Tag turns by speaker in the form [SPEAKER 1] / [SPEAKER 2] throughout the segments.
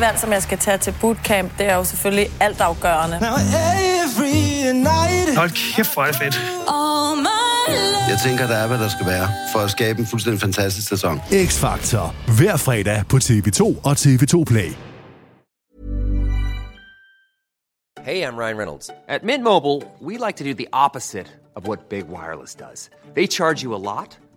[SPEAKER 1] det valg, som jeg skal tage til bootcamp, det er jo selvfølgelig altafgørende.
[SPEAKER 2] Hold kæft, hvor er det fedt.
[SPEAKER 3] Jeg tænker, der er, hvad der skal være, for at skabe en fuldstændig fantastisk sæson.
[SPEAKER 4] X-Factor. Hver fredag på TV2 og TV2 Play.
[SPEAKER 5] Hey, I'm Ryan Reynolds. At Mint Mobile, we like to do the opposite of what Big Wireless does. They charge you a lot,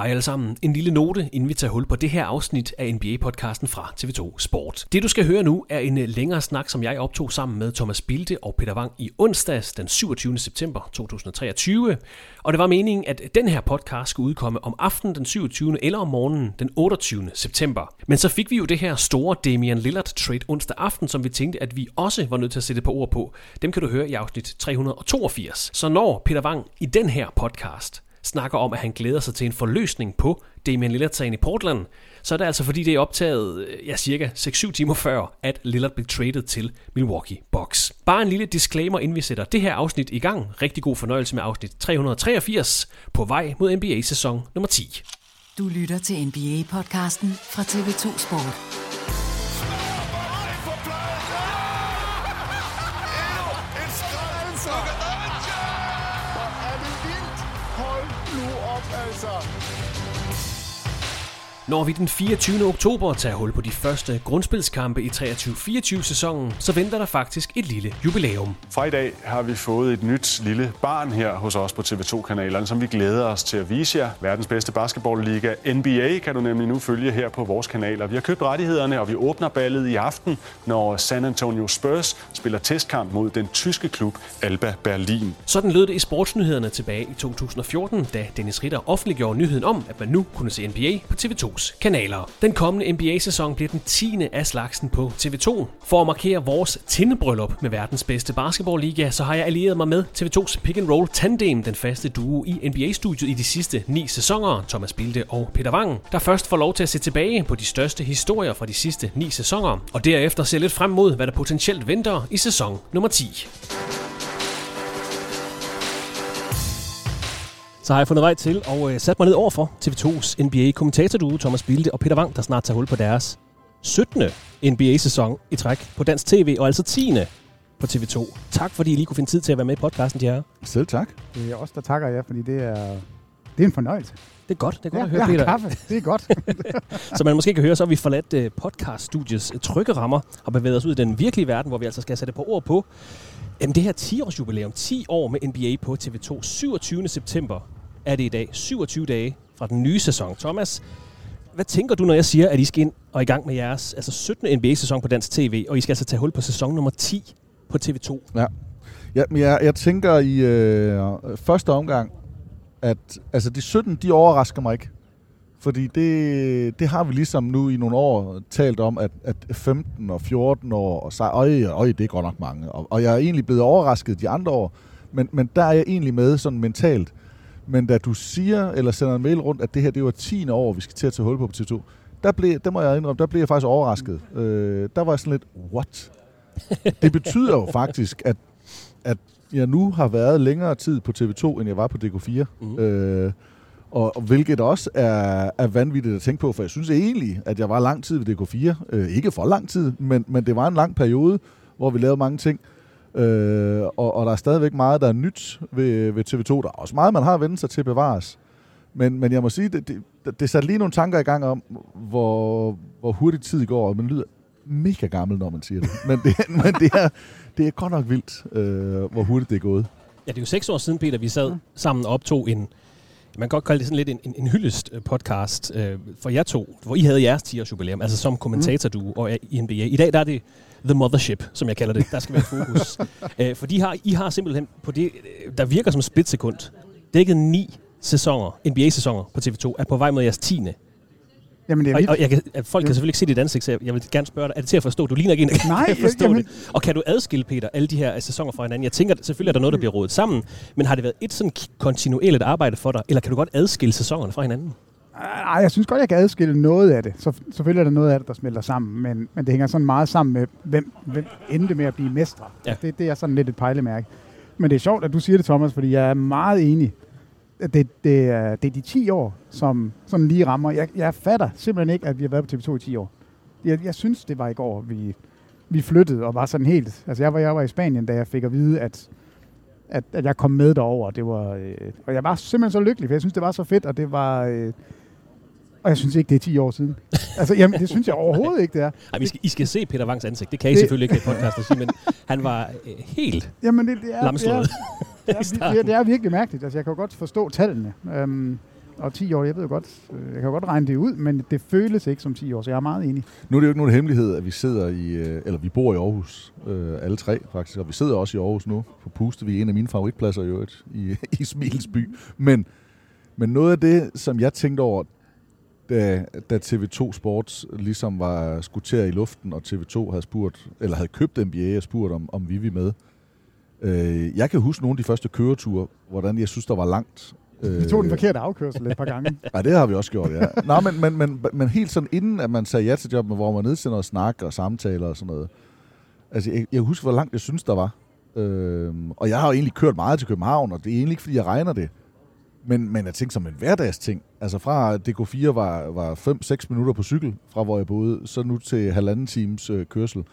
[SPEAKER 6] Hej alle sammen. En lille note, inden vi tager hul på det her afsnit af NBA-podcasten fra TV2 Sport. Det du skal høre nu er en øh, længere snak, som jeg optog sammen med Thomas Bilde og Peter Wang i onsdags den 27. september 2023. Og det var meningen, at den her podcast skulle udkomme om aftenen den 27. eller om morgenen den 28. september. Men så fik vi jo det her store Damian Lillard trade onsdag aften, som vi tænkte, at vi også var nødt til at sætte på ord på. Dem kan du høre i afsnit 382. Så når Peter Wang i den her podcast snakker om, at han glæder sig til en forløsning på Damian Lillard-sagen i Portland, så er det altså fordi, det er optaget øh, ja, cirka 6-7 timer før, at Lillard blev traded til Milwaukee Bucks. Bare en lille disclaimer, inden vi sætter det her afsnit i gang. Rigtig god fornøjelse med afsnit 383 på vej mod NBA-sæson nummer 10.
[SPEAKER 7] Du lytter til NBA-podcasten fra TV2 Sport.
[SPEAKER 6] Når vi den 24. oktober tager hul på de første grundspilskampe i 23-24 sæsonen, så venter der faktisk et lille jubilæum.
[SPEAKER 8] Fra i dag har vi fået et nyt lille barn her hos os på TV2-kanalerne, som vi glæder os til at vise jer. Verdens bedste basketballliga, NBA, kan du nemlig nu følge her på vores kanaler. Vi har købt rettighederne, og vi åbner ballet i aften, når San Antonio Spurs spiller testkamp mod den tyske klub Alba Berlin.
[SPEAKER 6] Sådan lød det i sportsnyhederne tilbage i 2014, da Dennis Ritter offentliggjorde nyheden om, at man nu kunne se NBA på TV2's kanaler. Den kommende NBA-sæson bliver den 10. af slagsen på TV2. For at markere vores tindebryllup med verdens bedste basketballliga, så har jeg allieret mig med TV2's pick and roll tandem, den faste duo i NBA-studiet i de sidste ni sæsoner, Thomas Bilde og Peter Wang, der først får lov til at se tilbage på de største historier fra de sidste ni sæsoner, og derefter ser lidt frem mod, hvad der potentielt venter i sæson nummer 10. Så har jeg fundet vej til og øh, sat mig ned over for TV2's NBA-kommentatorduo Thomas Bilde og Peter Wang, der snart tager hul på deres 17. NBA-sæson i træk på dansk tv, og altså 10. på TV2. Tak fordi I lige kunne finde tid til at være med i podcasten, de her.
[SPEAKER 9] Selv tak.
[SPEAKER 10] Det er os, der takker jer, fordi det er, det er en fornøjelse.
[SPEAKER 6] Det er godt, det er godt
[SPEAKER 10] Ja,
[SPEAKER 6] at høre,
[SPEAKER 10] har
[SPEAKER 6] Peter.
[SPEAKER 10] kaffe. Det er godt.
[SPEAKER 6] Som man måske kan høre, så har vi forladt uh, podcaststudiets uh, trygge rammer og bevæget os ud i den virkelige verden, hvor vi altså skal sætte på ord på. Jamen, det her 10-års jubilæum, 10 år med NBA på TV2, 27. september er det i dag, 27 dage fra den nye sæson. Thomas, hvad tænker du, når jeg siger, at I skal ind og i gang med jeres altså 17. NBA-sæson på dansk tv, og I skal altså tage hul på sæson nummer 10 på TV2?
[SPEAKER 9] Ja. ja men jeg, jeg tænker i øh, første omgang, at altså de 17, de overrasker mig ikke. Fordi det, det har vi ligesom nu i nogle år talt om, at, at 15 og 14 år, og så, øj, øj, det er godt nok mange. Og, og jeg er egentlig blevet overrasket de andre år, men, men der er jeg egentlig med sådan mentalt. Men da du siger, eller sender en mail rundt, at det her det var 10. år, vi skal til at tage hul på på TV2, der, blev, der må jeg indrømme, der blev jeg faktisk overrasket. Øh, der var jeg sådan lidt, what? Det betyder jo faktisk, at, at jeg nu har været længere tid på TV2, end jeg var på DK4.
[SPEAKER 6] Mhm.
[SPEAKER 9] Øh, og, og hvilket også er, er vanvittigt at tænke på, for jeg synes egentlig, at jeg var lang tid ved DK4. Øh, ikke for lang tid, men, men det var en lang periode, hvor vi lavede mange ting. Øh, og, og der er stadigvæk meget, der er nyt ved, ved TV2. Der er også meget, man har vendt sig til bevares. Men, men jeg må sige, det, det, det satte lige nogle tanker i gang om, hvor, hvor hurtigt tid går, og man lyder mega gammel, når man siger det. Men det, men det, er, det er godt nok vildt, øh, hvor hurtigt det er gået.
[SPEAKER 6] Ja, det er jo seks år siden, Peter, vi sad sammen og optog en, man kan godt kalde det sådan lidt en, en, en hyldest øh, podcast øh, for jer to, hvor I havde jeres 10 års jubilæum, altså som kommentator du og i NBA. I dag der er det The Mothership, som jeg kalder det. Der skal være fokus. øh, for de har, I har simpelthen på det, øh, der virker som et splitsekund, dækket ni sæsoner, NBA-sæsoner på TV2, er på vej mod jeres 10.
[SPEAKER 10] Jamen, det er
[SPEAKER 6] og, og jeg kan, folk kan selvfølgelig ikke se dit ansigt, så jeg- vil gerne spørge dig, er det til at forstå? Du ligner ikke en, der
[SPEAKER 10] Nej,
[SPEAKER 6] kan forstå
[SPEAKER 10] jamen-
[SPEAKER 6] det. Og kan du adskille, Peter, alle de her sæsoner fra hinanden? Jeg tænker, selvfølgelig er der noget, der bliver rodet sammen, men har det været et sådan kontinuerligt arbejde for dig, eller kan du godt adskille sæsonerne fra hinanden?
[SPEAKER 10] Ej, jeg synes godt, jeg kan adskille noget af det. Så, selvfølgelig er der noget af det, der smelter sammen, men, men det hænger sådan meget sammen med, hvem, hvem endte med at blive mestre.
[SPEAKER 6] Ja.
[SPEAKER 10] Det, det er sådan lidt et pejlemærke. Men det er sjovt, at du siger det, Thomas, fordi jeg er meget enig. Det, det, er, det er de 10 år, som sådan lige rammer. Jeg, jeg fatter simpelthen ikke, at vi har været på TV2 i 10 år. Jeg, jeg synes, det var i går, vi, vi flyttede og var sådan helt... Altså, jeg var, jeg var i Spanien, da jeg fik at vide, at, at, at jeg kom med derover. Det var, øh, og jeg var simpelthen så lykkelig, for jeg synes, det var så fedt, og det var... Øh, og jeg synes ikke, det er 10 år siden. altså, jamen, det synes jeg overhovedet ikke, det er.
[SPEAKER 6] Ej, vi skal, I skal se Peter Wangs ansigt. Det kan I
[SPEAKER 10] Det-
[SPEAKER 6] selvfølgelig ikke i podcasten sige, men han var øh, helt
[SPEAKER 10] Jamen, det, det, er, det, er,
[SPEAKER 6] lamslået.
[SPEAKER 10] det, er, det, er, det er virkelig mærkeligt. Altså, jeg kan jo godt forstå tallene. Øhm, og 10 år, jeg ved jo godt, øh, jeg kan jo godt regne det ud, men det føles ikke som 10 år, så jeg er meget enig.
[SPEAKER 9] Nu er det jo ikke nogen hemmelighed, at vi sidder i, øh, eller vi bor i Aarhus, øh, alle tre faktisk, og vi sidder også i Aarhus nu på Puste. Vi er en af mine favoritpladser i øvrigt, i, i Smilsby. Men, men noget af det, som jeg tænkte over, da, da TV2 Sports ligesom var skuteret i luften, og TV2 havde spurgt, eller havde købt NBA og spurgt, om, om vi ville med. Øh, jeg kan huske nogle af de første køreture, hvordan jeg synes, der var langt.
[SPEAKER 10] Vi tog den forkerte afkørsel et par gange.
[SPEAKER 9] Nej, det har vi også gjort, ja. Nå, men, men, men, men helt sådan inden, at man sagde ja til jobbet, hvor man ned til noget snak og samtaler og sådan noget. Altså, jeg, jeg husker, hvor langt jeg synes, der var. Øhm, og jeg har jo egentlig kørt meget til København, og det er egentlig ikke, fordi jeg regner det. Men, men jeg tænkte som en hverdagsting. Altså fra DK4 var, var 5-6 minutter på cykel, fra hvor jeg boede, så nu til halvanden times øh, kørsel.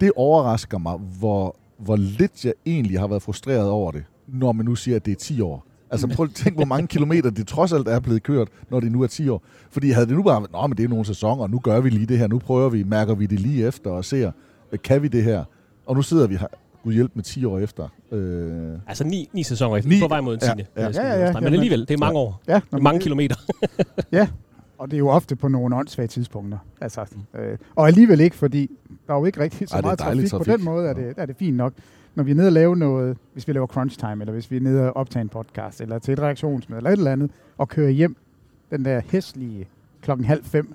[SPEAKER 9] Det overrasker mig, hvor, hvor lidt jeg egentlig har været frustreret over det, når man nu siger, at det er 10 år. Altså prøv at tænke, hvor mange kilometer det trods alt er blevet kørt, når det nu er 10 år. Fordi havde det nu bare været, men det er nogle sæsoner, og nu gør vi lige det her, nu prøver vi, mærker vi det lige efter og ser, kan vi det her? Og nu sidder vi her, gud hjælp med 10 år efter. Øh,
[SPEAKER 6] Altså ni, ni sæsoner efter.
[SPEAKER 9] Ni-
[SPEAKER 6] på vej mod en
[SPEAKER 9] ja,
[SPEAKER 6] tiende.
[SPEAKER 9] ja.
[SPEAKER 6] skal
[SPEAKER 10] Ja, ja, ja.
[SPEAKER 6] understrege. Men
[SPEAKER 10] Jamen-
[SPEAKER 6] alligevel, det er mange år.
[SPEAKER 10] Ja,
[SPEAKER 6] Det er mange kilometer.
[SPEAKER 10] Ja, og det er jo ofte på nogle åndssvage tidspunkter. Altså, øh, og alligevel ikke, fordi der er jo ikke rigtig så
[SPEAKER 9] Ej, det
[SPEAKER 10] meget
[SPEAKER 9] dejlig
[SPEAKER 10] trafik. På
[SPEAKER 9] trafik.
[SPEAKER 10] den måde er det, er det fint nok. Når vi er nede og lave noget, hvis vi laver crunch time, eller hvis vi er nede og optage en podcast, eller til et reaktionsmøde, eller et eller andet, og kører hjem den der hæslige klokken halv fem,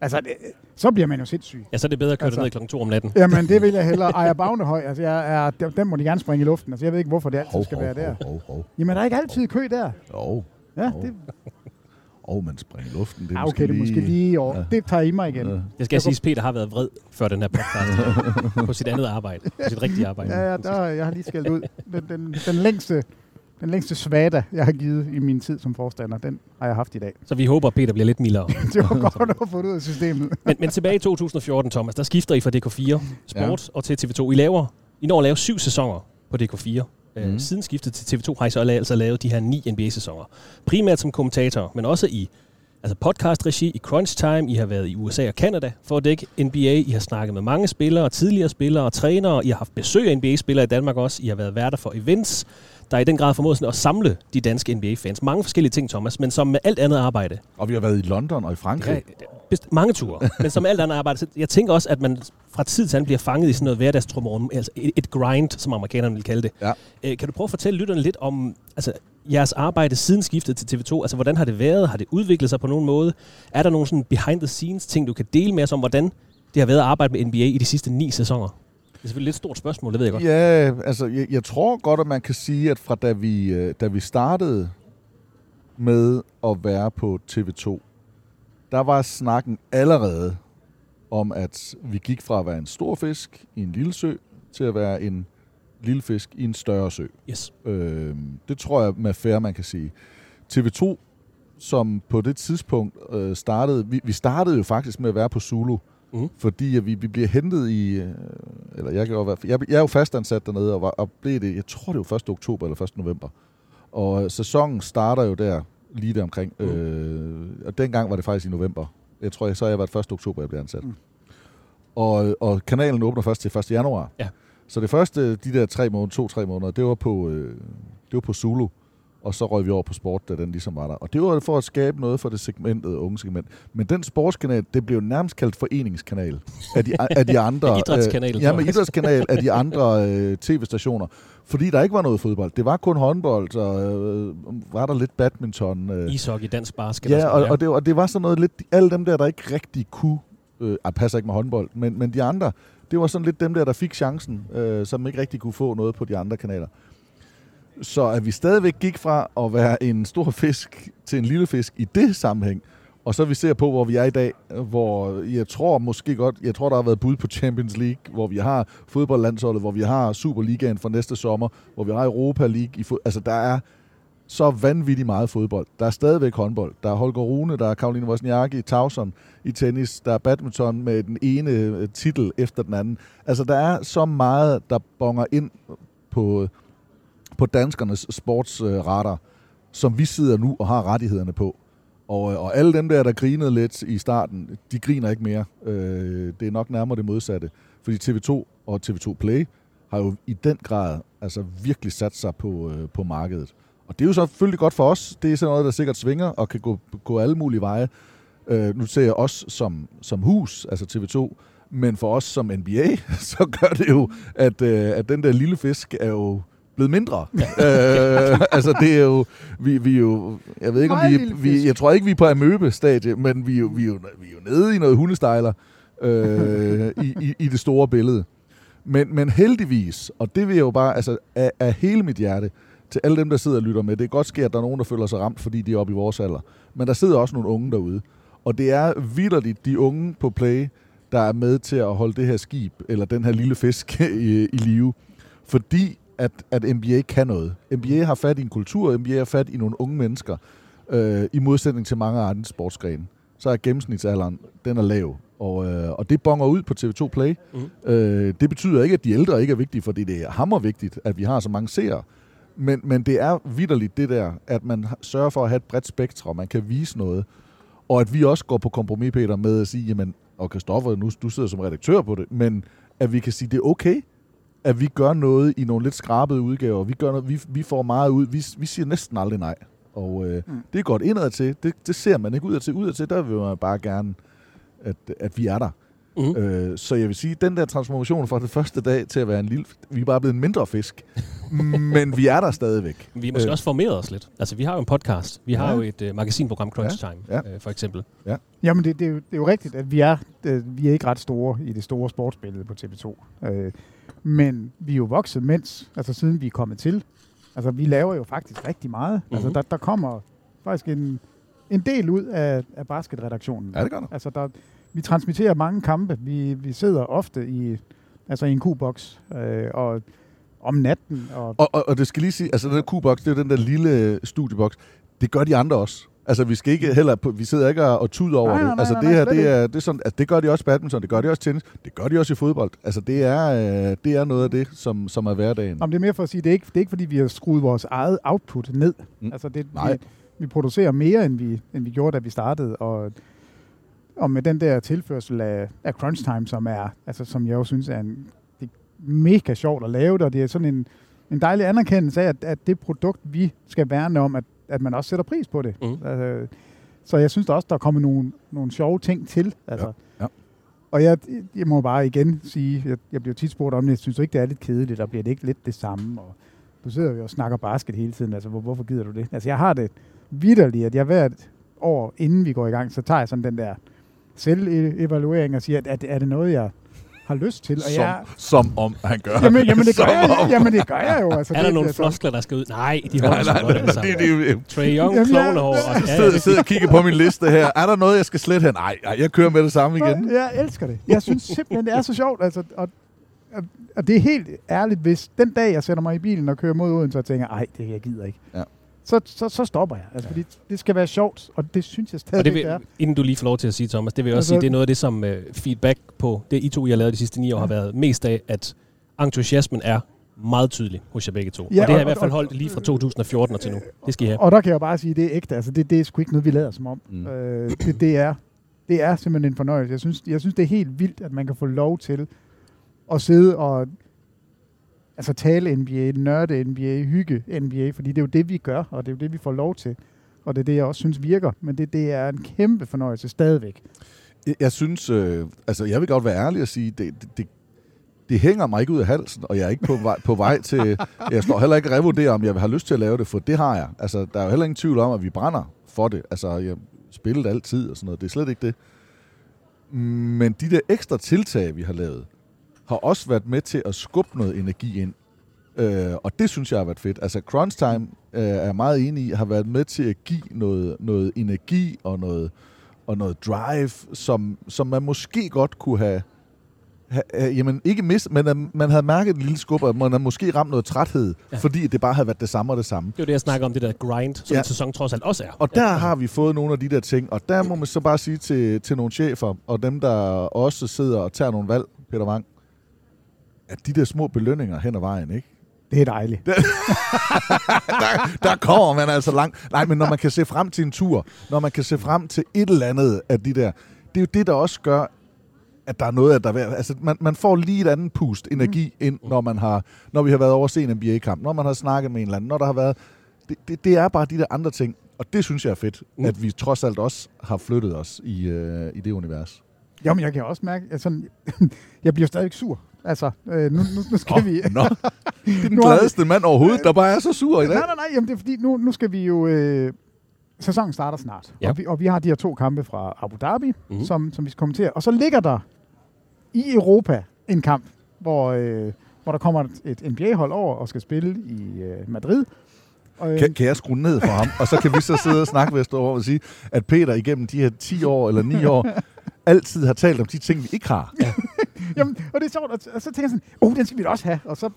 [SPEAKER 10] altså, det, så bliver man jo sindssyg.
[SPEAKER 6] Ja, så er det bedre at køre
[SPEAKER 10] Altså-
[SPEAKER 6] ned klokken to om natten.
[SPEAKER 10] Jamen, det vil jeg hellere. Ejer Bagnehøj, altså, jeg er, dem- dem må de gerne springe i luften. Altså, jeg ved ikke, hvorfor det altid
[SPEAKER 9] hov,
[SPEAKER 10] skal
[SPEAKER 9] hov,
[SPEAKER 10] være der.
[SPEAKER 9] hov, hov, hov.
[SPEAKER 10] Jamen, der er ikke altid kø der.
[SPEAKER 9] Jo,
[SPEAKER 10] Ja,
[SPEAKER 9] Hov.
[SPEAKER 10] det,
[SPEAKER 9] og man springer i luften. Det er
[SPEAKER 10] ah, okay, det er måske lige over.
[SPEAKER 9] Ja.
[SPEAKER 10] Det tager I mig igen.
[SPEAKER 9] Ja.
[SPEAKER 6] Jeg skal sige, at Peter har været vred før den her podcast på sit andet arbejde. På sit rigtige arbejde.
[SPEAKER 10] Ja, ja, der, jeg har lige skældt ud. Den, den, den, længste, den længste svada, jeg har givet i min tid som forstander, den har jeg haft i dag.
[SPEAKER 6] Så vi håber, at Peter bliver lidt mildere.
[SPEAKER 10] Det var godt at få det ud af systemet.
[SPEAKER 6] Men, men tilbage i 2014, Thomas, der skifter I fra DK4 Sport ja. og til TV2. I laver, I når at lave syv sæsoner på DK4. Mm.
[SPEAKER 9] Mhm.
[SPEAKER 6] Øh, siden skiftet til TV2 har I så altså lavet de her ni NBA-sæsoner. Primært som kommentator, men også i altså podcast-regi, i crunch time. I har været i USA og Canada for at dække NBA. I har snakket med mange spillere, tidligere spillere og trænere. I har haft besøg af NBA-spillere i Danmark også. I har været værter for events, der i den grad formået sådan at samle de danske NBA-fans. Mange forskellige ting, Thomas, men som med alt andet arbejde,
[SPEAKER 9] Og vi har været i London og i Frankrig.
[SPEAKER 6] Ja, best, mange ture, men som alt andet arbejde. Jeg tænker også, at man fra tid til anden bliver fanget i sådan noget hverdagstrumrum, altså et, et grind, som amerikanerne vil kalde det.
[SPEAKER 9] Ja.
[SPEAKER 6] Øh, kan du prøve at fortælle lytterne lidt om altså, jeres arbejde siden skiftet til TV2? Altså, hvordan har det været? Har det udviklet sig på nogen måde? Er der nogle sådan behind-the-scenes ting, du kan dele med os om, hvordan det har været at arbejde med NBA i de sidste ni sæsoner? Det er selvfølgelig et lidt stort spørgsmål, det ved jeg godt.
[SPEAKER 9] Ja, altså jeg, jeg tror godt, at man kan sige, at fra da vi, øh, da vi startede med at være på TV2, der var snakken allerede om, at vi gik fra at være en stor fisk i en lille sø, til at være en lille fisk i en større sø.
[SPEAKER 6] Yes.
[SPEAKER 9] Øh, det tror jeg med fair, man kan sige. TV2, som på det tidspunkt øh, startede, vi, vi startede jo faktisk med at være på Zulu,
[SPEAKER 6] Mhm.
[SPEAKER 9] fordi at vi, vi bliver hentet i, øh, eller jeg, kan jo være, jeg, jeg er jo fastansat dernede, og, var, og blev det, jeg tror det var 1. oktober eller 1. november. Og øh, sæsonen starter jo der, lige der omkring.
[SPEAKER 6] Mhm.
[SPEAKER 9] Øh, og dengang var det faktisk i november. Jeg tror, jeg, så har jeg været 1. oktober, jeg blev ansat.
[SPEAKER 10] Mm.
[SPEAKER 9] Og, og kanalen åbner først til 1. januar.
[SPEAKER 6] Ja.
[SPEAKER 9] Så det første, de der tre måneder, to-tre måneder, det var på, øh, det var på Zulu. Og så røg vi over på sport, da den ligesom var der. Og det var for at skabe noget for det segmentet, unge segment. Men den sportskanal, det blev nærmest kaldt foreningskanal af de, af de andre...
[SPEAKER 6] Idrætskanal,
[SPEAKER 9] øh, Ja,
[SPEAKER 6] jeg.
[SPEAKER 9] idrætskanal af de andre øh, tv-stationer. Fordi der ikke var noget fodbold. Det var kun håndbold, og øh, var der lidt badminton. Øh.
[SPEAKER 6] Ishockey, dansk basket.
[SPEAKER 9] Ja, og, og, det, og det var sådan noget lidt... Alle dem der, der ikke rigtig kunne... Øh, ej, passer ikke med håndbold, men, men de andre, det var sådan lidt dem der, der fik chancen, øh, som ikke rigtig kunne få noget på de andre kanaler. Så at vi stadigvæk gik fra at være en stor fisk til en lille fisk i det sammenhæng, og så vi ser på, hvor vi er i dag, hvor jeg tror måske godt, jeg tror, der har været bud på Champions League, hvor vi har fodboldlandsholdet, hvor vi har Superligaen for næste sommer, hvor vi har Europa League. I fod- altså, der er så vanvittigt meget fodbold. Der er stadigvæk håndbold. Der er Holger Rune, der er Karoline Wozniacki, Tauson i tennis, der er badminton med den ene øh, titel efter den anden. Altså, der er så meget, der bonger ind på, på danskernes sportsradar, som vi sidder nu og har rettighederne på. Og, øh, og alle dem der, der grinede lidt i starten, de griner ikke mere. Øh, det er nok nærmere det modsatte. Fordi TV2 og TV2 Play har jo i den grad altså virkelig sat sig på, øh, på markedet. Og det er jo selvfølgelig godt for os. Det er sådan noget, der sikkert svinger og kan gå, gå alle mulige veje. Øh, nu ser jeg os som, som hus, altså TV2, men for os som NBA, så gør det jo, at, øh, at den der lille fisk er jo blevet mindre. øh, altså det er jo, vi, vi er jo, jeg ved ikke om vi, vi, jeg tror ikke vi er på amøbe-stadie, men vi er jo, vi er jo, vi er jo nede i noget hundestejler øh, i, i, i det store billede. Men, men heldigvis, og det vil jeg jo bare, altså af, af hele mit hjerte, til alle dem, der sidder og lytter med, det kan godt ske, at der er nogen, der føler sig ramt, fordi de er oppe i vores alder. Men der sidder også nogle unge derude. Og det er vidderligt de unge på play, der er med til at holde det her skib, eller den her lille fisk i, i live. Fordi at, at NBA kan noget. NBA har fat i en kultur, NBA har fat i nogle unge mennesker, øh, i modsætning til mange andre sportsgrene. Så er gennemsnitsalderen, den er lav. Og, øh, og det bonger ud på TV2 Play.
[SPEAKER 6] Mhm.
[SPEAKER 9] Øh, det betyder ikke, at de ældre ikke er vigtige, fordi det er hammervigtigt, at vi har så mange seere. Men, men det er vidderligt det der, at man sørger for at have et bredt spektrum, man kan vise noget. Og at vi også går på kompromis, Peter, med at sige, jamen, og Kristoffer, nu du sidder som redaktør på det, men at vi kan sige, det er okay, at vi gør noget i nogle lidt skrabede udgaver. Vi, gør noget, vi, vi får meget ud. Vi, vi siger næsten aldrig nej. Og øh, mm. det er godt indad til. Det, det ser man ikke udad til. Udad til, der vil man bare gerne, at, at vi er der.
[SPEAKER 6] Mhm.
[SPEAKER 9] Øh, så jeg vil sige, den der transformation fra den første dag til at være en lille... Vi er bare blevet en mindre fisk. men vi er der stadigvæk.
[SPEAKER 6] Vi er måske
[SPEAKER 9] Øh,
[SPEAKER 6] også formeret os lidt. Altså, vi har jo en podcast. Vi har
[SPEAKER 9] Ja.
[SPEAKER 6] jo et uh, magasinprogram, Crunch
[SPEAKER 9] Ja,
[SPEAKER 6] Time,
[SPEAKER 9] ja.
[SPEAKER 6] øh, for eksempel.
[SPEAKER 10] Jamen, det, det, er jo, det er jo rigtigt, at vi er, øh, vi er ikke ret store i det store sportsbillede på TV2. Øh, men vi er jo vokset mens, altså siden vi er kommet til. Altså, vi laver jo faktisk rigtig meget. Mm-hmm. Altså, der, der kommer faktisk en, en del ud af, af basketredaktionen.
[SPEAKER 9] Ja, det gør der.
[SPEAKER 10] Altså, der, vi transmitterer mange kampe. Vi, vi sidder ofte i, altså i en Q-boks øh, og om natten. Og,
[SPEAKER 9] Og, og, og det skal lige sige, altså den der Q-box, det er den der lille studieboks. Det gør de andre også. Altså, vi skal ikke heller vi sidder ikke og, tuder over
[SPEAKER 10] Nej, nej,
[SPEAKER 9] det.
[SPEAKER 10] nej,
[SPEAKER 9] Altså,
[SPEAKER 10] nej,
[SPEAKER 9] det her, det er, det er sådan, altså, det gør de også i badminton, det gør de også tennis, det gør de også i fodbold. Altså, det er, øh, det er noget af det, som, som er hverdagen.
[SPEAKER 10] Om det er mere for at sige, det er ikke, det er ikke fordi, vi har skruet vores eget output ned.
[SPEAKER 9] Mm.
[SPEAKER 10] Altså det,
[SPEAKER 9] Nej.
[SPEAKER 10] vi, vi producerer mere, end vi, end vi gjorde, da vi startede. Og, og med den der tilførsel af, af crunch time, som er, altså som jeg jo synes er en, det er mega sjovt at lave det, og det er sådan en, en dejlig anerkendelse af, at, at det produkt, vi skal værne om, at, at man også sætter pris på det.
[SPEAKER 6] Mhm.
[SPEAKER 10] Altså, så jeg synes da også, der er kommet nogle, nogle sjove ting til. Altså.
[SPEAKER 9] Ja, ja.
[SPEAKER 10] Og jeg, jeg må bare igen sige, jeg, jeg bliver tit spurgt om det, jeg synes ikke, det er lidt kedeligt, og bliver det ikke lidt det samme? Og du sidder jo og snakker basket hele tiden, altså hvor, hvorfor gider du det? Altså jeg har det vidderligt, at jeg hvert år, inden vi går i gang, så tager jeg sådan den der selvevaluering og siger, at er er det noget, jeg har lyst til? Og
[SPEAKER 9] som,
[SPEAKER 10] jeg,
[SPEAKER 9] som om han gør.
[SPEAKER 10] jamen, jamen, det gør jeg, jamen det gør jeg jo. Altså,
[SPEAKER 6] Er der
[SPEAKER 10] det,
[SPEAKER 6] nogle
[SPEAKER 10] altså,
[SPEAKER 6] floskler, der skal ud? Nej, de
[SPEAKER 9] Nej,
[SPEAKER 6] holder sig
[SPEAKER 9] nej,
[SPEAKER 6] godt
[SPEAKER 9] nej, det, det, er jo-
[SPEAKER 6] Trae Young,
[SPEAKER 10] Jamen, jeg-
[SPEAKER 6] klovnehår. og-
[SPEAKER 9] Jeg sidder,
[SPEAKER 6] det-
[SPEAKER 9] sidder og kigger på min liste her. Er der noget, jeg skal slette her? Nej, nej, jeg kører med det samme igen.
[SPEAKER 10] Jeg elsker det. Jeg synes simpelthen, det er så sjovt. Altså, og, og, og det er helt ærligt, hvis den dag, jeg sætter mig i bilen og kører mod Odense og tænker, ej, det jeg gider ikke.
[SPEAKER 9] Ja.
[SPEAKER 10] Så, så, så stopper jeg. Altså, fordi det skal være sjovt, og det synes jeg
[SPEAKER 6] Og
[SPEAKER 10] stadig
[SPEAKER 6] det
[SPEAKER 10] det
[SPEAKER 6] vil,
[SPEAKER 10] er.
[SPEAKER 6] inden du lige får lov til at sige, Thomas, det vil jeg også
[SPEAKER 10] Altså-
[SPEAKER 6] sige, det er noget af det, som uh, feedback på det, I to, I har lavet de sidste ni år, har været mest af, at entusiasmen er meget tydelig hos jer begge to.
[SPEAKER 10] Ja,
[SPEAKER 6] og det har
[SPEAKER 10] og-
[SPEAKER 6] i hvert fald
[SPEAKER 10] og-
[SPEAKER 6] holdt lige fra 2014 og til nu. Det skal I have.
[SPEAKER 10] Og der kan jeg bare sige, at det er ægte. Altså, det, det er sgu ikke noget, vi lader som om.
[SPEAKER 9] Mm.
[SPEAKER 10] Øh, det, det, er, det er simpelthen en fornøjelse. Jeg synes, jeg synes, det er helt vildt, at man kan få lov til at sidde og altså tale NBA, nørde NBA, hygge NBA, fordi det er jo det, vi gør, og det er jo det, vi får lov til. Og det er det, jeg også synes virker. Men det, det er en kæmpe fornøjelse stadigvæk.
[SPEAKER 9] Jeg, synes, øh, altså jeg vil godt være ærlig og sige, det, det, det, det hænger mig ikke ud af halsen, og jeg er ikke på vej, på vej til... Jeg står heller ikke og revurderer, om jeg har lyst til at lave det, for det har jeg. Altså, der er jo heller ingen tvivl om, at vi brænder for det. Altså, jeg spiller altid og sådan noget. Det er slet ikke det. Men de der ekstra tiltag, vi har lavet, har også været med til at skubbe noget energi ind. Øh, og det synes jeg har været fedt. Altså, Crunch Time øh, er meget enig i, har været med til at give noget, noget energi og noget, og noget drive, som, som man måske godt kunne have, ha, ha, jamen ikke mis, men at man havde mærket en lille skub, og man havde måske ramt noget træthed, ja. fordi det bare havde været det samme og det samme.
[SPEAKER 6] Det er det, jeg snakker om, det der grind, som ja. en sæson trods alt også er.
[SPEAKER 9] Og der ja. har vi fået nogle af de der ting, og der må man så bare sige til, til nogle chefer, og dem, der også sidder og tager nogle valg, Peter Wang, at de der små belønninger hen ad vejen, ikke?
[SPEAKER 10] Det er dejligt.
[SPEAKER 9] der, der kommer man altså langt. Nej, men når man kan se frem til en tur, når man kan se frem til et eller andet af de der, det er jo det, der også gør, at der er noget, at der er Altså, man, man får lige et andet pust energi mm. ind, når, man har, når vi har været over at se en NBA-kamp, når man har snakket med en eller anden, når der har været... Det, det, det er bare de der andre ting, og det synes jeg er fedt, mm. at vi trods alt også har flyttet os i, øh, i det univers.
[SPEAKER 10] Jamen, jeg kan også mærke, at sådan, jeg bliver stadig sur. Altså, øh, nu, nu, nu skal oh, vi...
[SPEAKER 9] Nå. Det er den gladeste mand overhovedet, der bare er så sur i dag.
[SPEAKER 10] Nej, nej, nej, jamen det er fordi, nu, nu skal vi jo... Øh, sæsonen starter snart, ja. og, vi, og vi har de her to kampe fra Abu Dhabi, mm-hmm. som, som vi skal kommentere. Og så ligger der i Europa en kamp, hvor, øh, hvor der kommer et, NBA-hold over og skal spille i øh, Madrid.
[SPEAKER 9] Og, øh, kan, kan jeg skrue ned for ham, og så kan vi så sidde og snakke ved over og sige, at Peter igennem de her 10 år eller 9 år altid har talt om de ting, vi ikke har. Ja.
[SPEAKER 10] Jamen, og det er sjovt, og så tænker jeg sådan, oh, den skal vi da også have. Og så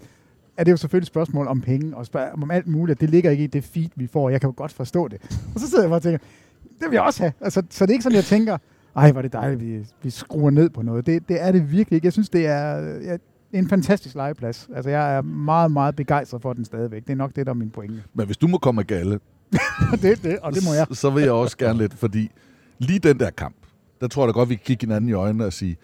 [SPEAKER 10] er det jo selvfølgelig et spørgsmål om penge, og spørg, om alt muligt. Det ligger ikke i det feed, vi får. Jeg kan jo godt forstå det. Og så sidder jeg bare og tænker, det vil jeg også have. Altså, så det er ikke sådan, jeg tænker, ej, hvor er det dejligt, vi, vi skruer ned på noget. Det, det er det virkelig ikke. Jeg synes, det er ja, en fantastisk legeplads. Altså, jeg er meget, meget begejstret for den stadigvæk. Det er nok det, der er min pointe.
[SPEAKER 9] Men hvis du må komme med galle,
[SPEAKER 10] det, det, og det må jeg.
[SPEAKER 9] Så vil jeg også gerne lidt, fordi lige den der kamp, der tror jeg da godt, vi kan kigge hinanden i øjnene og sige,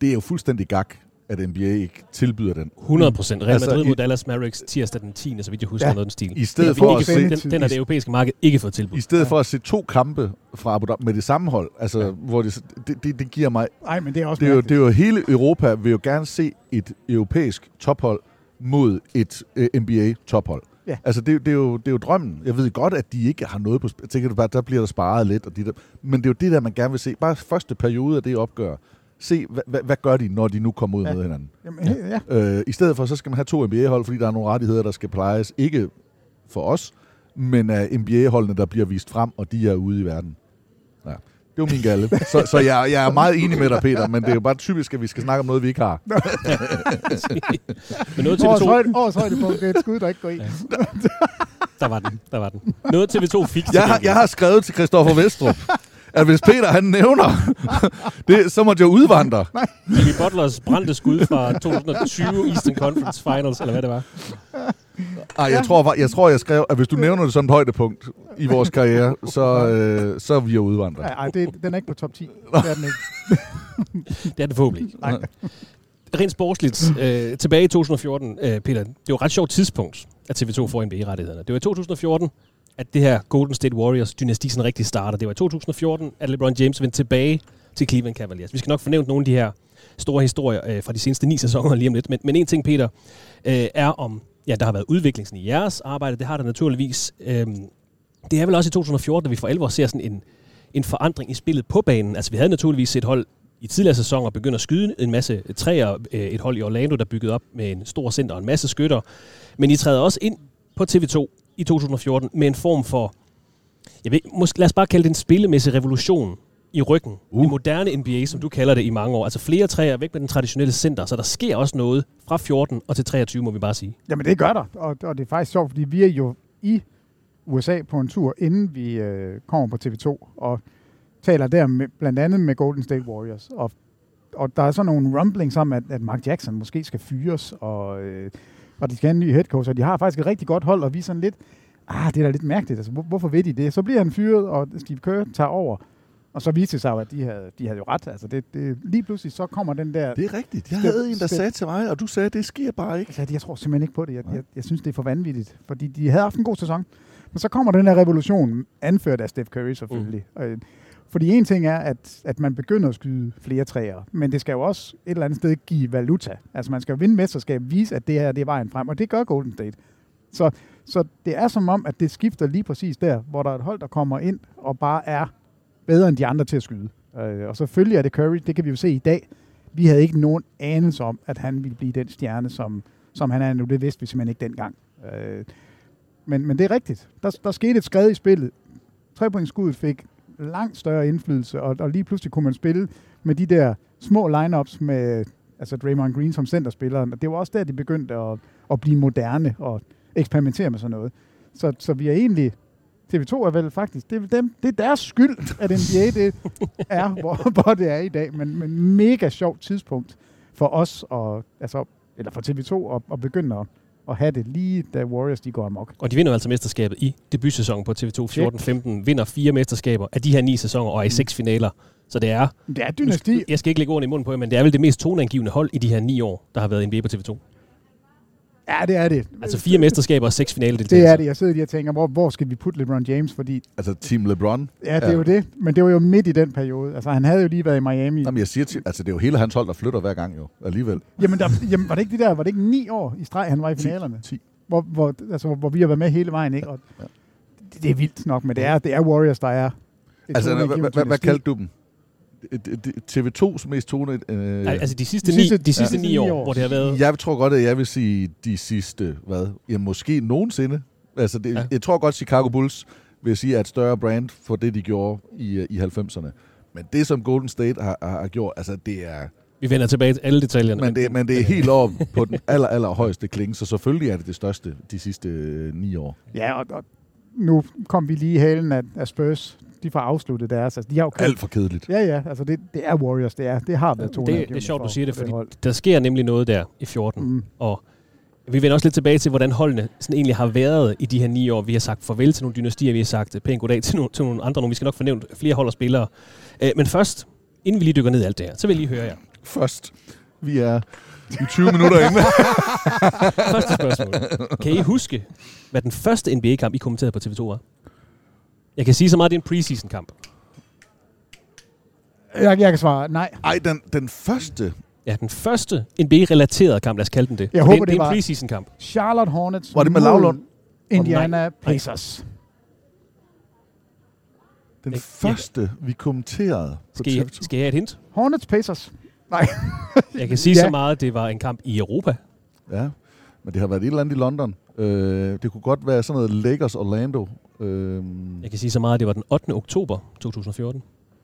[SPEAKER 9] det er jo fuldstændig gak, at NBA ikke tilbyder den.
[SPEAKER 6] 100 procent. Real altså, Madrid altså, mod Dallas Mavericks tirsdag den 10. så vidt jeg husker ja, noget den stil.
[SPEAKER 9] I stedet for
[SPEAKER 6] at se, den, den er det europæiske marked ikke fået tilbudt.
[SPEAKER 9] I stedet ja. for at se to kampe fra Abu Dhabi med det samme hold, altså, ja. hvor det, det, det, det, giver mig...
[SPEAKER 10] Nej, men det er også
[SPEAKER 9] det er, jo, det er jo hele Europa vil jo gerne se et europæisk tophold mod et uh, øh, NBA tophold. Ja. Altså, det, det, er jo, det er jo drømmen. Jeg ved godt, at de ikke har noget på spil. Tænker du bare, der bliver der sparet lidt. Og de der, men det er jo det der, man gerne vil se. Bare første periode af det opgør. Se, hvad, hvad, hvad gør de, når de nu kommer ud ja. med hinanden? Jamen, ja. Øh, I stedet for, så skal man have to NBA-hold, fordi der er nogle rettigheder, der skal plejes. Ikke for os, men af NBA-holdene, der bliver vist frem, og de er ude i verden. Det var min galle. Så, så jeg, jeg er meget enig med dig, Peter, men det er jo bare typisk, at vi skal snakke om noget, vi ikke har.
[SPEAKER 6] men noget TV2...
[SPEAKER 10] Årets, højde, årets højdepunkt, det er et skud, der ikke går i. Ja.
[SPEAKER 6] Der var den, der var den. Noget TV2 fik
[SPEAKER 9] jeg, har, jeg har skrevet til Christoffer Vestrup, at hvis Peter han nævner, det, så må jeg udvandre.
[SPEAKER 6] Jimmy Butlers brændte skud fra 2020 Eastern Conference Finals, eller hvad det var.
[SPEAKER 9] Ej, jeg, tror, jeg tror, jeg skrev, at hvis du nævner det som et højdepunkt i vores karriere, så, øh, så er vi jo udvandret.
[SPEAKER 10] Nej, det, den er ikke på top 10. Det er den ikke.
[SPEAKER 6] det er det forhåbentlig ikke. Nej. Rent sportsligt, øh, tilbage i 2014, øh, Peter, det var et ret sjovt tidspunkt, at TV2 får NBA-rettighederne. Det var i 2014, at det her Golden State Warriors-dynasti sådan rigtig starter. Det var i 2014, at LeBron James vendte tilbage til Cleveland Cavaliers. Vi skal nok fornævne nogle af de her store historier øh, fra de seneste ni sæsoner lige om lidt. Men, men en ting, Peter, øh, er om, ja, der har været udvikling i jeres arbejde. Det har der naturligvis. Øh, det er vel også i 2014, at vi for alvor ser sådan en, en forandring i spillet på banen. Altså, vi havde naturligvis set hold i tidligere sæsoner begynde at skyde en masse træer. Øh, et hold i Orlando, der byggede op med en stor center og en masse skytter. Men I træder også ind på TV2 i 2014 med en form for, jeg ved, måske, lad os bare kalde det en spillemæssig revolution i ryggen. Uh. En moderne NBA, som du kalder det i mange år. Altså flere træer væk med den traditionelle center, så der sker også noget fra 14 og til 23, må vi bare sige.
[SPEAKER 10] Jamen det gør der, og, og det er faktisk sjovt, fordi vi er jo i USA på en tur, inden vi øh, kommer på TV2, og taler der med, blandt andet med Golden State Warriors. Og, og der er så nogle rumblings om, at, at Mark Jackson måske skal fyres, og øh, og de skal have en ny head coach, og de har faktisk et rigtig godt hold, og vi er sådan lidt, ah, det er da lidt mærkeligt, altså, hvor, hvorfor ved de det? Så bliver han fyret, og Steve Kerr tager over. Og så viste det sig at de havde, de havde jo ret. Altså det, det, lige pludselig så kommer den der...
[SPEAKER 9] Det er rigtigt. Jeg havde en, der sagde til mig, og du sagde, at det sker bare ikke.
[SPEAKER 10] Altså, jeg tror simpelthen ikke på det. Jeg, jeg, jeg synes, det er for vanvittigt. Fordi de havde haft en god sæson. Men så kommer den her revolution, anført af Steph Curry selvfølgelig. Mm. Fordi en ting er, at, at man begynder at skyde flere træer, men det skal jo også et eller andet sted give valuta. Altså man skal jo vinde mesterskab, vise, at det her det er vejen frem, og det gør Golden State. Så, så det er som om, at det skifter lige præcis der, hvor der er et hold, der kommer ind og bare er bedre end de andre til at skyde. Øh, og selvfølgelig er det Curry, det kan vi jo se i dag. Vi havde ikke nogen anelse om, at han ville blive den stjerne, som, som han er nu. Det vidste vi simpelthen ikke dengang. Øh, men, men det er rigtigt. Der, der skete et skred i spillet. Trepointskuddet fik langt større indflydelse, og, og lige pludselig kunne man spille med de der små lineups med altså Draymond Green som centerspilleren. Og det var også der, de begyndte at, at blive moderne og eksperimentere med sådan noget. Så, så vi er egentlig... TV2 er vel faktisk... Det er, dem, det er deres skyld, at NBA det er, hvor, hvor det er i dag. Men, men mega sjovt tidspunkt for os, og, altså, eller for TV2, at, at begynde at, at have det lige da Warriors de går amok.
[SPEAKER 6] Og de vinder altså mesterskabet i debutsæsonen på TV2 14-15. Vinder fire mesterskaber af de her ni sæsoner og er i seks finaler. Så det er...
[SPEAKER 10] Det er dynasti.
[SPEAKER 6] Jeg skal ikke lægge ordene i munden på jer, men det er vel det mest toneangivende hold i de her ni år, der har været NBA på TV2.
[SPEAKER 10] Ja, det er det.
[SPEAKER 6] Altså fire mesterskaber og seks finale
[SPEAKER 10] Det er det. Jeg sidder lige og tænker, hvor, hvor skal vi putte LeBron James? Fordi,
[SPEAKER 9] Altså Team LeBron.
[SPEAKER 10] ja, det er jo det. Men det var jo midt i den periode. Altså, han havde jo lige været i Miami.
[SPEAKER 9] Jamen, jeg siger til, altså det er jo hele hans hold, der flytter hver gang jo, alligevel.
[SPEAKER 10] Jamen, der, jamen, var det ikke de der, var det ikke ni år i streg, han var i finalerne?
[SPEAKER 9] 10.
[SPEAKER 10] Hvor, hvor, altså, hvor vi har været med hele vejen, ikke? Og det, det er vildt nok, men det er, det er Warriors, der er... det
[SPEAKER 9] Altså, hvad, hvad, hvad, kaldte du dem? Det- det- TV2's mest tone... Øh,
[SPEAKER 6] altså de sidste,
[SPEAKER 10] De
[SPEAKER 6] ni,
[SPEAKER 10] sidste-
[SPEAKER 6] de sidste
[SPEAKER 10] ja.
[SPEAKER 6] ni år, hvor det har været...
[SPEAKER 9] Jeg tror godt, at jeg vil sige de sidste, hvad? Ja, måske nogensinde. Altså, det,
[SPEAKER 6] Ja.
[SPEAKER 9] jeg tror godt, Chicago Bulls vil sige, er et større brand for det, de gjorde i, øh, i 90'erne. Men det, som Golden State har, har, har gjort, altså, det er...
[SPEAKER 6] Vi vender tilbage til alle detaljerne.
[SPEAKER 9] Men det, men det er helt op på den aller, aller højeste klinge, så selvfølgelig er det det største de sidste øh, ni år.
[SPEAKER 10] Ja, og, og nu kom vi lige i halen af, af Spurs. De får afsluttet deres. Altså, de har jo købt-
[SPEAKER 9] Alt for kedeligt.
[SPEAKER 10] Ja, ja. Altså, det, det er Warriors. Det, er, det har været to
[SPEAKER 6] det, det er sjovt, du siger det, fordi
[SPEAKER 10] hold.
[SPEAKER 6] der sker nemlig noget der i 14. Mm. Og vi vender også lidt tilbage til, hvordan holdene sådan egentlig har været i de her ni år. Vi har sagt farvel til nogle dynastier, vi har sagt pænt goddag til nogle, til nogle andre. Nogle. Vi skal nok fornævne flere hold og spillere. Øh, men først, inden vi lige dykker ned i alt det her, så vil jeg lige høre jer.
[SPEAKER 9] Først, vi er i 20 minutter inde.
[SPEAKER 6] Første spørgsmål. Kan I huske, hvad den første NBA-kamp, I kommenterede på TV2 var? Jeg kan sige så meget, at det er en preseason-kamp.
[SPEAKER 10] Jeg, jeg kan svare nej.
[SPEAKER 9] Ej, den, den første...
[SPEAKER 6] Ja, den første NBA-relaterede kamp, lad os kalde den det.
[SPEAKER 10] Jeg
[SPEAKER 6] For
[SPEAKER 10] håber,
[SPEAKER 6] det, er en- det
[SPEAKER 10] det
[SPEAKER 6] er en preseason-kamp.
[SPEAKER 10] Charlotte Hornets
[SPEAKER 9] Var det med
[SPEAKER 10] mod
[SPEAKER 9] Lavlund?
[SPEAKER 10] Indiana. Pacers.
[SPEAKER 9] Den
[SPEAKER 6] Ikke-
[SPEAKER 9] første, vi kommenterede på
[SPEAKER 6] Skal, jeg,
[SPEAKER 9] TV2.
[SPEAKER 6] skal jeg have et hint?
[SPEAKER 10] Hornets Pacers. Nej.
[SPEAKER 6] Jeg kan sige
[SPEAKER 10] Ja.
[SPEAKER 6] så meget, at det var en kamp i Europa.
[SPEAKER 9] Ja, men det har været et eller andet i London. Øh, det kunne godt være sådan noget Lakers Orlando. Øh,
[SPEAKER 6] Jeg kan sige så meget, at det var den 8. oktober 2014.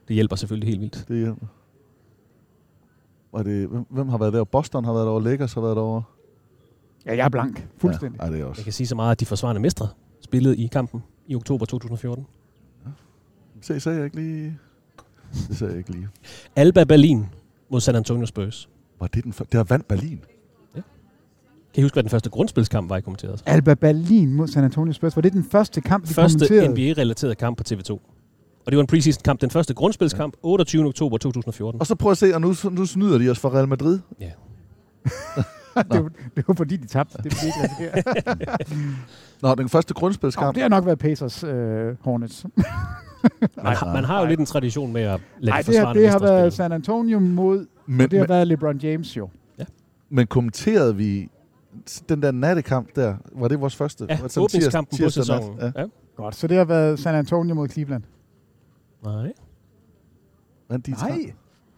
[SPEAKER 6] Det hjælper selvfølgelig helt vildt.
[SPEAKER 9] det, var det, hvem, hvem har været der? Boston har været der, Lakers har været derovre.
[SPEAKER 10] Ja, jeg er blank. Fuldstændig.
[SPEAKER 9] Ja, ej, det er også.
[SPEAKER 6] Jeg kan sige så meget, at de forsvarende mestre spillede i kampen i oktober 2014.
[SPEAKER 9] Se, sagde jeg ikke lige. Det sagde jeg ikke lige.
[SPEAKER 6] Alba Berlin mod San Antonio Spurs.
[SPEAKER 9] Var det den første? Det har vandt Berlin.
[SPEAKER 6] Kan I huske, hvad den første grundspilskamp var, I kommenterede?
[SPEAKER 10] Alba Berlin mod San Antonio Spurs. Var det den første kamp, vi
[SPEAKER 6] Første
[SPEAKER 10] kommenterede?
[SPEAKER 6] NBA-relateret kamp på TV2. Og det var en preseason-kamp. Den første grundspilskamp, 28. oktober 2014.
[SPEAKER 9] Og så prøv at se, og nu, nu snyder de os for Real Madrid.
[SPEAKER 6] Ja.
[SPEAKER 10] det, var, det var fordi, de tabte. Det vi ikke.
[SPEAKER 9] Nå, den første
[SPEAKER 10] Nå,
[SPEAKER 9] grundspilskamp.
[SPEAKER 10] det har nok været Pacers øh, Hornets.
[SPEAKER 6] Man, har, man har jo lidt en tradition med at lade
[SPEAKER 10] Nej,
[SPEAKER 6] de
[SPEAKER 10] det, har,
[SPEAKER 6] forsvarende
[SPEAKER 10] det har været. San Antonio mod...
[SPEAKER 9] Men,
[SPEAKER 10] og det har
[SPEAKER 9] men,
[SPEAKER 10] været LeBron James jo.
[SPEAKER 9] men kommenterede vi den der nattekamp der? Var det vores første?
[SPEAKER 6] Ja,
[SPEAKER 9] Var det sådan
[SPEAKER 6] åbningskampen på
[SPEAKER 9] tirs- nat?
[SPEAKER 6] sæsonen.
[SPEAKER 9] Ja.
[SPEAKER 6] Ja.
[SPEAKER 10] Godt, så det har været San Antonio mod Cleveland.
[SPEAKER 6] Nej,
[SPEAKER 9] Vandt de
[SPEAKER 10] Nej.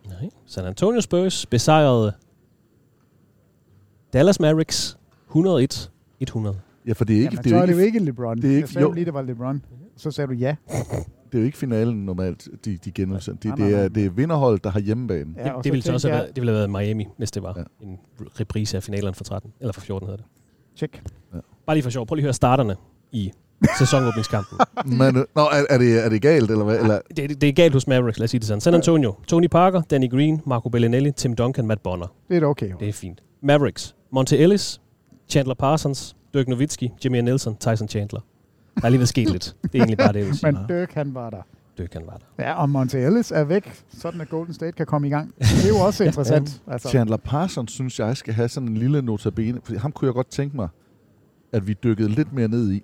[SPEAKER 6] nej. San Antonio Spurs besejrede Dallas Mavericks 101-100.
[SPEAKER 9] Ja, for det er ikke,
[SPEAKER 10] Jamen,
[SPEAKER 9] det
[SPEAKER 10] så
[SPEAKER 9] er
[SPEAKER 10] er det
[SPEAKER 9] jo ikke,
[SPEAKER 10] ikke LeBron.
[SPEAKER 9] det er ikke-
[SPEAKER 10] jeg sagde jo. lige, det var LeBron. Så sagde du ja.
[SPEAKER 9] det er jo ikke finalen normalt, de, de genudsendte. Det, det, er, det er vinderholdet, der har hjemmebane.
[SPEAKER 10] ja
[SPEAKER 6] Det, ville så også have været, det ville have været Miami, hvis det var
[SPEAKER 9] Ja.
[SPEAKER 6] ja. en reprise af finalerne fra 13, eller fra 14 hedder det.
[SPEAKER 10] Tjek.
[SPEAKER 6] Bare lige for sjov, prøv lige at høre starterne i sæsonåbningskampen.
[SPEAKER 9] Men, nå, er, er, det, er det galt, eller hvad? Eller,
[SPEAKER 6] det, det, det er galt hos Mavericks, lad os sige det sådan. San Antonio, Tony Parker, Danny Green, Marco Bellinelli, Tim Duncan, Matt Bonner.
[SPEAKER 10] Det er da okay.
[SPEAKER 6] Det er fint. Mavericks, Monte Ellis, Chandler Parsons, Dirk Nowitzki, Jameer Nelson, Tyson Chandler. Der er alligevel sket lidt. Det er egentlig bare det, jeg vil sige.
[SPEAKER 10] Men Dirk, han var der.
[SPEAKER 6] Dirk han var der.
[SPEAKER 10] Ja, og Monte Ellis er væk, sådan at Golden State kan komme i gang. Det er jo også interessant.
[SPEAKER 9] altså. Chandler Parsons synes jeg skal have sådan en lille notabene, for ham kunne jeg godt tænke mig, at vi dykkede lidt mere ned i.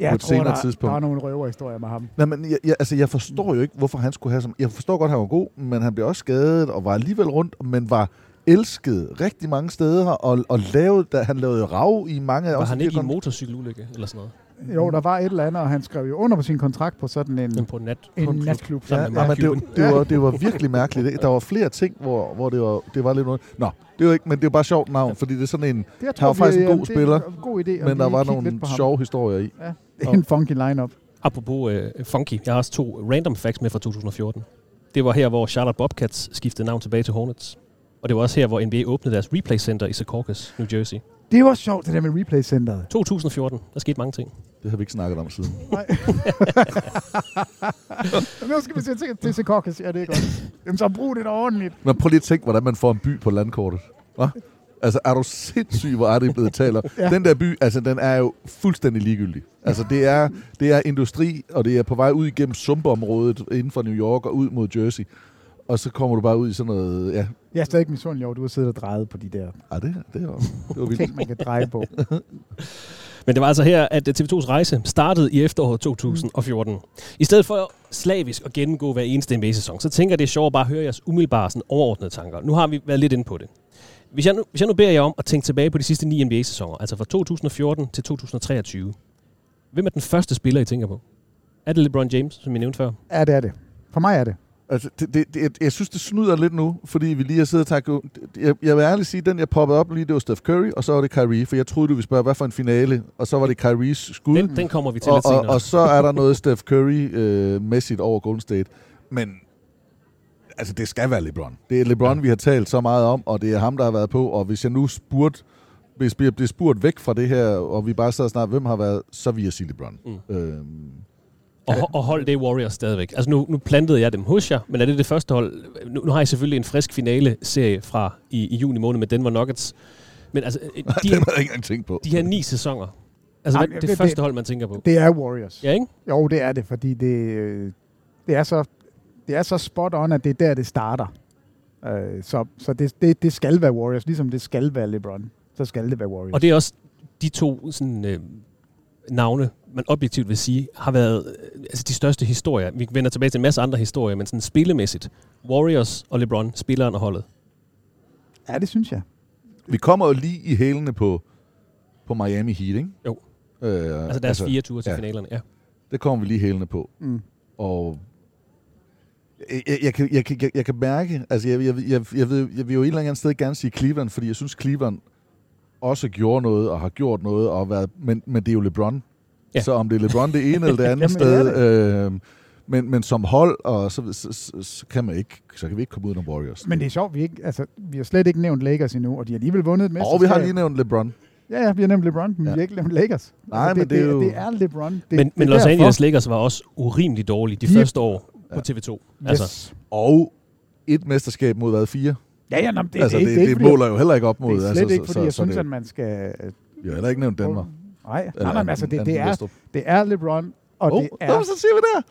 [SPEAKER 10] Jeg
[SPEAKER 9] på et
[SPEAKER 10] tror,
[SPEAKER 9] senere
[SPEAKER 10] der,
[SPEAKER 9] tidspunkt.
[SPEAKER 10] der er nogle røverhistorier med ham.
[SPEAKER 9] Nej, men jeg, jeg, altså, jeg forstår jo ikke, hvorfor han skulle have som... Jeg forstår godt, at han var god, men han blev også skadet og var alligevel rundt, men var elsket rigtig mange steder, og, og lavede, da, han lavede rav i mange...
[SPEAKER 6] Var
[SPEAKER 9] også
[SPEAKER 6] han ikke i en motorcykelulykke eller sådan noget?
[SPEAKER 10] Jo, der var et eller andet, og han skrev jo under på sin kontrakt på sådan en,
[SPEAKER 6] Men på en nat,
[SPEAKER 10] en
[SPEAKER 6] på en
[SPEAKER 10] natklub.
[SPEAKER 9] Ja, ja, men det,
[SPEAKER 6] Cuban.
[SPEAKER 9] det, var, det var virkelig mærkeligt. Der var flere ting, hvor, hvor det, var, det var lidt noget... Nå, det var ikke, men det var bare sjovt navn, fordi det er sådan en...
[SPEAKER 10] Det, jeg
[SPEAKER 9] Han var faktisk en god
[SPEAKER 10] det er
[SPEAKER 9] spiller,
[SPEAKER 10] en god idé,
[SPEAKER 9] Men der var nogle sjove historier i.
[SPEAKER 10] Ja, det er en funky lineup.
[SPEAKER 6] Apropos uh, funky, jeg har også to random facts med fra 2014. Det var her, hvor Charlotte Bobcats skiftede navn tilbage til Hornets. Og det var også her, hvor NBA åbnede deres replay center i Secaucus, New Jersey.
[SPEAKER 10] Det var sjovt, det der med replay-centeret.
[SPEAKER 6] 2014, der skete mange ting.
[SPEAKER 9] Det har vi ikke snakket om siden.
[SPEAKER 10] Nej. nu skal vi se til, til Secaucus. Ja, det er godt. Jamen, så brug det da ordentligt.
[SPEAKER 9] Men prøv lige at tænke, hvordan man får en by på landkortet. Hva? Altså, er du sindssyg, hvor er det blevet?
[SPEAKER 10] Ja.
[SPEAKER 9] ja. Den der by, altså, den er jo fuldstændig ligegyldig. Altså, det er, det er industri, og det er på vej ud igennem sumpområdet inden for New York og ud mod Jersey. Og så kommer du bare ud i sådan noget, ja,
[SPEAKER 10] Jeg er stadig ikke misundelig over, at du har siddet og drejet på de der
[SPEAKER 9] ah, det, det, var, det var vildt.
[SPEAKER 10] ting, man kan dreje på.
[SPEAKER 6] Men det var altså her, at TV2's rejse startede i efteråret 2014. I stedet for slavisk at gennemgå hver eneste NBA-sæson, så tænker jeg, det er sjovt at bare høre jeres umiddelbare sådan overordnede tanker. Nu har vi været lidt inde på det. Hvis jeg, nu, hvis jeg nu beder jer om at tænke tilbage på de sidste ni NBA-sæsoner, altså fra 2014 til 2023, hvem er den første spiller, I tænker på? Er det LeBron James, som I nævnte før?
[SPEAKER 10] Ja, det er det. For mig er det.
[SPEAKER 9] Altså, det, det, det, jeg, jeg synes, det snyder lidt nu, fordi vi lige har siddet og takket... Jeg, jeg vil ærligt sige, den jeg poppede op lige, det var Steph Curry, og så var det Kyrie, for jeg troede, du ville spørge, hvad for en finale, og så var det Kyries skud.
[SPEAKER 6] Den, den kommer vi til
[SPEAKER 9] og,
[SPEAKER 6] lidt
[SPEAKER 9] og,
[SPEAKER 6] senere.
[SPEAKER 9] og så er der noget Steph Curry-mæssigt over Golden State. Men altså, det skal være LeBron. Det er LeBron, ja. vi har talt så meget om, og det er ham, der har været på. Og hvis jeg nu spurgte, hvis jeg bliver spurgt væk fra det her, og vi bare sidder snart, hvem har været, så vil jeg sige LeBron.
[SPEAKER 6] Mm.
[SPEAKER 9] Øhm,
[SPEAKER 6] Og, og hold det Warriors stadigvæk. Altså nu, nu plantede jeg dem hos jer, men er det det første hold? Nu, nu har jeg selvfølgelig en frisk finale-serie fra i, i juni måned med Denver Nuggets. Men altså, de,
[SPEAKER 9] det har jeg ikke tænkt på.
[SPEAKER 6] de her ni sæsoner, altså
[SPEAKER 10] Nej,
[SPEAKER 6] hvad, det,
[SPEAKER 10] det-
[SPEAKER 6] første
[SPEAKER 10] det-
[SPEAKER 6] hold, man tænker på.
[SPEAKER 10] Det er Warriors.
[SPEAKER 6] Ja, ikke?
[SPEAKER 10] Jo, det er det, fordi det, øh, det, er, så, det er så spot on, at det er der, det starter. Øh, så så det, det, det skal være Warriors, ligesom det skal være LeBron. Så skal det være Warriors.
[SPEAKER 6] Og det er også de to sådan, øh, navne, man objektivt vil sige, har været øh, altså de største historier. Vi vender tilbage til en masse andre historier, men sådan spillemæssigt. Warriors og LeBron, spilleren og holdet.
[SPEAKER 10] Ja, det synes jeg.
[SPEAKER 9] Vi kommer jo lige i hælene på, på Miami Heat, ikke?
[SPEAKER 6] Jo.
[SPEAKER 9] Øh,
[SPEAKER 6] Altså deres altså, fire ture til
[SPEAKER 9] ja.
[SPEAKER 6] finalerne. Ja.
[SPEAKER 9] Det kommer vi lige hælene på.
[SPEAKER 10] Mm.
[SPEAKER 9] Og jeg, jeg, jeg, kan, jeg, kan, jeg, jeg kan mærke, altså jeg, jeg, jeg, jeg, ved, jeg vil jo et eller andet sted gerne sige Cleveland, fordi jeg synes Cleveland også gjorde noget og har gjort noget, og været, men, men det er jo LeBron.
[SPEAKER 6] Ja.
[SPEAKER 9] Så om det er LeBron det ene eller det andet
[SPEAKER 10] Jamen, det
[SPEAKER 9] sted, øh, men, men som hold, og så, så, så, så, kan man ikke, så kan vi ikke komme ud af Warriors.
[SPEAKER 10] Men det er sjovt, vi, ikke, altså, vi har slet ikke nævnt Lakers endnu, og de har alligevel vundet et mesterskab.
[SPEAKER 9] og vi har lige nævnt LeBron.
[SPEAKER 10] Ja, ja, vi har nævnt LeBron, men ja. Vi har ikke nævnt Lakers.
[SPEAKER 9] Nej, men det er jo-
[SPEAKER 10] Det er LeBron. Det,
[SPEAKER 6] Men,
[SPEAKER 10] det
[SPEAKER 6] men Los. Angeles Lakers var også urimelig dårlige de
[SPEAKER 10] De-
[SPEAKER 6] første år på TV2.
[SPEAKER 10] Yes.
[SPEAKER 6] Altså,
[SPEAKER 9] Og et mesterskab mod hvad, fire?
[SPEAKER 10] Ja, ja, nå, det,
[SPEAKER 9] altså,
[SPEAKER 10] det,
[SPEAKER 9] det,
[SPEAKER 10] det,
[SPEAKER 9] det,
[SPEAKER 10] er
[SPEAKER 9] det
[SPEAKER 10] ikke,
[SPEAKER 9] måler jo heller ikke op mod.
[SPEAKER 10] det er
[SPEAKER 9] altså,
[SPEAKER 10] slet ikke, fordi jeg
[SPEAKER 9] så
[SPEAKER 10] synes,
[SPEAKER 9] det,
[SPEAKER 10] at man skal...
[SPEAKER 9] Vi har heller ikke nævnt Denver.
[SPEAKER 10] Nej,
[SPEAKER 9] Eller
[SPEAKER 10] nej, nej, men altså, det, det, er, det er LeBron, og
[SPEAKER 9] Åh,
[SPEAKER 10] det
[SPEAKER 9] oh,
[SPEAKER 10] er...
[SPEAKER 9] så siger vi der.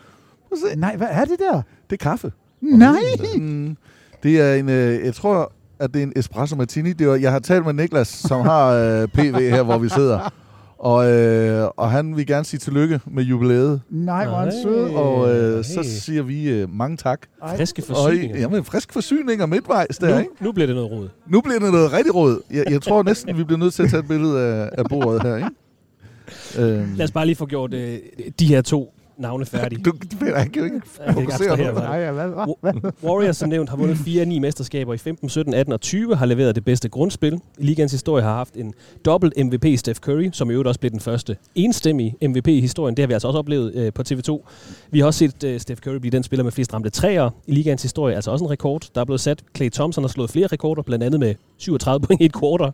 [SPEAKER 9] Se.
[SPEAKER 10] Nej, hvad er det der?
[SPEAKER 9] Det er kaffe.
[SPEAKER 10] Nej!
[SPEAKER 9] Mm, det er en, øh, jeg tror, at det er en espresso martini. Det var, jeg har talt med Niklas, som har øh, PV her, hvor vi sidder. Og, øh, og han vil gerne sige tillykke med jubilæet.
[SPEAKER 10] Nej, hvor er han sød.
[SPEAKER 9] Og øh,
[SPEAKER 6] hey.
[SPEAKER 9] så siger vi øh, mange tak.
[SPEAKER 10] Ej,
[SPEAKER 6] friske
[SPEAKER 9] Og,
[SPEAKER 6] forsyninger.
[SPEAKER 9] jamen, frisk forsyninger midtvejs der,
[SPEAKER 6] nu,
[SPEAKER 9] ikke?
[SPEAKER 6] nu bliver det noget rod.
[SPEAKER 9] Nu bliver det noget rigtig råd. Jeg, jeg tror næsten, vi bliver nødt til at tage et billede af, af bordet her, ikke? Øhm,
[SPEAKER 6] Lad os bare lige få gjort øh, de her to navne færdige.
[SPEAKER 9] du, du, jeg kan jo ikke
[SPEAKER 6] det
[SPEAKER 9] fokusere på
[SPEAKER 6] mig.
[SPEAKER 10] Nej, ja, hvad, hvad, hvad?
[SPEAKER 6] Warriors, som nævnt, har vundet 4 af 9 mesterskaber i 15, 17, 18 og 20, har leveret det bedste grundspil. I ligands historie har haft en dobbelt MVP Steph Curry, som i øvrigt også blev den første enstemmige MVP i historien. Det har vi altså også oplevet øh, på TV2. Vi har også set øh, Steph Curry blive den spiller med flest ramte træer i ligands historie, altså også en rekord. Der er blevet sat. Clay Thompson har slået flere rekorder, blandt andet med 37 point i et quarter.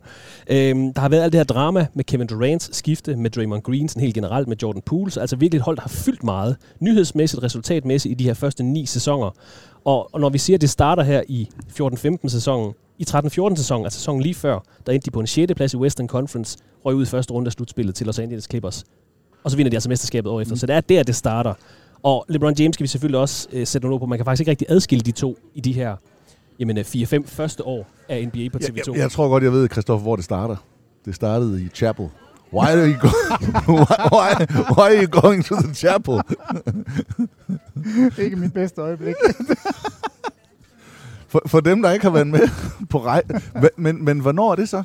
[SPEAKER 6] Øhm, der har været alt det her drama med Kevin Durant's skifte, med Draymond Green, sådan helt generelt med Jordan Poole. Så altså virkelig et hold, der har fyldt meget. Nyhedsmæssigt, resultatmæssigt i de her første ni sæsoner. Og, og når vi siger, at det starter her i 14-15 sæsonen, i 13-14 sæsonen, altså sæsonen lige før, der endte de på en 6. plads i Western Conference, røg ud i første runde af slutspillet til Los Angeles Clippers. Og så vinder de altså mesterskabet år efter. Så det er der, det starter. Og LeBron James skal vi selvfølgelig også øh, sætte noget på. Man kan faktisk ikke rigtig adskille de to i de her jamen, øh, 4-5 første år af NBA på TV2.
[SPEAKER 9] Jeg, jeg, jeg tror godt, jeg ved, Christoffer, hvor det starter. Det startede i Chapel. Why are you going? why, why, why are you going to the chapel?
[SPEAKER 10] Ikke mit bedste øjeblik.
[SPEAKER 9] for, for dem, der ikke har været med på rej... Men, men, men hvornår er det så?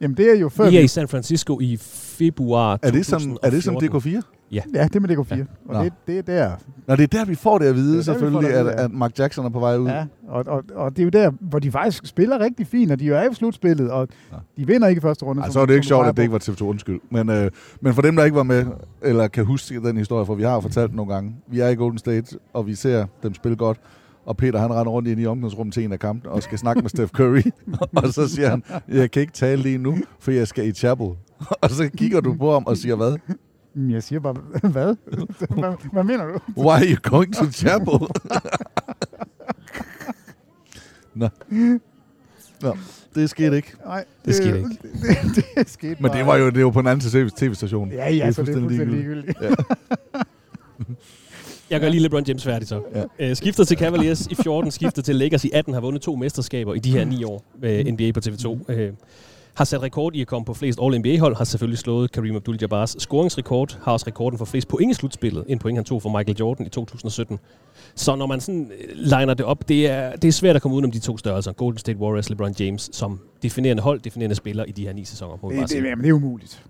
[SPEAKER 10] Jamen, det er jo før...
[SPEAKER 6] Vi er i San Francisco i februar
[SPEAKER 9] Er det som, er det som
[SPEAKER 6] 2014.
[SPEAKER 9] DK4?
[SPEAKER 6] Ja.
[SPEAKER 10] Ja, det med DK4. Ja.
[SPEAKER 9] Nå.
[SPEAKER 10] Og det, det er der.
[SPEAKER 9] Nå, det er der, vi får det at vide,
[SPEAKER 10] Det er der,
[SPEAKER 9] selvfølgelig,
[SPEAKER 10] det at
[SPEAKER 9] at,
[SPEAKER 10] ja.
[SPEAKER 9] Mark Jackson er på vej ud.
[SPEAKER 10] Ja, og, og, og det er jo der, hvor de faktisk spiller rigtig fint, og de er jo i slutspillet, og de vinder ikke i første runde.
[SPEAKER 9] Ej,
[SPEAKER 10] som-
[SPEAKER 9] så er det ikke sjovt, at det ikke var TV2, undskyld. Men, øh, men for dem, der ikke var med, eller kan huske den historie, for vi har jo fortalt den nogle gange. Vi er i Golden State, og vi ser dem spille godt. Og Peter, han render rundt ind i omklædningsrummet til en af kampene, og skal snakke med Steph Curry. og så siger han, jeg kan ikke tale lige nu, for jeg skal i chapel. og så kigger du på ham og siger, hvad?
[SPEAKER 10] Men Jeg siger bare, hvad? hvad? Hvad mener du?
[SPEAKER 9] Why are you going to chapel? Nå. Nå, det skete ikke.
[SPEAKER 10] Nej,
[SPEAKER 6] Det skete ikke.
[SPEAKER 10] Det, det, det skete
[SPEAKER 9] Men det var jo, det var på en anden TV- tv-station.
[SPEAKER 10] Ja, ja, så det er fuldstændig ligegyldigt.
[SPEAKER 9] Ja.
[SPEAKER 6] Jeg gør lige LeBron James færdig så. Ja. Øh, skifter til Cavaliers i 14, skifter til Lakers i 18, har vundet to mesterskaber i de her ni år med NBA på TV2. Øh, har sat rekord i at komme på flest All-NBA-hold, har selvfølgelig slået Kareem Abdul-Jabbar's scoringsrekord, har også rekorden for flest point i slutspillet, en point han tog for Michael Jordan i 2017. Så når man sådan øh, liner det op, det er, det er svært at komme udenom de to størrelser, Golden State Warriors, LeBron James, som definerende hold, definerende spiller i de her ni sæsoner. Må bare
[SPEAKER 10] Det,
[SPEAKER 6] sige.
[SPEAKER 10] det, jamen, det er umuligt.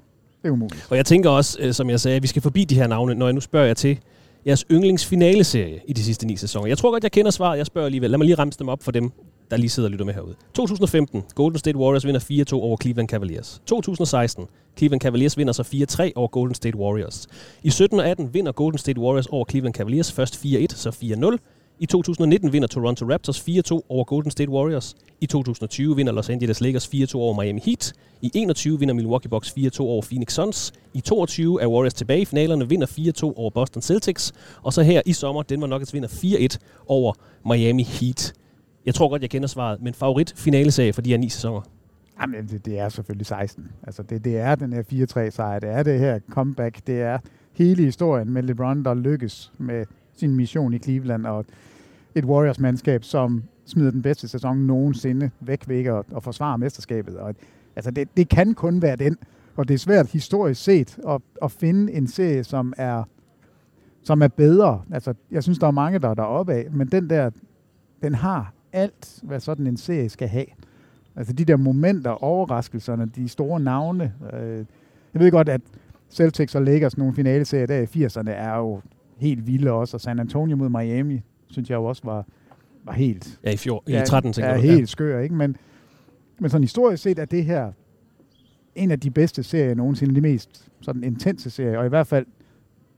[SPEAKER 10] Det er umuligt.
[SPEAKER 6] Og jeg tænker også, øh, som jeg sagde, at vi skal forbi de her navne, når jeg nu spørger jer til jeres yndlingsfinaleserie i de sidste ni sæsoner. Jeg tror godt, jeg kender svaret. Jeg spørger alligevel. Lad mig lige ramse dem op for dem, der lige sidder og lytter med herude. 2015. Golden State Warriors vinder 4-2 over Cleveland Cavaliers. 2016. Cleveland Cavaliers vinder så 4-3 over Golden State Warriors. I 17 og 18 vinder Golden State Warriors over Cleveland Cavaliers først 4-1, så 4-0. I 2019 vinder Toronto Raptors 4-2 over Golden State Warriors. I 2020 vinder Los Angeles Lakers 4-2 over Miami Heat. I 21 vinder Milwaukee Bucks 4-2 over Phoenix Suns. I 22 er Warriors tilbage i finalerne, vinder 4-2 over Boston Celtics. Og så her i sommer, Denver Nuggets vinder 4-1 over Miami Heat. Jeg tror godt, jeg kender svaret, men favorit finaleserie for de her ni sæsoner.
[SPEAKER 10] Jamen, det, det er selvfølgelig 16. Altså, det, det er den her 4-3 sejr. Det er det her comeback. Det er hele historien med LeBron, der lykkes med sin mission i Cleveland, og et Warriors-mandskab, som smider den bedste sæson nogensinde væk ved ikke at, at forsvare mesterskabet. Og, altså, det, det kan kun være den. Og det er svært historisk set at, at finde en serie, som er, som er bedre. Altså, jeg synes, der er mange, der er deroppe af, men den der, den har alt, hvad sådan en serie skal have. Altså de der momenter, overraskelserne, de store navne. Øh, jeg ved godt, at Celtics og Lakers, nogle finaleserier der i 80'erne, er jo helt vilde også. Og San Antonio mod Miami, synes jeg jo også var, var helt...
[SPEAKER 6] Ja, i, fjor, i 13, tænker
[SPEAKER 10] er
[SPEAKER 6] du.
[SPEAKER 10] helt skør, ikke? Men, men sådan historisk set er det her en af de bedste serier nogensinde, de mest sådan intense serier, og i hvert fald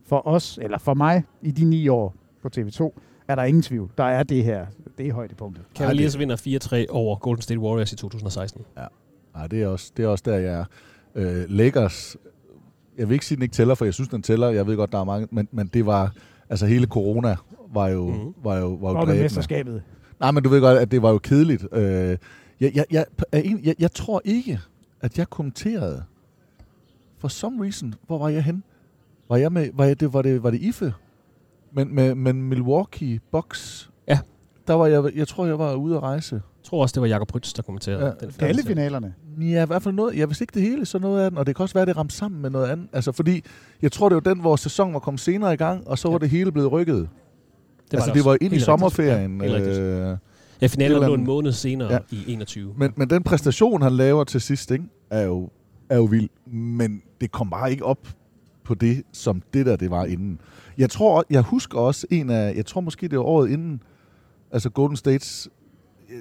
[SPEAKER 10] for os, eller for mig, i de ni år på TV2, er der ingen tvivl. Der er det her, det er højdepunktet.
[SPEAKER 6] Cavaliers vinder 4-3 over Golden State Warriors i 2016.
[SPEAKER 9] Nej, det er også, det er også der, jeg er. Øh, Lakers, jeg vil ikke sige, at den ikke tæller, for jeg synes, den tæller. Jeg ved godt, der er mange, men, men det var, altså hele corona var jo, mm. var jo, var jo
[SPEAKER 10] Og med mesterskabet.
[SPEAKER 9] Nej, men du ved godt, at det var jo kedeligt. Øh, jeg, jeg, jeg, jeg, jeg tror ikke, at jeg kommenterede. For some reason, hvor var jeg hen? Var jeg med, var, jeg, det, var, det, var det IFE? Men, med, men Milwaukee Bucks,
[SPEAKER 6] Ja.
[SPEAKER 9] der var jeg, jeg tror, jeg var ude at rejse.
[SPEAKER 6] Jeg tror også, det var Jakob Rytz, der kommenterede
[SPEAKER 9] Ja.
[SPEAKER 6] den
[SPEAKER 10] Alle finalerne.
[SPEAKER 9] Ja, i hvert fald noget. Jeg vidste ikke det hele, så noget af den. Og det kan også være, at det ramte sammen med noget andet. Altså, fordi jeg tror, det var den, hvor sæsonen var kommet senere i gang, og så var det hele blevet rykket.
[SPEAKER 6] Det
[SPEAKER 9] Det altså,
[SPEAKER 6] det
[SPEAKER 9] det var ind i sommerferien.
[SPEAKER 6] Ja,
[SPEAKER 9] øh,
[SPEAKER 6] Ja, finalen
[SPEAKER 9] Det
[SPEAKER 6] lå
[SPEAKER 9] var
[SPEAKER 6] en
[SPEAKER 9] en-
[SPEAKER 6] måned senere
[SPEAKER 9] Ja.
[SPEAKER 6] i 21.
[SPEAKER 9] men, men den præstation, han laver til sidst, ikke, er, jo, er jo vild. Men det kom bare ikke op på det, som det der, det var inden. Jeg tror, jeg husker også en af, jeg tror måske det var året inden, altså Golden States,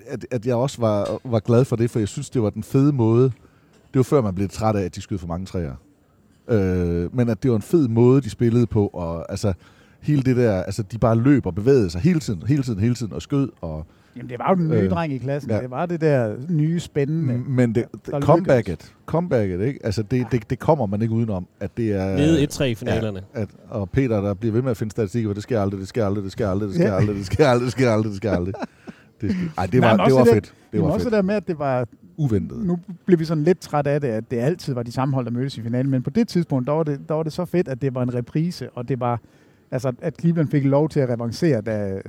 [SPEAKER 9] at, at jeg også var, var glad for det, for jeg synes, det var den fede måde. Det var før, man blev træt af, at de skød for mange træer. Øh, men at det var en fed måde, de spillede på, og altså hele det der, altså de bare løb og bevægede sig hele tiden, hele tiden, hele tiden, og skød, og
[SPEAKER 10] Jamen, det var jo den nye
[SPEAKER 9] Øh,
[SPEAKER 10] dreng i klassen.
[SPEAKER 9] ja.
[SPEAKER 10] Ja. Det var det der nye spændende.
[SPEAKER 9] Men det,
[SPEAKER 10] der
[SPEAKER 9] comebacket, comebacket, ikke? Altså det, det, det kommer man ikke udenom, at det er...
[SPEAKER 6] Nede 1-3 i finalerne.
[SPEAKER 9] Ja, at, og Peter, der bliver ved med at finde statistikker, det sker aldrig, det sker aldrig, det sker aldrig, det sker
[SPEAKER 10] Ja.
[SPEAKER 9] aldrig, det sker aldrig, det sker aldrig, det sker aldrig. Det, sker- ej, det var, det
[SPEAKER 10] også
[SPEAKER 9] var
[SPEAKER 10] det der-
[SPEAKER 9] fedt. Det var
[SPEAKER 10] også
[SPEAKER 9] fedt.
[SPEAKER 10] det der med, at det var...
[SPEAKER 9] Uventet.
[SPEAKER 10] Nu blev vi sådan lidt træt af det, at det altid var de samme hold, der mødtes i finalen. Men på det tidspunkt, der var det, der var det så fedt, at det var en reprise, og det var Altså, at Cleveland fik lov til at revancere, da...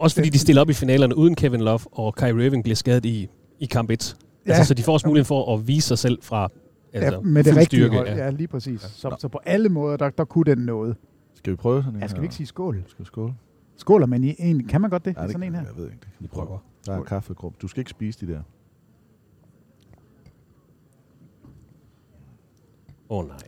[SPEAKER 6] Også fordi de stiller op i finalerne uden Kevin Love, og Kyrie Irving bliver skadet i, i kamp 1. Ja. Altså, så de får også muligheden for at vise sig selv fra altså,
[SPEAKER 10] ja, med det rigtige
[SPEAKER 6] styrke.
[SPEAKER 10] hold. Ja, lige præcis. Så, så på alle måder, der, der kunne den noget.
[SPEAKER 9] Skal vi prøve sådan en
[SPEAKER 10] Ja, skal vi ikke sige skål?
[SPEAKER 9] Skal vi skåle?
[SPEAKER 10] Skåler man i en? Kan man godt det?
[SPEAKER 9] Ja, det
[SPEAKER 10] sådan en her?
[SPEAKER 9] Jeg ved ikke.
[SPEAKER 6] Vi prøver.
[SPEAKER 9] Der er kaffegruppe. Du skal ikke spise de der.
[SPEAKER 6] Åh oh, nej.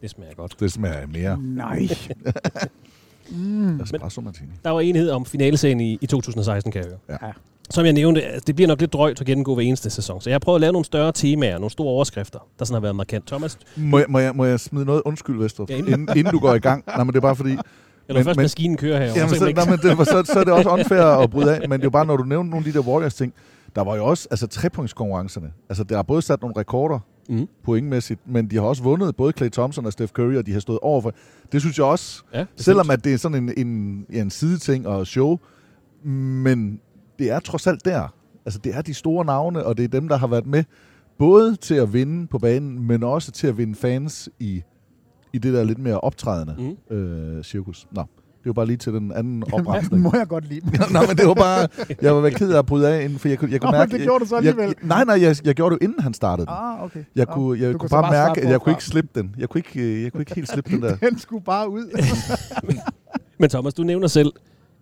[SPEAKER 6] Det smager godt.
[SPEAKER 9] Det smager mere.
[SPEAKER 10] Nej. mm.
[SPEAKER 9] Espresso martini.
[SPEAKER 6] Der var enighed om finaleserien i, i 2016, kan jeg høre.
[SPEAKER 9] Ja.
[SPEAKER 6] Som jeg nævnte, altså, det bliver nok lidt drøjt at gennemgå hver eneste sæson. Så jeg har prøvet at lave nogle større temaer, nogle store overskrifter, der sådan har været markant. Thomas,
[SPEAKER 9] Må jeg, må, jeg, må jeg smide noget undskyld, Vestrup,
[SPEAKER 6] Ja, inden-
[SPEAKER 9] inden, inden du går i gang? Nej, men det er bare fordi...
[SPEAKER 6] eller først maskinen kører her.
[SPEAKER 9] Jamen, så, nej, men det, var- så, så er det også unfair at bryde af, men det er jo bare, når du nævner nogle af de der Warriors-ting, der var jo også altså, trepunktskonkurrencerne. Altså, der har både sat nogle rekorder
[SPEAKER 6] Mm.
[SPEAKER 9] pointmæssigt, men de har også vundet både Clay Thompson og Steph Curry, og de har stået overfor. Det synes jeg også,
[SPEAKER 6] Ja,
[SPEAKER 9] selvom at det er sådan en, en, ja, en sideting og show, men det er trods alt der. Altså, det er de store navne, og det er dem, der har været med både til at vinde på banen, men også til at vinde fans i, i det der lidt mere optrædende
[SPEAKER 6] Mm.
[SPEAKER 9] øh, cirkus. Nå, det var bare lige til den anden opremsning.
[SPEAKER 10] må jeg godt lide dem.
[SPEAKER 9] Nå, men det var bare... Jeg var ked af at bryde af inden, for jeg kunne, jeg kunne
[SPEAKER 10] Nå,
[SPEAKER 9] mærke...
[SPEAKER 10] men det gjorde du så alligevel.
[SPEAKER 9] Jeg, nej, nej, jeg, jeg gjorde det inden han startede den.
[SPEAKER 10] Ah, okay.
[SPEAKER 9] Jeg
[SPEAKER 10] Nå,
[SPEAKER 9] kunne, jeg
[SPEAKER 10] du
[SPEAKER 9] kunne
[SPEAKER 10] så
[SPEAKER 9] bare mærke, at jeg kunne ikke slippe den. Jeg kunne ikke, øh, jeg kunne ikke helt slippe den der.
[SPEAKER 10] Den skulle bare ud.
[SPEAKER 6] Men Thomas, du nævner selv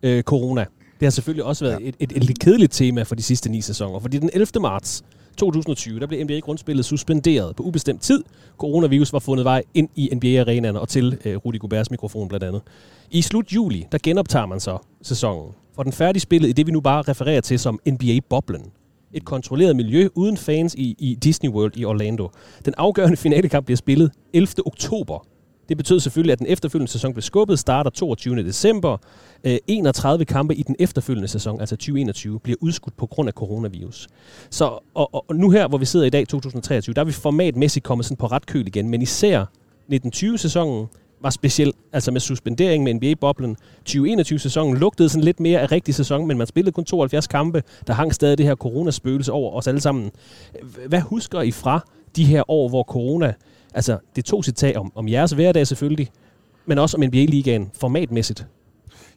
[SPEAKER 6] øh, corona. Det har selvfølgelig også været ja. et, et, et lidt kedeligt tema for de sidste ni sæsoner. Fordi den 11. marts 2020, der blev NBA-grundspillet suspenderet på ubestemt tid. Coronavirus var fundet vej ind i NBA-arenaerne og til øh, Rudi Goberts mikrofon blandt andet. I slut juli, der genoptager man så sæsonen. For den færdige spillet i det, vi nu bare refererer til som NBA-boblen. Et kontrolleret miljø uden fans i, i Disney World i Orlando. Den afgørende finalekamp bliver spillet 11. oktober det betød selvfølgelig, at den efterfølgende sæson blev skubbet, starter 22. december. Øh, 31 kampe i den efterfølgende sæson, altså 2021, bliver udskudt på grund af coronavirus. Så, og, og, og nu her, hvor vi sidder i dag, 2023, der er vi formatmæssigt kommet sådan på ret køl igen, men især 1920-sæsonen var speciel, altså med suspendering med NBA-boblen. 2021-sæsonen lugtede sådan lidt mere af rigtig sæson, men man spillede kun 72 kampe. Der hang stadig det her coronaspøgelse over os alle sammen. Hvad husker I fra de her år, hvor corona Altså, det tog sit tag om, om jeres hverdag selvfølgelig, men også om NBA-ligaen formatmæssigt.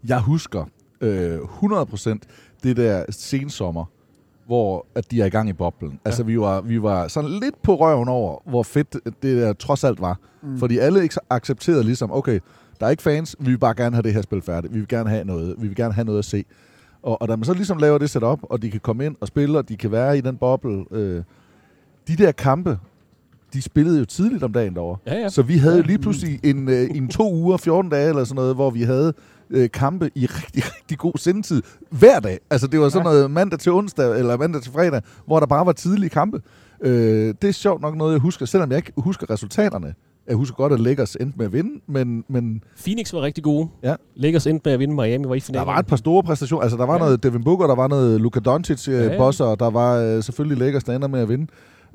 [SPEAKER 9] Jeg husker øh, 100% det der sensommer, hvor at de er i gang i boblen. Ja. Altså, vi var, vi var sådan lidt på røven over, hvor fedt det der trods alt var.
[SPEAKER 10] Mm.
[SPEAKER 9] Fordi alle ikke accepterede ligesom, okay, der er ikke fans, vi vil bare gerne have det her spil færdigt. Vi vil gerne have noget, vi vil gerne have noget at se. Og, og da man så ligesom laver det setup, og de kan komme ind og spille, og de kan være i den boble, øh, de der kampe, de spillede jo tidligt om dagen derovre.
[SPEAKER 6] Ja, ja.
[SPEAKER 9] Så vi havde jo lige pludselig en, øh, en to uger, 14 dage eller sådan noget, hvor vi havde øh, kampe i rigtig, rigtig god sendetid hver dag. Altså det var sådan
[SPEAKER 10] Ja.
[SPEAKER 9] noget mandag til onsdag eller mandag til fredag, hvor der bare var tidlige kampe. Øh, det er sjovt nok noget, jeg husker, selvom jeg ikke husker resultaterne. Jeg husker godt, at Lakers endte med at vinde, men, men
[SPEAKER 6] Phoenix var rigtig gode.
[SPEAKER 9] Ja.
[SPEAKER 6] Lakers endte med at vinde, Miami var i
[SPEAKER 9] der
[SPEAKER 6] finalen.
[SPEAKER 9] var et par store præstationer. Altså der var
[SPEAKER 6] Ja.
[SPEAKER 9] noget Devin Booker, der var noget Luka Doncic øh,
[SPEAKER 6] Ja, ja.
[SPEAKER 9] og der var øh, selvfølgelig Lakers, der ender med at vinde.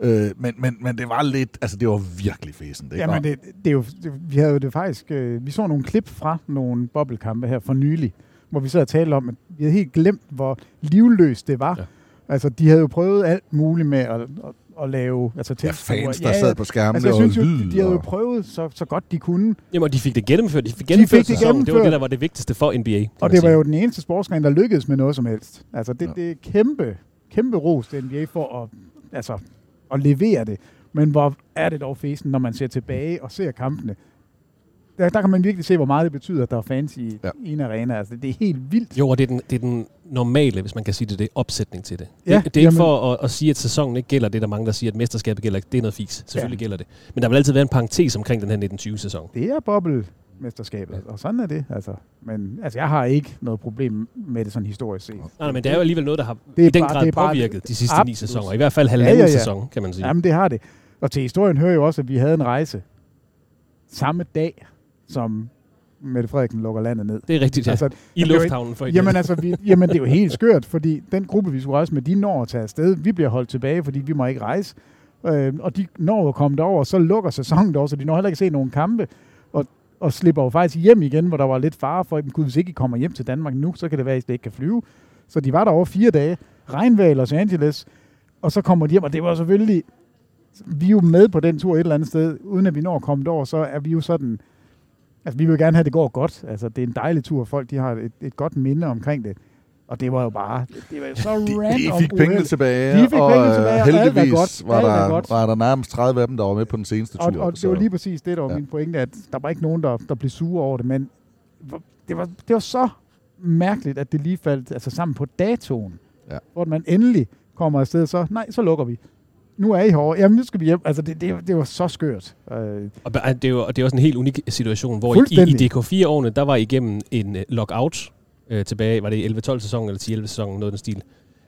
[SPEAKER 9] Øh, men, men, men det var lidt, altså det var virkelig fæsen. Det
[SPEAKER 10] Jamen, det, det er jo, det, vi havde jo det faktisk, øh, vi så nogle klip fra nogle bobblekampe her for nylig, hvor vi så og talte om, at vi havde helt glemt, hvor livløst det var.
[SPEAKER 6] Ja.
[SPEAKER 10] Ja. Altså, de havde jo prøvet alt muligt med at, at, at lave altså,
[SPEAKER 9] Ja,
[SPEAKER 10] tilskuere.
[SPEAKER 9] fans, der sad på skærmen,
[SPEAKER 10] altså, jeg synes jo, de, de havde jo prøvet så, så godt de kunne.
[SPEAKER 6] Jamen, og de fik det gennemført. De fik gennemført
[SPEAKER 10] fik det
[SPEAKER 6] sæsonen. Det var
[SPEAKER 10] gennemført.
[SPEAKER 6] det, der var det vigtigste for NBA.
[SPEAKER 10] Og det var jo den eneste sportsgren, der lykkedes med noget som helst. Altså, det,
[SPEAKER 9] Ja.
[SPEAKER 10] det er kæmpe, kæmpe ros til NBA for at, altså, at levere det. Men hvor er det dog fæsen, når man ser tilbage og ser kampene. Der, der kan man virkelig se, hvor meget det betyder, at der er fans i,
[SPEAKER 9] Ja.
[SPEAKER 10] en arena. Altså, det er helt vildt.
[SPEAKER 6] Jo, og det er, den, det er den normale, hvis man kan sige det, det er opsætning til det.
[SPEAKER 10] Ja,
[SPEAKER 6] det, det er ikke for at, at sige, at sæsonen ikke gælder det, der er mange, der siger, at mesterskabet gælder. Det er noget fis. Selvfølgelig
[SPEAKER 10] Ja.
[SPEAKER 6] gælder det. Men der vil altid være en parentes omkring den her 1920-sæson.
[SPEAKER 10] Det er bobbelmesterskabet, og sådan er det. Altså. Men altså, jeg har ikke noget problem med det sådan historisk set.
[SPEAKER 6] Nej, nej, men det er jo alligevel noget, der har
[SPEAKER 10] Det er
[SPEAKER 6] i den
[SPEAKER 10] bare-
[SPEAKER 6] grad
[SPEAKER 10] det er bare-
[SPEAKER 6] påvirket de sidste ni
[SPEAKER 10] Absolut.
[SPEAKER 6] sæsoner. I hvert fald halvanden
[SPEAKER 10] Ja, ja, ja.
[SPEAKER 6] sæson, kan man sige.
[SPEAKER 10] Jamen, det har det. Og til historien hører jo også, at vi havde en rejse samme dag, som Mette Frederiksen lukker landet ned.
[SPEAKER 6] Det er rigtigt, ja.
[SPEAKER 10] Altså,
[SPEAKER 6] I lufthavnen for
[SPEAKER 10] Jamen altså, vi, jamen det er jo helt skørt, fordi den gruppe, vi skulle rejse med, de når at tage afsted. Vi bliver holdt tilbage, fordi vi må ikke rejse. Øh, og de når at komme derover, så lukker sæsonen derovre, så de når heller ikke se nogen kampe. Og, slipper jo faktisk hjem igen, hvor der var lidt fare for, at gud, hvis ikke I kommer hjem til Danmark nu, så kan det være, at I slet ikke kan flyve. Så de var der over fire dage. Regnvejr i Los Angeles. Og så kommer de hjem, og det var selvfølgelig... Vi er jo med på den tur et eller andet sted. Uden at vi når at komme derover, så er vi jo sådan Altså, vi vil gerne have, at det går godt. Altså, det er en dejlig tur. Folk de har et, et godt minde omkring det. Og det var jo bare, det var jo så
[SPEAKER 9] De,
[SPEAKER 10] random
[SPEAKER 9] de fik pengene tilbage,
[SPEAKER 10] De fik
[SPEAKER 9] og
[SPEAKER 10] pengene
[SPEAKER 9] øh,
[SPEAKER 10] tilbage, og
[SPEAKER 9] heldigvis
[SPEAKER 10] godt.
[SPEAKER 9] var,
[SPEAKER 10] Alt er
[SPEAKER 9] der,
[SPEAKER 10] godt.
[SPEAKER 9] var der nærmest 30 af dem, der var med på den seneste tur.
[SPEAKER 10] Og, og det
[SPEAKER 9] så-
[SPEAKER 10] var lige præcis det, der var
[SPEAKER 9] Ja.
[SPEAKER 10] min pointe, at der var ikke nogen, der, der blev sure over det, men det var, det var så mærkeligt, at det lige faldt altså, sammen på datoen,
[SPEAKER 9] Ja.
[SPEAKER 10] hvor man endelig kommer afsted, så nej, så lukker vi. Nu er I herovre. Jamen, nu skal vi hjem. Altså, det, det, det var så skørt. Øh,
[SPEAKER 6] Og det er jo og det er også en helt unik situation, hvor i, i DK4-årene, der var I igennem en uh, lockout øh, tilbage, var det i 11-12 sæsonen eller 10-11 sæsonen, noget af den stil.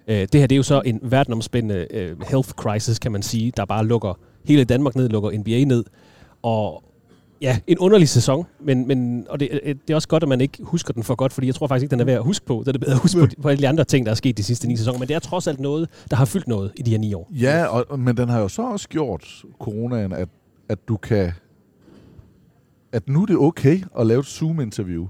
[SPEAKER 6] Øh, det her, det er jo så en verdenomspændende øh, health crisis, kan man sige, der bare lukker hele Danmark ned, lukker NBA ned. Og ja, en underlig sæson, men, men og det, øh, det er også godt, at man ikke husker den for godt, fordi jeg tror faktisk ikke, den er værd at huske på. Så er det bedre at huske på, på alle de andre ting, der er sket de sidste ni sæsoner. Men det er trods alt noget, der har fyldt noget i de her ni år.
[SPEAKER 9] Ja, og, men den har jo så også gjort, coronaen, at, at du kan... At nu er det okay at lave et Zoom-interview.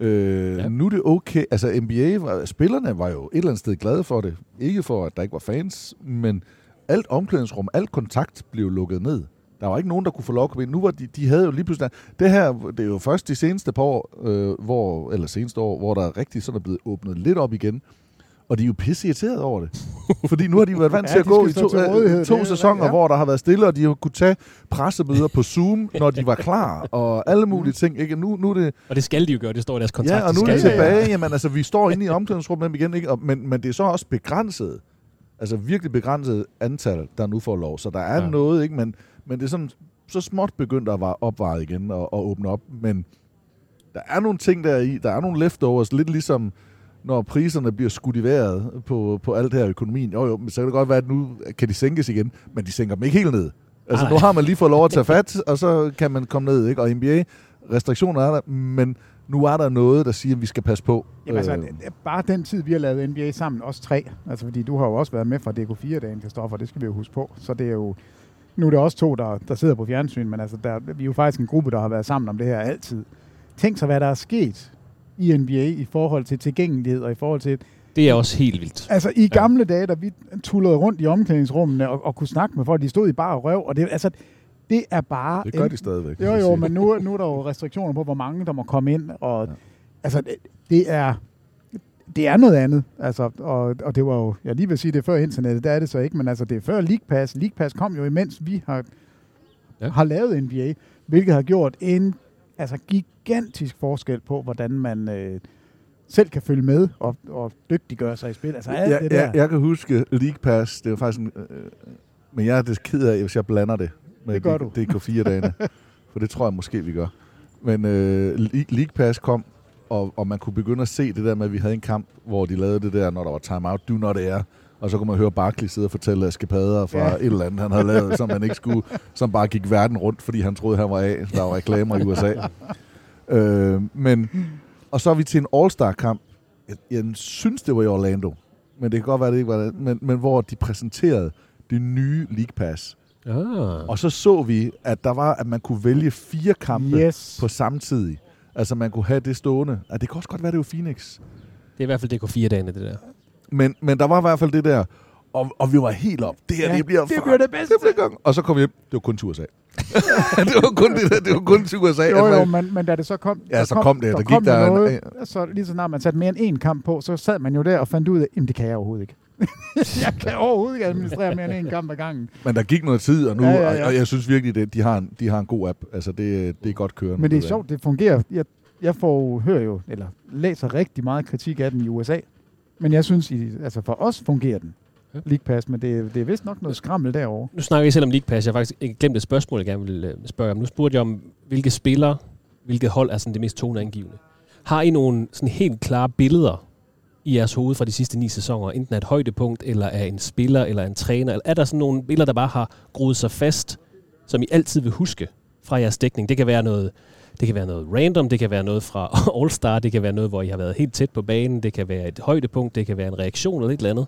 [SPEAKER 9] Øh, ja. Nu er det okay. Altså NBA, var, spillerne var jo et eller andet sted glade for det. Ikke for, at der ikke var fans, men alt omklædningsrum, alt kontakt blev lukket ned. Der var ikke nogen, der kunne få lov at komme ind. Nu var de, de havde jo lige pludselig... Det her, det er jo først de seneste par år, øh, hvor, eller seneste år, hvor der rigtig sådan er blevet åbnet lidt op igen. Og de er jo pisse irriteret over det. Fordi nu har de været vant
[SPEAKER 10] Ja,
[SPEAKER 9] til at
[SPEAKER 10] de
[SPEAKER 9] gå i to,
[SPEAKER 10] til
[SPEAKER 9] øh,
[SPEAKER 10] rådighed.
[SPEAKER 9] to
[SPEAKER 10] er-
[SPEAKER 9] sæsoner,
[SPEAKER 10] ja.
[SPEAKER 9] hvor der har været stille, og de har kunne tage pressemøder på Zoom, når de var klar, og alle mulige ting. Ikke? Nu, nu det,
[SPEAKER 6] Og det skal de jo gøre, det står i deres kontrakt.
[SPEAKER 9] ja, og
[SPEAKER 6] de
[SPEAKER 9] nu er det. tilbage. Jamen, altså, vi står inde i omklædningsrummet igen, ikke? Og, men, men det er så også begrænset. Altså virkelig begrænset antal, der nu får lov. Så der er
[SPEAKER 6] Ja.
[SPEAKER 9] ja. noget, ikke? Men, men det er sådan, så småt begyndt at være opvaret igen og, og åbne op. Men der er nogle ting der i. Der er nogle leftovers, lidt ligesom når priserne bliver skudt i vejret på, på alt det her økonomien. Jo, jo, men så kan det godt være, at nu kan de sænkes igen, men de sænker dem ikke helt ned. Altså,
[SPEAKER 6] Nej.
[SPEAKER 9] nu har man lige fået lov at tage fat, og så kan man komme ned, ikke? Og NBA, restriktioner er der, men nu er der noget, der siger, at vi skal passe på.
[SPEAKER 10] Jamen, altså,
[SPEAKER 9] Øh,
[SPEAKER 10] bare den tid, vi har lavet NBA sammen, os tre. Altså, fordi du har jo også været med fra DK4-dagen, Kristoffer, det skal vi jo huske på. Så det er jo... Nu er det også to, der, der sidder på fjernsyn, men altså, der, vi er jo faktisk en gruppe, der har været sammen om det her altid. Tænk så, hvad der er sket i NBA i forhold til tilgængelighed og i forhold til...
[SPEAKER 6] Det er også helt vildt.
[SPEAKER 10] Altså, i gamle dage, da vi tullede rundt i omklædningsrummene og, og kunne snakke med folk, de stod i bare røv, og det, altså, det er bare...
[SPEAKER 9] det gør
[SPEAKER 10] en-
[SPEAKER 9] de stadigvæk.
[SPEAKER 10] jo, jo, men nu, nu er der jo restriktioner på, hvor mange der må komme ind, og ja. altså, det, det er det er noget andet, altså, og, og det var jo, jeg lige vil sige, det er før internettet, der er det så ikke, men altså, det er før League Pass. League Pass kom jo imens vi har,
[SPEAKER 6] Ja.
[SPEAKER 10] ja. har lavet NBA, hvilket har gjort en altså, gigantisk forskel på, hvordan man øh, selv kan følge med og, og dygtiggøre sig i spil. Altså, alt
[SPEAKER 9] Ja,
[SPEAKER 10] det der.
[SPEAKER 9] jeg, jeg kan huske League Pass, det er faktisk en, øh, men jeg er det ked af, hvis jeg blander det med
[SPEAKER 10] Det gør du.
[SPEAKER 9] DK4-dagene, for det tror jeg måske, vi gør. Men øh, Le- League Pass kom, og, og man kunne begynde at se det der med, at vi havde en kamp, hvor de lavede det der, når der var timeout, do not air, og så kunne man høre Barkley sidde og fortælle eskapader fra
[SPEAKER 10] Ja.
[SPEAKER 9] et eller andet, han havde lavet, som man ikke skulle, som bare gik verden rundt, fordi han troede, han var af. Der var reklamer i USA. øh, men, og så er vi til en All-Star-kamp. Jeg, jeg synes, det var i Orlando, men det kan godt være, det ikke var det, men, men hvor de præsenterede det nye League Pass.
[SPEAKER 6] Ah.
[SPEAKER 9] Og så så vi, at der var, at man kunne vælge fire kampe
[SPEAKER 10] Yes.
[SPEAKER 9] på samtidig. Altså man kunne have det stående. Og det kan også godt være, det var Phoenix.
[SPEAKER 6] Det er i hvert fald DK4-dagene, det der.
[SPEAKER 9] Men, men der var i hvert fald det der, og, og vi var helt op. Det her,
[SPEAKER 10] Ja,
[SPEAKER 9] det bliver,
[SPEAKER 10] det bliver det bedste.
[SPEAKER 9] Det bliver gang. Og så kom vi hjem. Det var kun til USA. det var kun det der, det var kun til USA.
[SPEAKER 10] Jo, jo, men, men da det så kom,
[SPEAKER 9] Ja,
[SPEAKER 10] der
[SPEAKER 9] så kom det. Der gik
[SPEAKER 10] kom
[SPEAKER 9] der en-
[SPEAKER 10] noget, så lige så snart man satte mere end én kamp på, så sad man jo der og fandt ud af, at det kan jeg overhovedet ikke. jeg kan overhovedet ikke administrere mere end én kamp ad gangen.
[SPEAKER 9] Men der gik noget tid, og nu,
[SPEAKER 10] Ja,
[SPEAKER 9] ja,
[SPEAKER 10] ja.
[SPEAKER 9] Og, og jeg synes virkelig, det, de, har en, de har en god app. Altså, det, det er godt kørende.
[SPEAKER 10] Men det er
[SPEAKER 9] der.
[SPEAKER 10] sjovt, det fungerer. Jeg, jeg får hører jo, eller læser rigtig meget kritik af den i USA. Men jeg synes, i, altså for os fungerer den.
[SPEAKER 6] Ja.
[SPEAKER 10] League Pass, men det, det er vist nok noget skrammel derovre.
[SPEAKER 6] Nu snakker vi selv om League Pass. Jeg har faktisk glemt et spørgsmål, jeg gerne vil øh, spørge om. Nu spurgte jeg om, hvilke spillere, hvilket hold er sådan det mest toneangivende. Har I nogle sådan helt klare billeder i jeres hoved fra de sidste ni sæsoner? Enten af et højdepunkt, eller af en spiller, eller en træner? Eller er der sådan nogle billeder, der bare har groet sig fast, som I altid vil huske fra jeres dækning? Det kan være noget, det kan være noget random, det kan være noget fra All-Star, det kan være noget, hvor I har været helt tæt på banen, det kan være et højdepunkt, det kan være en reaktion eller et eller andet.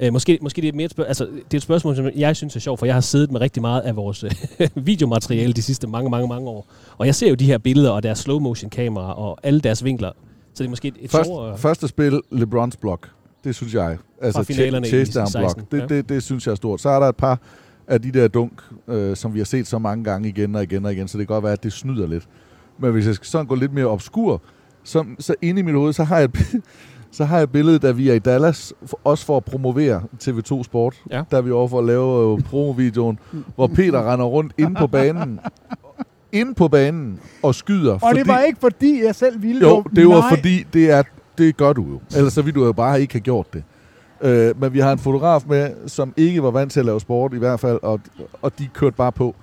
[SPEAKER 6] Øh, måske, måske det er mere et, spørg- altså, det er et spørgsmål, som jeg synes er sjovt, for jeg har siddet med rigtig meget af vores videomateriale de sidste mange, mange, mange år. Og jeg ser jo de her billeder og deres slow motion kameraer og alle deres vinkler. Så det er måske et, et
[SPEAKER 9] Først,
[SPEAKER 6] sjovere...
[SPEAKER 9] Første spil, LeBrons blok. Det synes jeg. Altså,
[SPEAKER 6] Fra finalerne
[SPEAKER 9] chase down
[SPEAKER 6] 16,
[SPEAKER 9] block. Det,
[SPEAKER 6] ja.
[SPEAKER 9] det, det synes jeg er stort. Så er der et par af de der dunk, øh, som vi har set så mange gange igen og igen og igen, så det kan godt være, at det snyder lidt. Men hvis jeg skal sådan gå lidt mere obskur, så, så inde i mit hoved, så har jeg, så har jeg et billede, da vi er i Dallas, for, også for at promovere TV2 Sport.
[SPEAKER 6] Ja.
[SPEAKER 9] Der er vi over for at lave øh, promovideoen, hvor Peter render rundt inde på banen, inde på banen og skyder.
[SPEAKER 10] Og det var ikke fordi, jeg selv ville.
[SPEAKER 9] Jo, det var
[SPEAKER 10] Nej.
[SPEAKER 9] fordi, det er, det gør du jo. Ellers så ville du jo bare ikke have gjort det. Øh, men vi har en fotograf med, som ikke var vant til at lave sport i hvert fald, og, og de kørte bare på.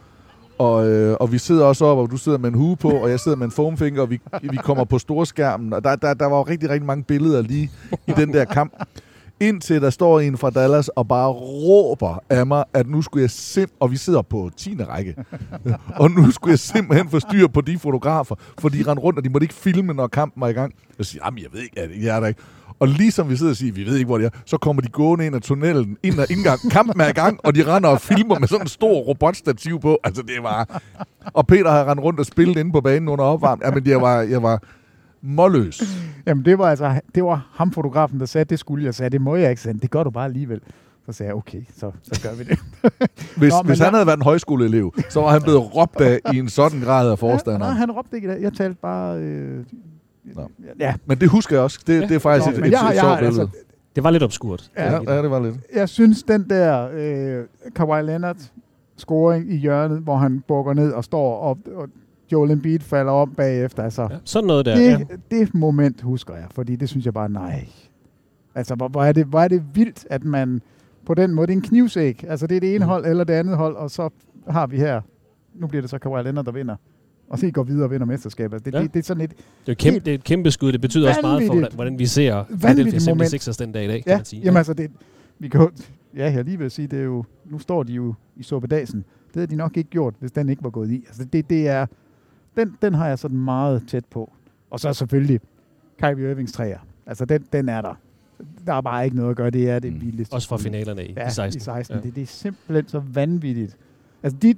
[SPEAKER 9] Og, øh, og vi sidder også op, og du sidder med en hue på, og jeg sidder med en foamfinger, og vi, vi kommer på storskærmen, og der, der, der var jo rigtig, rigtig mange billeder lige i den der kamp. Indtil der står en fra Dallas og bare råber af mig, at nu skulle jeg sim... Og vi sidder på 10. række. og nu skulle jeg simpelthen få styr på de fotografer, for de rendte rundt, og de måtte ikke filme, når kampen var i gang. Jeg siger, jamen jeg ved ikke, jeg er der ikke. Og ligesom vi sidder og siger, vi ved ikke, hvor det er, så kommer de gående ind ad tunnelen, ind ad indgang. Kampen er i gang, og de render og filmer med sådan en stor robotstativ på. Altså, det var... Og Peter har rendt rundt og spillet inde på banen under opvarm. Jamen, jeg var, jeg var målløs.
[SPEAKER 10] Jamen, det var altså det var ham fotografen, der sagde, det skulle jeg. sagde, det må jeg ikke sende. Det gør du bare alligevel. Så sagde jeg, okay, så, så gør vi det.
[SPEAKER 9] Hvis,
[SPEAKER 10] Nå,
[SPEAKER 9] hvis han havde været en højskoleelev, så var han blevet råbt af i en sådan grad af
[SPEAKER 10] Ja, nej, han råbte ikke det. Jeg talte bare... Øh,
[SPEAKER 9] Nå.
[SPEAKER 10] ja,
[SPEAKER 9] Men det husker jeg også. Det, det er faktisk
[SPEAKER 10] Nå,
[SPEAKER 9] et,
[SPEAKER 10] men
[SPEAKER 9] et,
[SPEAKER 10] jeg
[SPEAKER 9] et
[SPEAKER 10] jeg
[SPEAKER 9] sjovt
[SPEAKER 10] har- altså,
[SPEAKER 9] billede.
[SPEAKER 6] Det var lidt obskurt.
[SPEAKER 10] Ja.
[SPEAKER 9] Ja, ja, det var lidt.
[SPEAKER 10] jeg synes, den der øh, Kawhi Leonard scoring i hjørnet, hvor han bukker ned og står op, og Joel Embiid falder om bagefter. Altså,
[SPEAKER 6] Ja, sådan noget der.
[SPEAKER 10] det,
[SPEAKER 6] Ja.
[SPEAKER 10] det moment husker jeg, fordi det synes jeg bare, nej. Altså, hvor, hvor, er det, hvor er det vildt, at man på den måde, det er en knivsæk. Altså, det er det ene hold eller det andet hold, og så har vi her, nu bliver det så Kawhi Leonard, der vinder. Og så går videre og vinder mesterskabet. Altså, det,
[SPEAKER 6] Ja.
[SPEAKER 10] det, det, er sådan et,
[SPEAKER 6] Det er, kæmpe, det er et kæmpe skud. Det betyder også meget for, hvordan- vi ser Philadelphia
[SPEAKER 10] moment.
[SPEAKER 6] 76ers den dag i dag, kan
[SPEAKER 10] ja,
[SPEAKER 6] man sige.
[SPEAKER 10] jamen altså, det, vi kan ja, jeg lige at sige, det er jo, nu står de jo i suppedasen. Det havde de nok ikke gjort, hvis den ikke var gået i. Altså, det, det er, den, den har jeg sådan meget tæt på. Og så selvfølgelig Kyrie Irvings træer. Altså, den, den er der. Der er bare ikke noget at gøre. Det er det
[SPEAKER 9] Mm.
[SPEAKER 10] vildeste.
[SPEAKER 6] Også fra
[SPEAKER 10] skud.
[SPEAKER 6] finalerne i,
[SPEAKER 10] ja,
[SPEAKER 6] i 16.
[SPEAKER 10] I 16.
[SPEAKER 6] Ja.
[SPEAKER 10] Det, det er simpelthen så vanvittigt. Altså, de,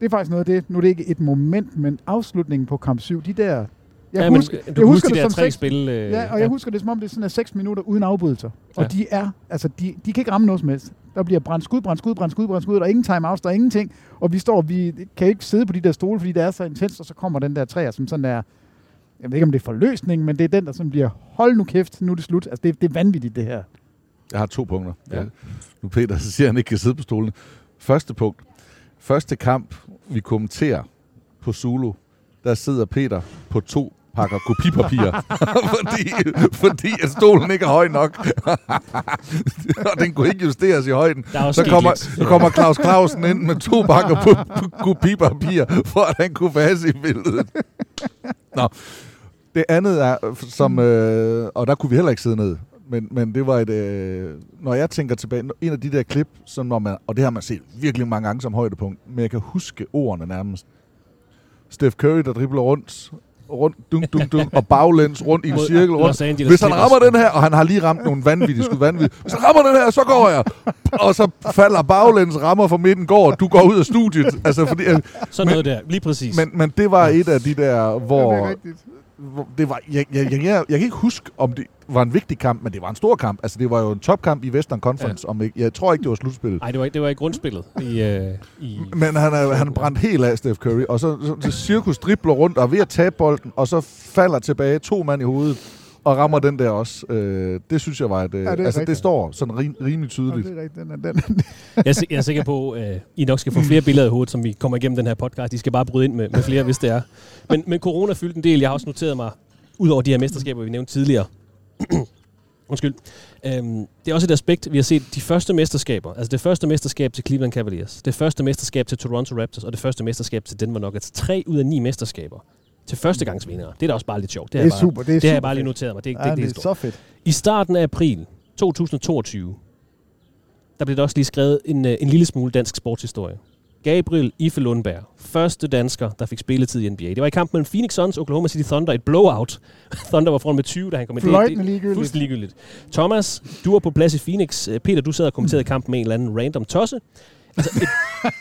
[SPEAKER 10] det er faktisk noget af det, nu er det ikke et moment, men afslutningen på kamp 7, de der... Jeg
[SPEAKER 6] ja, men
[SPEAKER 10] husker,
[SPEAKER 6] du
[SPEAKER 10] jeg
[SPEAKER 6] husker
[SPEAKER 10] husker
[SPEAKER 6] de
[SPEAKER 10] det
[SPEAKER 6] der
[SPEAKER 10] som
[SPEAKER 6] tre
[SPEAKER 10] seks,
[SPEAKER 6] spil. Øh,
[SPEAKER 10] Ja, og jeg husker det som om, det er sådan er 6 minutter uden afbrydelser. Og
[SPEAKER 6] Ja.
[SPEAKER 10] de er, altså de, de kan ikke ramme noget som helst. Der bliver brændt skud, brændt skud, brændt skud, brændt skud, der er ingen timeouts, der er ingenting. Og vi står, vi kan ikke sidde på de der stole, fordi det er så intens, og så kommer den der træer, som sådan er, jeg ved ikke om det er forløsning, men det er den, der sådan bliver, hold nu kæft, nu er det slut. Altså det, det er vanvittigt det her.
[SPEAKER 9] Jeg har to punkter.
[SPEAKER 6] Ja.
[SPEAKER 9] Ja. Nu Peter så siger, han ikke kan sidde på stolen. Første punkt. Første kamp, vi kommenterer på Zulu, der sidder Peter på to pakker kopipapir, fordi, fordi at stolen ikke er høj nok. og den kunne ikke justeres i højden. Så kommer, så kommer Claus Clausen ind med to pakker på, på kopipapir, for at han kunne passe i billedet. Nå. Det andet er, som, øh, og der kunne vi heller ikke sidde ned, men, men det var et, øh, når jeg tænker tilbage, en af de der klip, som når man, og det har man set virkelig mange gange som højdepunkt, men jeg kan huske ordene nærmest. Steph Curry, der dribler rundt, rundt, dunk, dunk, dunk, og baglæns rundt i en cirkel rundt.
[SPEAKER 6] Angeles
[SPEAKER 9] Hvis han rammer den her, og han har lige ramt nogle vanvittige skud, vanvittige. Hvis han rammer den her, så går jeg. Og så falder baglæns, rammer fra midten, går, og du går ud af studiet. Altså, fordi,
[SPEAKER 6] Sådan noget der, lige præcis.
[SPEAKER 9] men, men det var et af de der, hvor...
[SPEAKER 10] det er rigtigt.
[SPEAKER 9] hvor det var, jeg, jeg, jeg, jeg, jeg kan ikke huske, om det var en vigtig kamp, men det var en stor kamp. Altså, det var jo en topkamp i Western Conference. Ja. Om ikke, jeg tror ikke, det var slutspillet.
[SPEAKER 6] Nej, det var, ikke- det var i grundspillet. I, øh, i,
[SPEAKER 9] Men han er, han brændt helt af, Steph Curry. Og så, så, så cirkus dribler rundt og er ved at tabe bolden, og så falder tilbage to mand i hovedet og rammer den der også. Øh, det synes jeg var et... Øh,
[SPEAKER 10] Ja, det
[SPEAKER 9] altså, det står sådan rim, rimelig
[SPEAKER 10] Ja,
[SPEAKER 9] tydeligt.
[SPEAKER 10] det er rigtigt. Den er, den,
[SPEAKER 6] jeg, er, jeg er sikker på, at øh, I nok skal få flere billeder i hovedet, som vi kommer igennem den her podcast. I skal bare bryde ind med, med flere, hvis det er. Men, men corona fyldte en del. Jeg har også noteret mig, ud over de her mesterskaber, vi nævnte tidligere. Undskyld. Øhm, det er også et aspekt, vi har set de første mesterskaber. Altså det første mesterskab til Cleveland Cavaliers, det første mesterskab til Toronto Raptors, og det første mesterskab til Denver Nuggets. Tre ud af ni mesterskaber til førstegangsvindere. Det er da også bare lidt sjovt.
[SPEAKER 10] det
[SPEAKER 6] har
[SPEAKER 10] er
[SPEAKER 6] bare,
[SPEAKER 10] super. Det er
[SPEAKER 6] det har jeg
[SPEAKER 10] super
[SPEAKER 6] bare lige noteret mig. Det, det,
[SPEAKER 10] Ja,
[SPEAKER 6] det, det,
[SPEAKER 10] det
[SPEAKER 6] er
[SPEAKER 10] er så fedt.
[SPEAKER 6] I starten af april 2022, der blev der også lige skrevet en, øh, en lille smule dansk sportshistorie. Gabriel Ife Lundberg, første dansker, der fik spilletid i NBA. Det var i kampen mellem Phoenix Suns og Oklahoma City Thunder, et blowout. Thunder var foran med 20, da han kom ind. Det- det-
[SPEAKER 10] ligegyldigt.
[SPEAKER 6] Fuldstændig ligegyldigt. Thomas, du var på plads i Phoenix. Øh, Peter, du sad og kommenterede kampen med en eller anden random tosse. Altså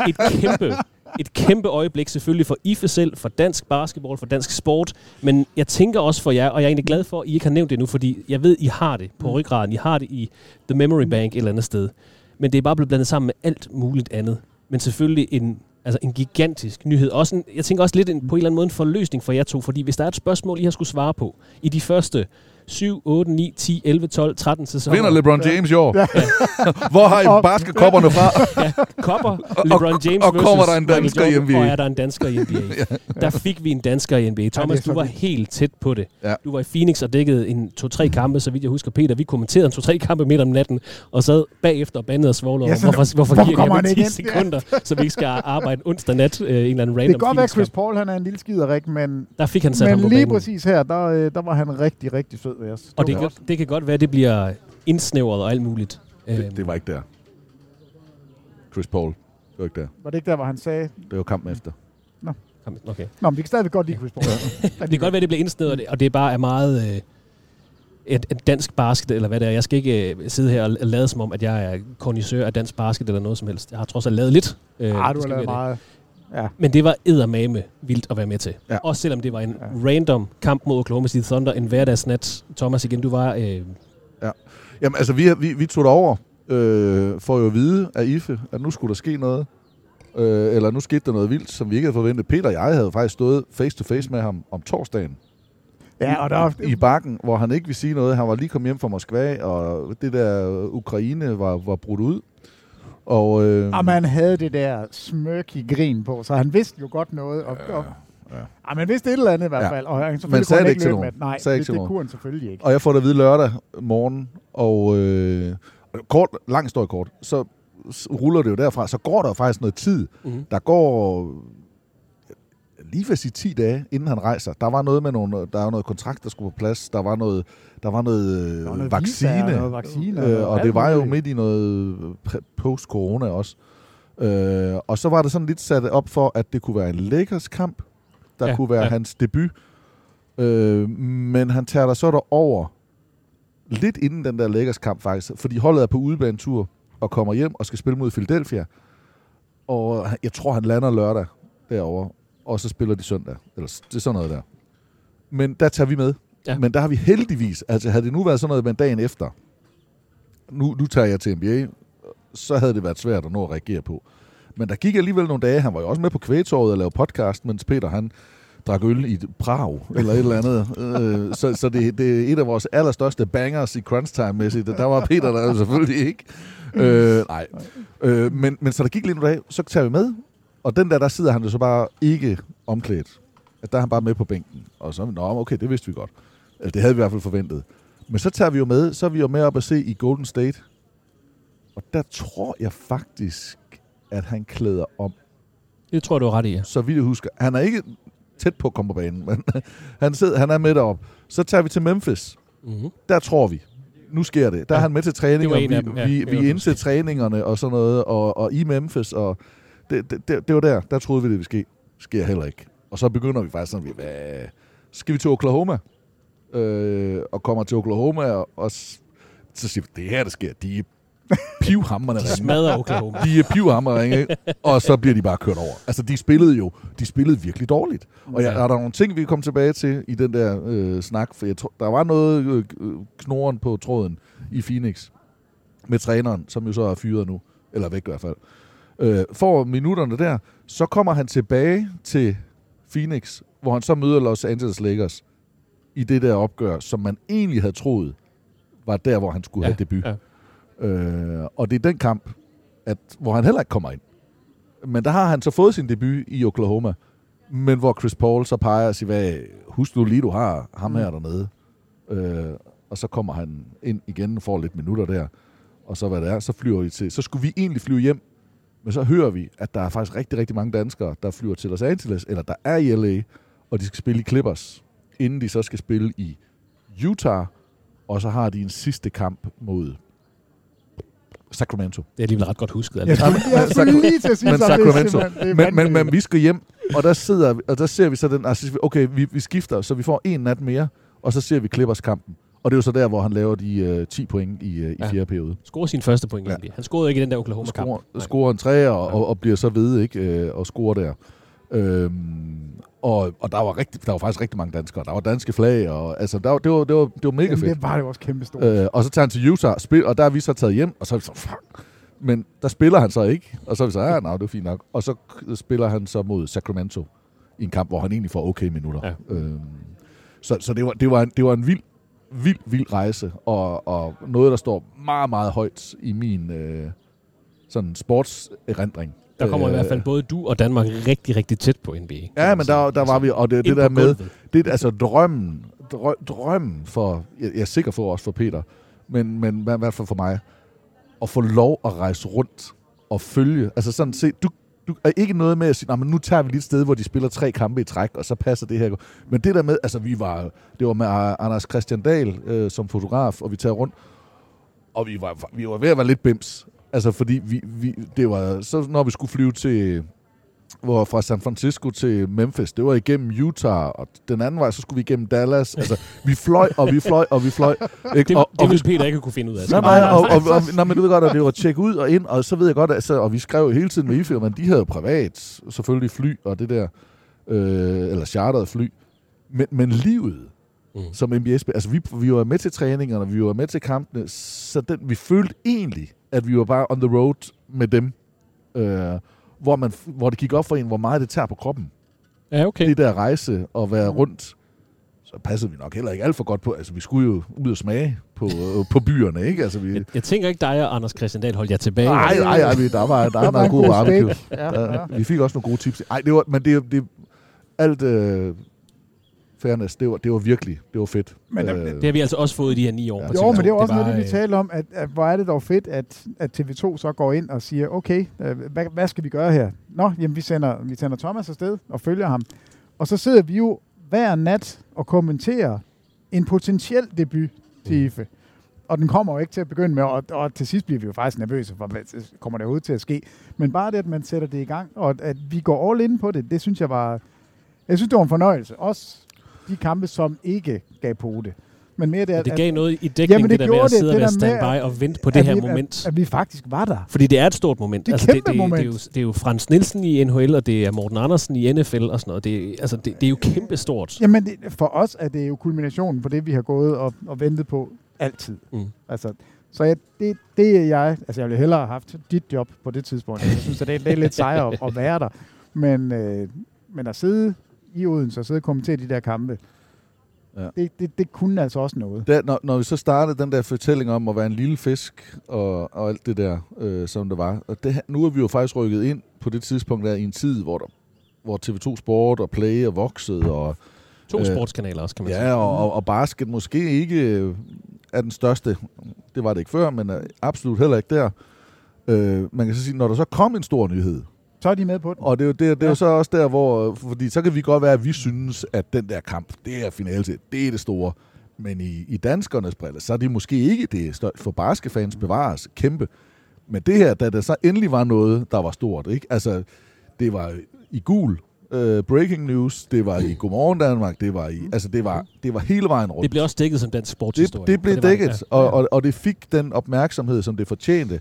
[SPEAKER 6] et, et kæmpe et kæmpe øjeblik selvfølgelig for IFE selv, for dansk basketball, for dansk sport, men jeg tænker også for jer, og jeg er egentlig glad for, at I ikke har nævnt det nu, fordi jeg ved, I har det på ryggraden, I har det i The Memory Bank et eller andet sted. Men det er bare blevet blandet sammen med alt muligt andet. Men selvfølgelig en Altså en gigantisk nyhed. Også en, jeg tænker også lidt en, på en eller anden måde en forløsning for jer to, fordi hvis der er et spørgsmål, I har skulle svare på i de første 7, 8, 9, 10, 11, 12, 13 sæsoner.
[SPEAKER 9] Vinder LeBron James i år?
[SPEAKER 6] Ja.
[SPEAKER 9] Hvor har I basketkopperne fra?
[SPEAKER 6] ja, kopper, LeBron James
[SPEAKER 9] og, og
[SPEAKER 6] versus
[SPEAKER 9] kommer der en
[SPEAKER 6] Michael
[SPEAKER 9] dansker i
[SPEAKER 6] Jordan,
[SPEAKER 9] NBA?
[SPEAKER 6] Og er der en dansker i NBA? Der fik vi en dansker i NBA. Thomas, du var helt tæt på det.
[SPEAKER 9] Ja.
[SPEAKER 6] Du var i Phoenix og dækkede en to-tre kampe, så vidt jeg husker. Peter, vi kommenterede en to-tre kampe midt om natten, og sad bagefter og bandede og svoglede
[SPEAKER 10] Ja,
[SPEAKER 6] hvorfor, hvorfor,
[SPEAKER 10] hvorfor
[SPEAKER 6] giver jeg
[SPEAKER 10] han
[SPEAKER 6] ham 10
[SPEAKER 10] ikke ind?
[SPEAKER 6] sekunder, så vi ikke skal arbejde onsdag nat øh, en eller anden
[SPEAKER 10] Det
[SPEAKER 6] random
[SPEAKER 10] kan godt være, at Chris. Paul han er en lille skiderik, men,
[SPEAKER 6] Der fik han sat ham
[SPEAKER 10] men
[SPEAKER 6] på
[SPEAKER 10] lige
[SPEAKER 6] banen.
[SPEAKER 10] præcis her, der, øh, der var han rigtig, rigtig sød ved os.
[SPEAKER 6] Og det, kan, det kan godt være, at det bliver indsnævret og alt muligt.
[SPEAKER 9] Det,
[SPEAKER 6] Øhm,
[SPEAKER 9] det var ikke der. Chris Paul. Det var ikke der.
[SPEAKER 10] Var det ikke der, hvor han sagde...
[SPEAKER 9] Det var kampen efter.
[SPEAKER 6] kom- okay.
[SPEAKER 10] Nå, men vi kan stadigvæk godt lide Chris Paul.
[SPEAKER 6] Det kan godt være, det bliver indsnævret, og det bare er meget øh, et, et dansk basket, eller hvad det er. Jeg skal ikke øh, sidde her og lade som om, at jeg er kondisør af dansk basket eller noget som helst. Jeg har trods alt lavet lidt. Øh,
[SPEAKER 10] Ah,
[SPEAKER 6] det
[SPEAKER 10] du har lavet
[SPEAKER 6] være det.
[SPEAKER 10] Ja.
[SPEAKER 6] Men det var eddermame vildt at være med til.
[SPEAKER 9] Ja.
[SPEAKER 6] Ja. Også selvom det var en ja. random kamp mod Oklahoma City Thunder, en hverdagsnat. Thomas, igen, du var... Øh,
[SPEAKER 9] Jamen, altså, vi, vi, vi tog derover øh, for jo at vide af IFE, at nu skulle der ske noget. Øh, eller nu skete der noget vildt, som vi ikke havde forventet. Peter og jeg havde faktisk stået face to face med ham om torsdagen.
[SPEAKER 10] Ja, og der,
[SPEAKER 9] I bakken, hvor han ikke ville sige noget. Han var lige kommet hjem fra Moskva, og det der Ukraine var, var brudt ud. Og, øh,
[SPEAKER 10] og man havde det der smørky grin på, så han vidste jo godt noget. Og, ja, og,
[SPEAKER 9] ja.
[SPEAKER 10] ja. man vidste et eller andet i hvert
[SPEAKER 9] Ja.
[SPEAKER 10] fald. Og han,
[SPEAKER 9] Men sagde
[SPEAKER 10] han
[SPEAKER 9] det ikke til nogen.
[SPEAKER 10] med- Nej,
[SPEAKER 9] Sagde ikke
[SPEAKER 10] det,
[SPEAKER 9] til
[SPEAKER 10] det
[SPEAKER 9] nogen.
[SPEAKER 10] kunne han selvfølgelig ikke.
[SPEAKER 9] Og jeg får det at vide lørdag morgen, og øh, kort, lang historie kort, så ruller det jo derfra, så går der jo faktisk noget tid.
[SPEAKER 6] Mhm.
[SPEAKER 9] Der går lige ved sige 10 dage, inden han rejser. Der var noget med nogle, der var noget kontrakt, der skulle på plads. Der var noget, der var noget, øh,
[SPEAKER 10] Der var noget
[SPEAKER 9] vaccine.
[SPEAKER 10] visa og noget vaccine og
[SPEAKER 9] øh, og
[SPEAKER 10] alt
[SPEAKER 9] det var jo midt i noget post-corona også. Øh, og så var det sådan lidt sat op for, at det kunne være en Lakers kamp. Der
[SPEAKER 6] Ja,
[SPEAKER 9] kunne være
[SPEAKER 6] ja.
[SPEAKER 9] hans debut. Øh, men han tager der så derover lidt inden den der Lakers kamp faktisk, fordi holdet er på udebanetur og kommer hjem og skal spille mod Philadelphia. Og jeg tror, han lander lørdag derovre, og så spiller de søndag. Eller det er sådan noget der. Men der tager vi med.
[SPEAKER 6] Ja.
[SPEAKER 9] Men der har vi heldigvis, altså havde det nu været sådan noget med dagen efter, nu, nu tager jeg til NBA, så havde det været svært at nå at reagere på. Men der gik alligevel nogle dage, han var jo også med på kvægtorvet og lavede podcast, mens Peter han drak øl i Prag, eller et eller andet. Øh, så så det, det er et af vores allerstørste bangers i crunch time-mæssigt. Der var Peter der selvfølgelig ikke. Øh, nej. Øh, men, men så der gik lidt nogle dage, så tager vi med, og den der, der sidder han jo så bare ikke omklædt. At der er han bare med på bænken. Og så, nå, okay, det vidste vi godt. Eller det havde vi i hvert fald forventet. Men så tager vi jo med, så er vi jo med op at se i Golden State. Og der tror jeg faktisk, at han klæder om.
[SPEAKER 6] det tror du har ret i, ja.
[SPEAKER 9] Så vidt jeg husker. Han er ikke tæt på at komme på banen, men han, sidder, han er med derop. Så tager vi til Memphis.
[SPEAKER 6] Mm-hmm.
[SPEAKER 9] Der tror vi. Nu sker det. Der er
[SPEAKER 6] Ja.
[SPEAKER 9] han med til træning,
[SPEAKER 6] Det var
[SPEAKER 9] og
[SPEAKER 6] en
[SPEAKER 9] vi,
[SPEAKER 6] ja.
[SPEAKER 9] vi, vi er inde til træningerne og sådan noget, og, og i Memphis, og det, det, det, det var der, der troede vi, det ville ske. Sker heller ikke. Og så begynder vi faktisk sådan, hvad, skal vi til Oklahoma? Øh, og kommer til Oklahoma, og, og så siger vi, det her, der sker, de er pivhammerne
[SPEAKER 6] De smadrer Oklahoma.
[SPEAKER 9] De er pivhammer ringe, og så bliver de bare kørt over. Altså, de spillede jo, de spillede virkelig dårligt. Og jeg, er der nogle ting, vi kan komme tilbage til i den der øh, snak? For jeg tror, der var noget øh, øh, knoren på tråden i Phoenix med træneren, som jo så er fyret nu, eller væk i hvert fald. Øh, får minutterne der, så kommer han tilbage til Phoenix, hvor han så møder Los Angeles Lakers i det der opgør, som man egentlig havde troet var der, hvor han skulle
[SPEAKER 6] Ja,
[SPEAKER 9] have debut.
[SPEAKER 6] ja.
[SPEAKER 9] Øh, og det er den kamp, at, hvor han heller ikke kommer ind. Men der har han så fået sin debut i Oklahoma, men hvor Chris Paul så peger og siger, hvad, husk nu lige, du har ham her dernede. Øh, og så kommer han ind igen, får lidt minutter der, og så hvad det er, så flyver vi til. Så skulle vi egentlig flyve hjem, men så hører vi, at der er faktisk rigtig, rigtig mange danskere, der flyver til Los Angeles, eller der er i LA, og de skal spille i Clippers, inden de så skal spille i Utah, og så har de en sidste kamp mod Sacramento.
[SPEAKER 6] Det er alligevel ret godt husket.
[SPEAKER 10] Jeg
[SPEAKER 6] Altså.
[SPEAKER 10] skulle, jeg skulle lige til at sige
[SPEAKER 9] Men
[SPEAKER 10] er
[SPEAKER 9] Sacramento.
[SPEAKER 10] det
[SPEAKER 9] Men, men, men vi skal hjem, og der sidder og der ser vi så den, altså, okay, vi, vi skifter, så vi får en nat mere, og så ser vi Clippers kampen. Og det er jo så der, hvor han laver de uh, 10 point i, uh, i
[SPEAKER 6] Ja.
[SPEAKER 9] fjerde periode.
[SPEAKER 6] Scorer sin første point
[SPEAKER 9] Ja.
[SPEAKER 6] egentlig. Han scorede ikke i den der Oklahoma-kamp.
[SPEAKER 9] Scorer, scorer en træer og, og, og bliver så ved, ikke? Øh, og scorer der. Øhm, og, og der var, rigtig, der var faktisk rigtig mange danskere. Der var danske flag, og altså, der, var- det, var, det, var, det var mega
[SPEAKER 10] Jamen,
[SPEAKER 9] fedt.
[SPEAKER 10] det var det også kæmpe stort.
[SPEAKER 9] Øh, og så tager han til Utah, spil, og der er vi så taget hjem, og så er vi så, fuck. Men der spiller han så ikke, og så er vi så, ja, nej, det er fint nok. Og så spiller han så mod Sacramento i en kamp, hvor han egentlig får okay minutter.
[SPEAKER 6] Ja.
[SPEAKER 9] Øhm, så så det, var, det, var en, det var en vild, vild, vild rejse, og, og noget, der står meget, meget højt i min øh, sådan sportserindring.
[SPEAKER 6] Der kommer i
[SPEAKER 9] Øh,
[SPEAKER 6] hvert fald både du og Danmark rigtig, rigtig tæt på NBA.
[SPEAKER 9] Ja, men der, der var vi, og det, det der med, det er altså drømmen, drø, drømmen for, jeg, jeg er sikker for også for Peter, men, men i hvert fald for mig, at få lov at rejse rundt og følge, altså sådan se, du, du er ikke noget med at sige, men nu tager vi lige et sted, hvor de spiller tre kampe i træk, og så passer det her. Men det der med, altså vi var, det var med Anders Christian Dahl øh, som fotograf, og vi tager rundt, og vi var, vi var ved at være lidt bims. Altså fordi vi, vi, det var, så når vi skulle flyve til, hvor fra San Francisco til Memphis, det var igennem Utah, og den anden vej, så skulle vi igennem Dallas. Altså, vi fløj, og vi fløj, og vi fløj. Ikke?
[SPEAKER 6] Det,
[SPEAKER 9] og,
[SPEAKER 6] det ville Peter ikke kunne finde ud af.
[SPEAKER 9] Nej, nej, og, og, og, nej, men du ved godt, at det var tjek ud og ind, og så ved jeg godt, at, så, og vi skrev jo hele tiden med IFE, men de havde privat, selvfølgelig fly og det der, øh, eller charteret fly. Men, men livet, mm. som NBA spiller, altså vi, vi var med til træningerne, vi var med til kampene, så den, vi følte egentlig, at vi var bare on the road med dem, øh, hvor, man, hvor det gik op for en, hvor meget det tager på kroppen.
[SPEAKER 6] Ja, okay.
[SPEAKER 9] Det der rejse og være rundt, så passede vi nok heller ikke alt for godt på. Altså, vi skulle jo ud og smage på, øh, på byerne, ikke? Altså, vi,
[SPEAKER 6] Jeg, jeg tænker ikke, dig og Anders Christian Dahl holdt jer tilbage.
[SPEAKER 9] Nej, nej, nej, vi- der var, der var noget god barbecue.
[SPEAKER 10] Ja,
[SPEAKER 9] Ja,
[SPEAKER 10] ja.
[SPEAKER 9] Vi fik også nogle gode tips. Ej, det var, men det, det alt øh, fairness, det var, det var virkelig, det var fedt.
[SPEAKER 10] Men,
[SPEAKER 9] øh,
[SPEAKER 6] Det har vi altså også fået i de her ni år.
[SPEAKER 9] Ja.
[SPEAKER 10] Jo,
[SPEAKER 6] TV2.
[SPEAKER 10] men det er også
[SPEAKER 6] var,
[SPEAKER 10] noget, det vi
[SPEAKER 6] øh,
[SPEAKER 10] taler om, at, at hvor er det dog fedt, at, at TV2 så går ind og siger, okay, øh, hvad, hvad skal vi gøre her? Nå, jamen vi sender, vi sender Thomas afsted og følger ham. Og så sidder vi jo hver nat og kommenterer en potentiel debut til IFE. Og den kommer jo ikke til at begynde med, og, og til sidst bliver vi jo faktisk nervøse for, hvad kommer det ud til at ske. Men bare det, at man sætter det i gang, og at vi går all in på det, det synes jeg var, jeg synes, det var en fornøjelse. Også de kampe, som ikke gav pote. Men mere det, at,
[SPEAKER 6] Det gav noget i
[SPEAKER 10] Jamen,
[SPEAKER 6] dækningen,
[SPEAKER 10] det
[SPEAKER 6] det, der med at
[SPEAKER 10] det,
[SPEAKER 6] sidde og
[SPEAKER 10] det
[SPEAKER 6] være
[SPEAKER 10] der med,
[SPEAKER 6] standby og vente på
[SPEAKER 10] at
[SPEAKER 6] det her
[SPEAKER 10] vi,
[SPEAKER 6] moment.
[SPEAKER 10] At, at vi faktisk var der.
[SPEAKER 6] Fordi det er et stort moment.
[SPEAKER 10] Det er
[SPEAKER 6] altså,
[SPEAKER 10] kæmpe
[SPEAKER 6] det, det,
[SPEAKER 10] moment.
[SPEAKER 6] Det, er jo, det er jo Frans Nielsen i NHL, og det er Morten Andersen i NFL og sådan noget. Det, er- altså, det, det er jo kæmpe stort.
[SPEAKER 10] Jamen, det, for os er det jo kulminationen på det, vi har gået og, og ventet på altid.
[SPEAKER 6] Mm.
[SPEAKER 10] Altså, så jeg, det, det er jeg... Altså, jeg ville hellere have haft dit job på det tidspunkt. Jeg synes, at det, det er lidt sejere at, at være der. Men, øh, men at sidde i Odense og sidde og kommentere de der kampe,
[SPEAKER 9] Ja.
[SPEAKER 10] ja. det, det, det kunne altså også noget.
[SPEAKER 9] der, når, når vi så startede den der fortælling om at være en lille fisk og, og alt det der, øh, som det var. Og det, nu er vi jo faktisk rykket ind på det tidspunkt der i en tid, hvor, der, hvor TV2 Sport og Play er vokset, og
[SPEAKER 6] To
[SPEAKER 9] Øh,
[SPEAKER 6] sportskanaler også, kan man sige.
[SPEAKER 9] Ja, og, og, og basket måske ikke øh, er den største. Det var det ikke før, men er absolut heller ikke der. Øh, man kan så sige, når der så kom en stor nyhed,
[SPEAKER 10] Så er de med på den.
[SPEAKER 9] og det er jo, det, er- det er jo
[SPEAKER 10] Ja.
[SPEAKER 9] så også der, hvor... Fordi så kan vi godt være, at vi synes, at den der kamp, det er finale til, det er det store. Men i, i danskernes briller, så er det måske ikke det største. For basketfans bevares kæmpe. Men det her, da der så endelig var noget, der var stort, ikke? Altså, det var i gul uh, breaking news, det var i Godmorgen Danmark, det var i... Altså, det var, det var hele vejen rundt.
[SPEAKER 6] Det blev også dækket som dansk sportshistorie.
[SPEAKER 9] Det, det blev
[SPEAKER 6] var
[SPEAKER 9] dækket,
[SPEAKER 6] ja.
[SPEAKER 9] og, og, og det fik den opmærksomhed, som det fortjente.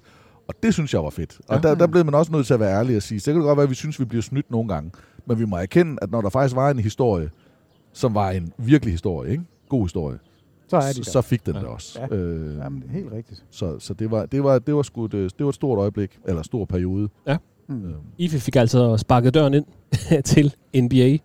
[SPEAKER 9] Og det synes jeg var fedt. Og
[SPEAKER 10] Ja.
[SPEAKER 9] der, der blev man også nødt til at være ærlig og sige, så kan det godt være, at vi synes, vi bliver snydt nogle gange. Men vi må erkende, at når der faktisk var en historie, som var en virkelig historie, ikke? god historie,
[SPEAKER 10] Så er de
[SPEAKER 9] så, så fik den
[SPEAKER 6] Ja.
[SPEAKER 9] det også.
[SPEAKER 10] Ja.
[SPEAKER 9] Øh,
[SPEAKER 10] Jamen, det er helt rigtigt.
[SPEAKER 9] så så det, var, det, var, det, var sgu et, det var et stort øjeblik, eller stor periode.
[SPEAKER 10] Mm.
[SPEAKER 9] Øh,
[SPEAKER 6] IFE fik altså sparket døren ind til NBA.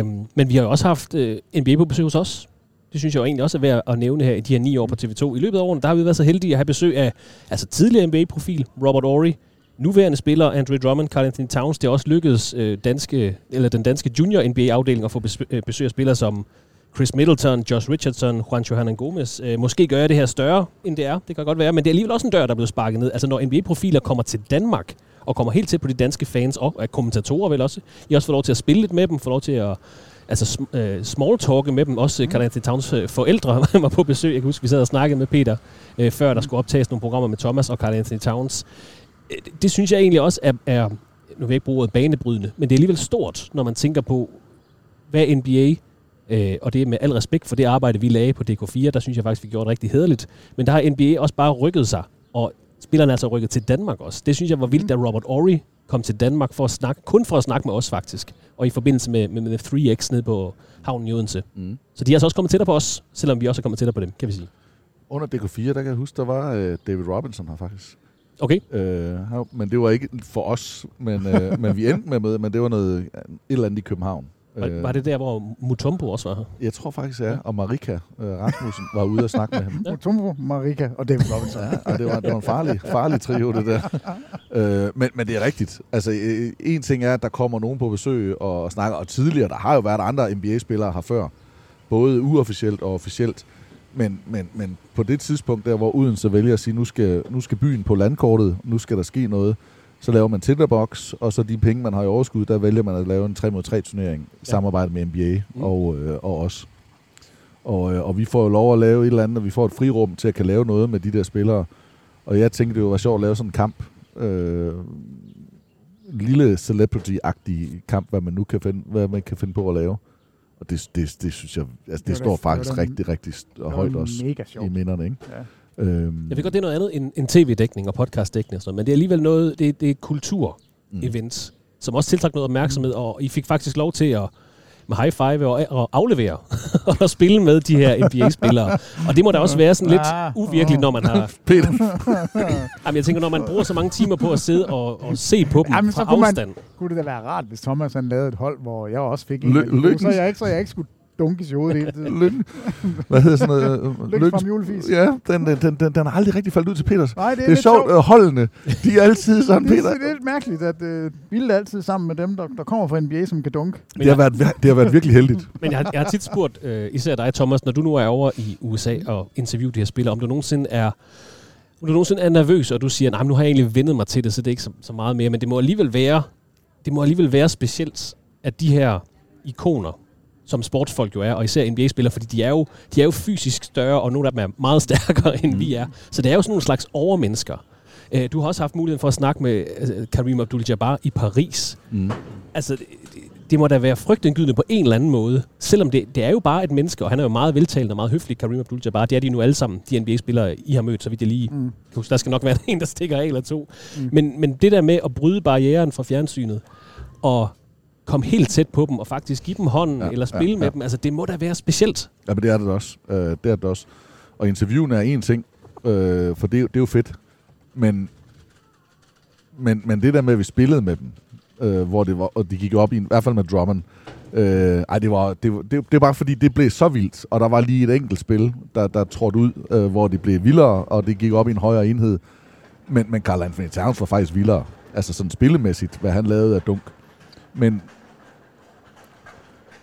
[SPEAKER 6] Um, men vi har jo også haft uh, NBA på besøg hos os. Det synes jeg jo egentlig også er værd at nævne her i de her ni år på TV2. I løbet af årene, der har vi været så heldige at have besøg af altså tidligere NBA-profil Robert Ory, nuværende spiller Andre Drummond, Carl Anthony Towns. Det er også lykkedes øh, danske, eller den danske junior NBA-afdeling at få besøg, øh, besøg af spillere som Chris Middleton, Josh Richardson, Juancho Hernan-Gomez. Øh, måske gør jeg det her større, end det er. Det kan godt være, men det er alligevel også en dør, der er blevet sparket ned. Altså når NBA-profiler kommer til Danmark, og kommer helt tæt på de danske fans, og er kommentatorer vel også. I har også fået lov til at spille lidt med dem, får lov til at altså, sm- øh, small talke med dem. Også mm. Carl Anthony Towns øh, forældre var på besøg. Jeg kan huske, vi sad og snakkede med Peter, øh, før der skulle optages nogle programmer med Thomas og Carl Anthony Towns. Øh, det, det synes jeg egentlig også er, er, nu vil jeg ikke bruge ordet banebrydende, men det er alligevel stort, når man tænker på, hvad NBA, øh, og det er med al respekt for det arbejde, vi lagde på DK4, der synes jeg faktisk, vi gjorde det rigtig hederligt, men der har NBA også bare rykket sig, og spillerne er altså rykket til Danmark også. Det synes jeg var vildt, da Robert Ory kom til Danmark for at snakke, kun for at snakke med os faktisk, og i forbindelse med, med, med 3X nede på havnen i Odense.
[SPEAKER 9] mm.
[SPEAKER 6] Så de er altså også kommet tættere på os, selvom vi også er kommet tættere på dem, kan vi sige.
[SPEAKER 9] Under DK4, der kan jeg huske, der var øh, David Robinson her faktisk.
[SPEAKER 6] Okay.
[SPEAKER 9] Øh, men det var ikke for os, men, øh, men vi endte med med, men det var noget, et eller andet i København.
[SPEAKER 6] Var, var det der, hvor Mutombo også var her?
[SPEAKER 9] Jeg tror faktisk, ja. Og Marika øh, Rasmussen var ude og snakke med ham.
[SPEAKER 10] Mutombo, Marika og David Robinson.
[SPEAKER 9] Ja, og det var, det var en farlig, farlig trio, det der. Øh, men, men det er rigtigt. Altså, øh, en ting er, at der kommer nogen på besøg og snakker, og tidligere, der har jo været andre NBA-spillere her før, både uofficielt og officielt. Men, men, men på det tidspunkt der, hvor Odense vælger at sige, nu skal, nu skal byen på landkortet, nu skal der ske noget, så laver man Tinderbox, og så de penge, man har i overskud, der vælger man at lave en 3 mod 3 turnering i ja. samarbejde med NBA mm. og, øh, og os. Og, øh, og vi får jo lov at lave et eller andet, og vi får et frirum til at kan lave noget med de der spillere. Og jeg tænkte, det var sjovt at lave sådan en kamp. Øh, lille celebrity-agtig kamp, hvad man nu kan finde, hvad man kan finde på at lave. Og det, det, det synes jeg, altså det, det står det, faktisk det rigtig, rigtig højt også i minderne, ikke? Ja.
[SPEAKER 6] Øhm. Jeg ved godt, det er noget andet end, end tv-dækning og podcastdækning og sådan men det er alligevel noget, det, det er kultur-events, mm. som også tiltrækker noget opmærksomhed, og I fik faktisk lov til at med high five og, og aflevere og spille med de her NBA-spillere. Og det må da også være sådan lidt ah. uvirkeligt, når man har...
[SPEAKER 9] Peter.
[SPEAKER 6] Jamen, jeg tænker, når man bruger så mange timer på at sidde og, og se på dem Jamen, fra afstand.
[SPEAKER 10] Man, kunne det da være rart, hvis Thomas han lavede et hold, hvor jeg også fik en... L- så, jeg ikke, så jeg ikke skulle dunkes i hovedet hele tiden.
[SPEAKER 9] Lykken. Hvad hedder sådan noget?
[SPEAKER 10] Lykken, Lykken fra julefis.
[SPEAKER 9] Ja, den, den, den, den, har aldrig rigtig faldet ud til Peters.
[SPEAKER 10] Nej, det er,
[SPEAKER 9] det er sjovt. Sjov. holdene, de er altid
[SPEAKER 10] det,
[SPEAKER 9] Peter.
[SPEAKER 10] Det er lidt mærkeligt, at uh, Vilde er altid sammen med dem, der, der kommer fra NBA, som kan dunke.
[SPEAKER 9] Men det, har været, det har været virkelig heldigt.
[SPEAKER 6] Men jeg har, jeg har tit spurgt, uh, især dig, Thomas, når du nu er over i USA og interviewer de her spillere, om du nogensinde er om du nogensinde er nervøs, og du siger, nej, nu har jeg egentlig vendet mig til det, så det er ikke så, så meget mere, men det må alligevel være, det må alligevel være specielt, at de her ikoner, som sportsfolk jo er, og især NBA-spillere, fordi de er, jo, de er jo fysisk større, og nogle af dem er meget stærkere, end mm. vi er. Så det er jo sådan nogle slags overmennesker. Øh, du har også haft muligheden for at snakke med altså, Karim Abdul-Jabbar i Paris. Mm. Altså, det, det må da være frygtindgydende på en eller anden måde, selvom det, det er jo bare et menneske, og han er jo meget veltalende og meget høflig, Karim Abdul-Jabbar. Det er de nu alle sammen, de NBA-spillere, I har mødt, så vidt jeg lige mm. Der skal nok være en, der stikker af eller to. Mm. Men, men det der med at bryde barrieren fra fjernsynet, og komme helt tæt på dem og faktisk give dem hånden ja, eller spille ja, med ja. dem. Altså, det må da være specielt.
[SPEAKER 9] Ja, men det er det også. Uh, det er det også. Og interviewen er en ting, uh, for det, det er jo fedt. Men, men, men det der med, at vi spillede med dem, uh, hvor det var, og de gik op i, i hvert fald med Drummond, uh, ej, det var, det, det, det var bare fordi, det blev så vildt, og der var lige et enkelt spil, der, der trådte ud, uh, hvor det blev vildere, og det gik op i en højere enhed. Men, men Carl Anthony Towns var faktisk vildere. Altså sådan spillemæssigt, hvad han lavede af dunk. Men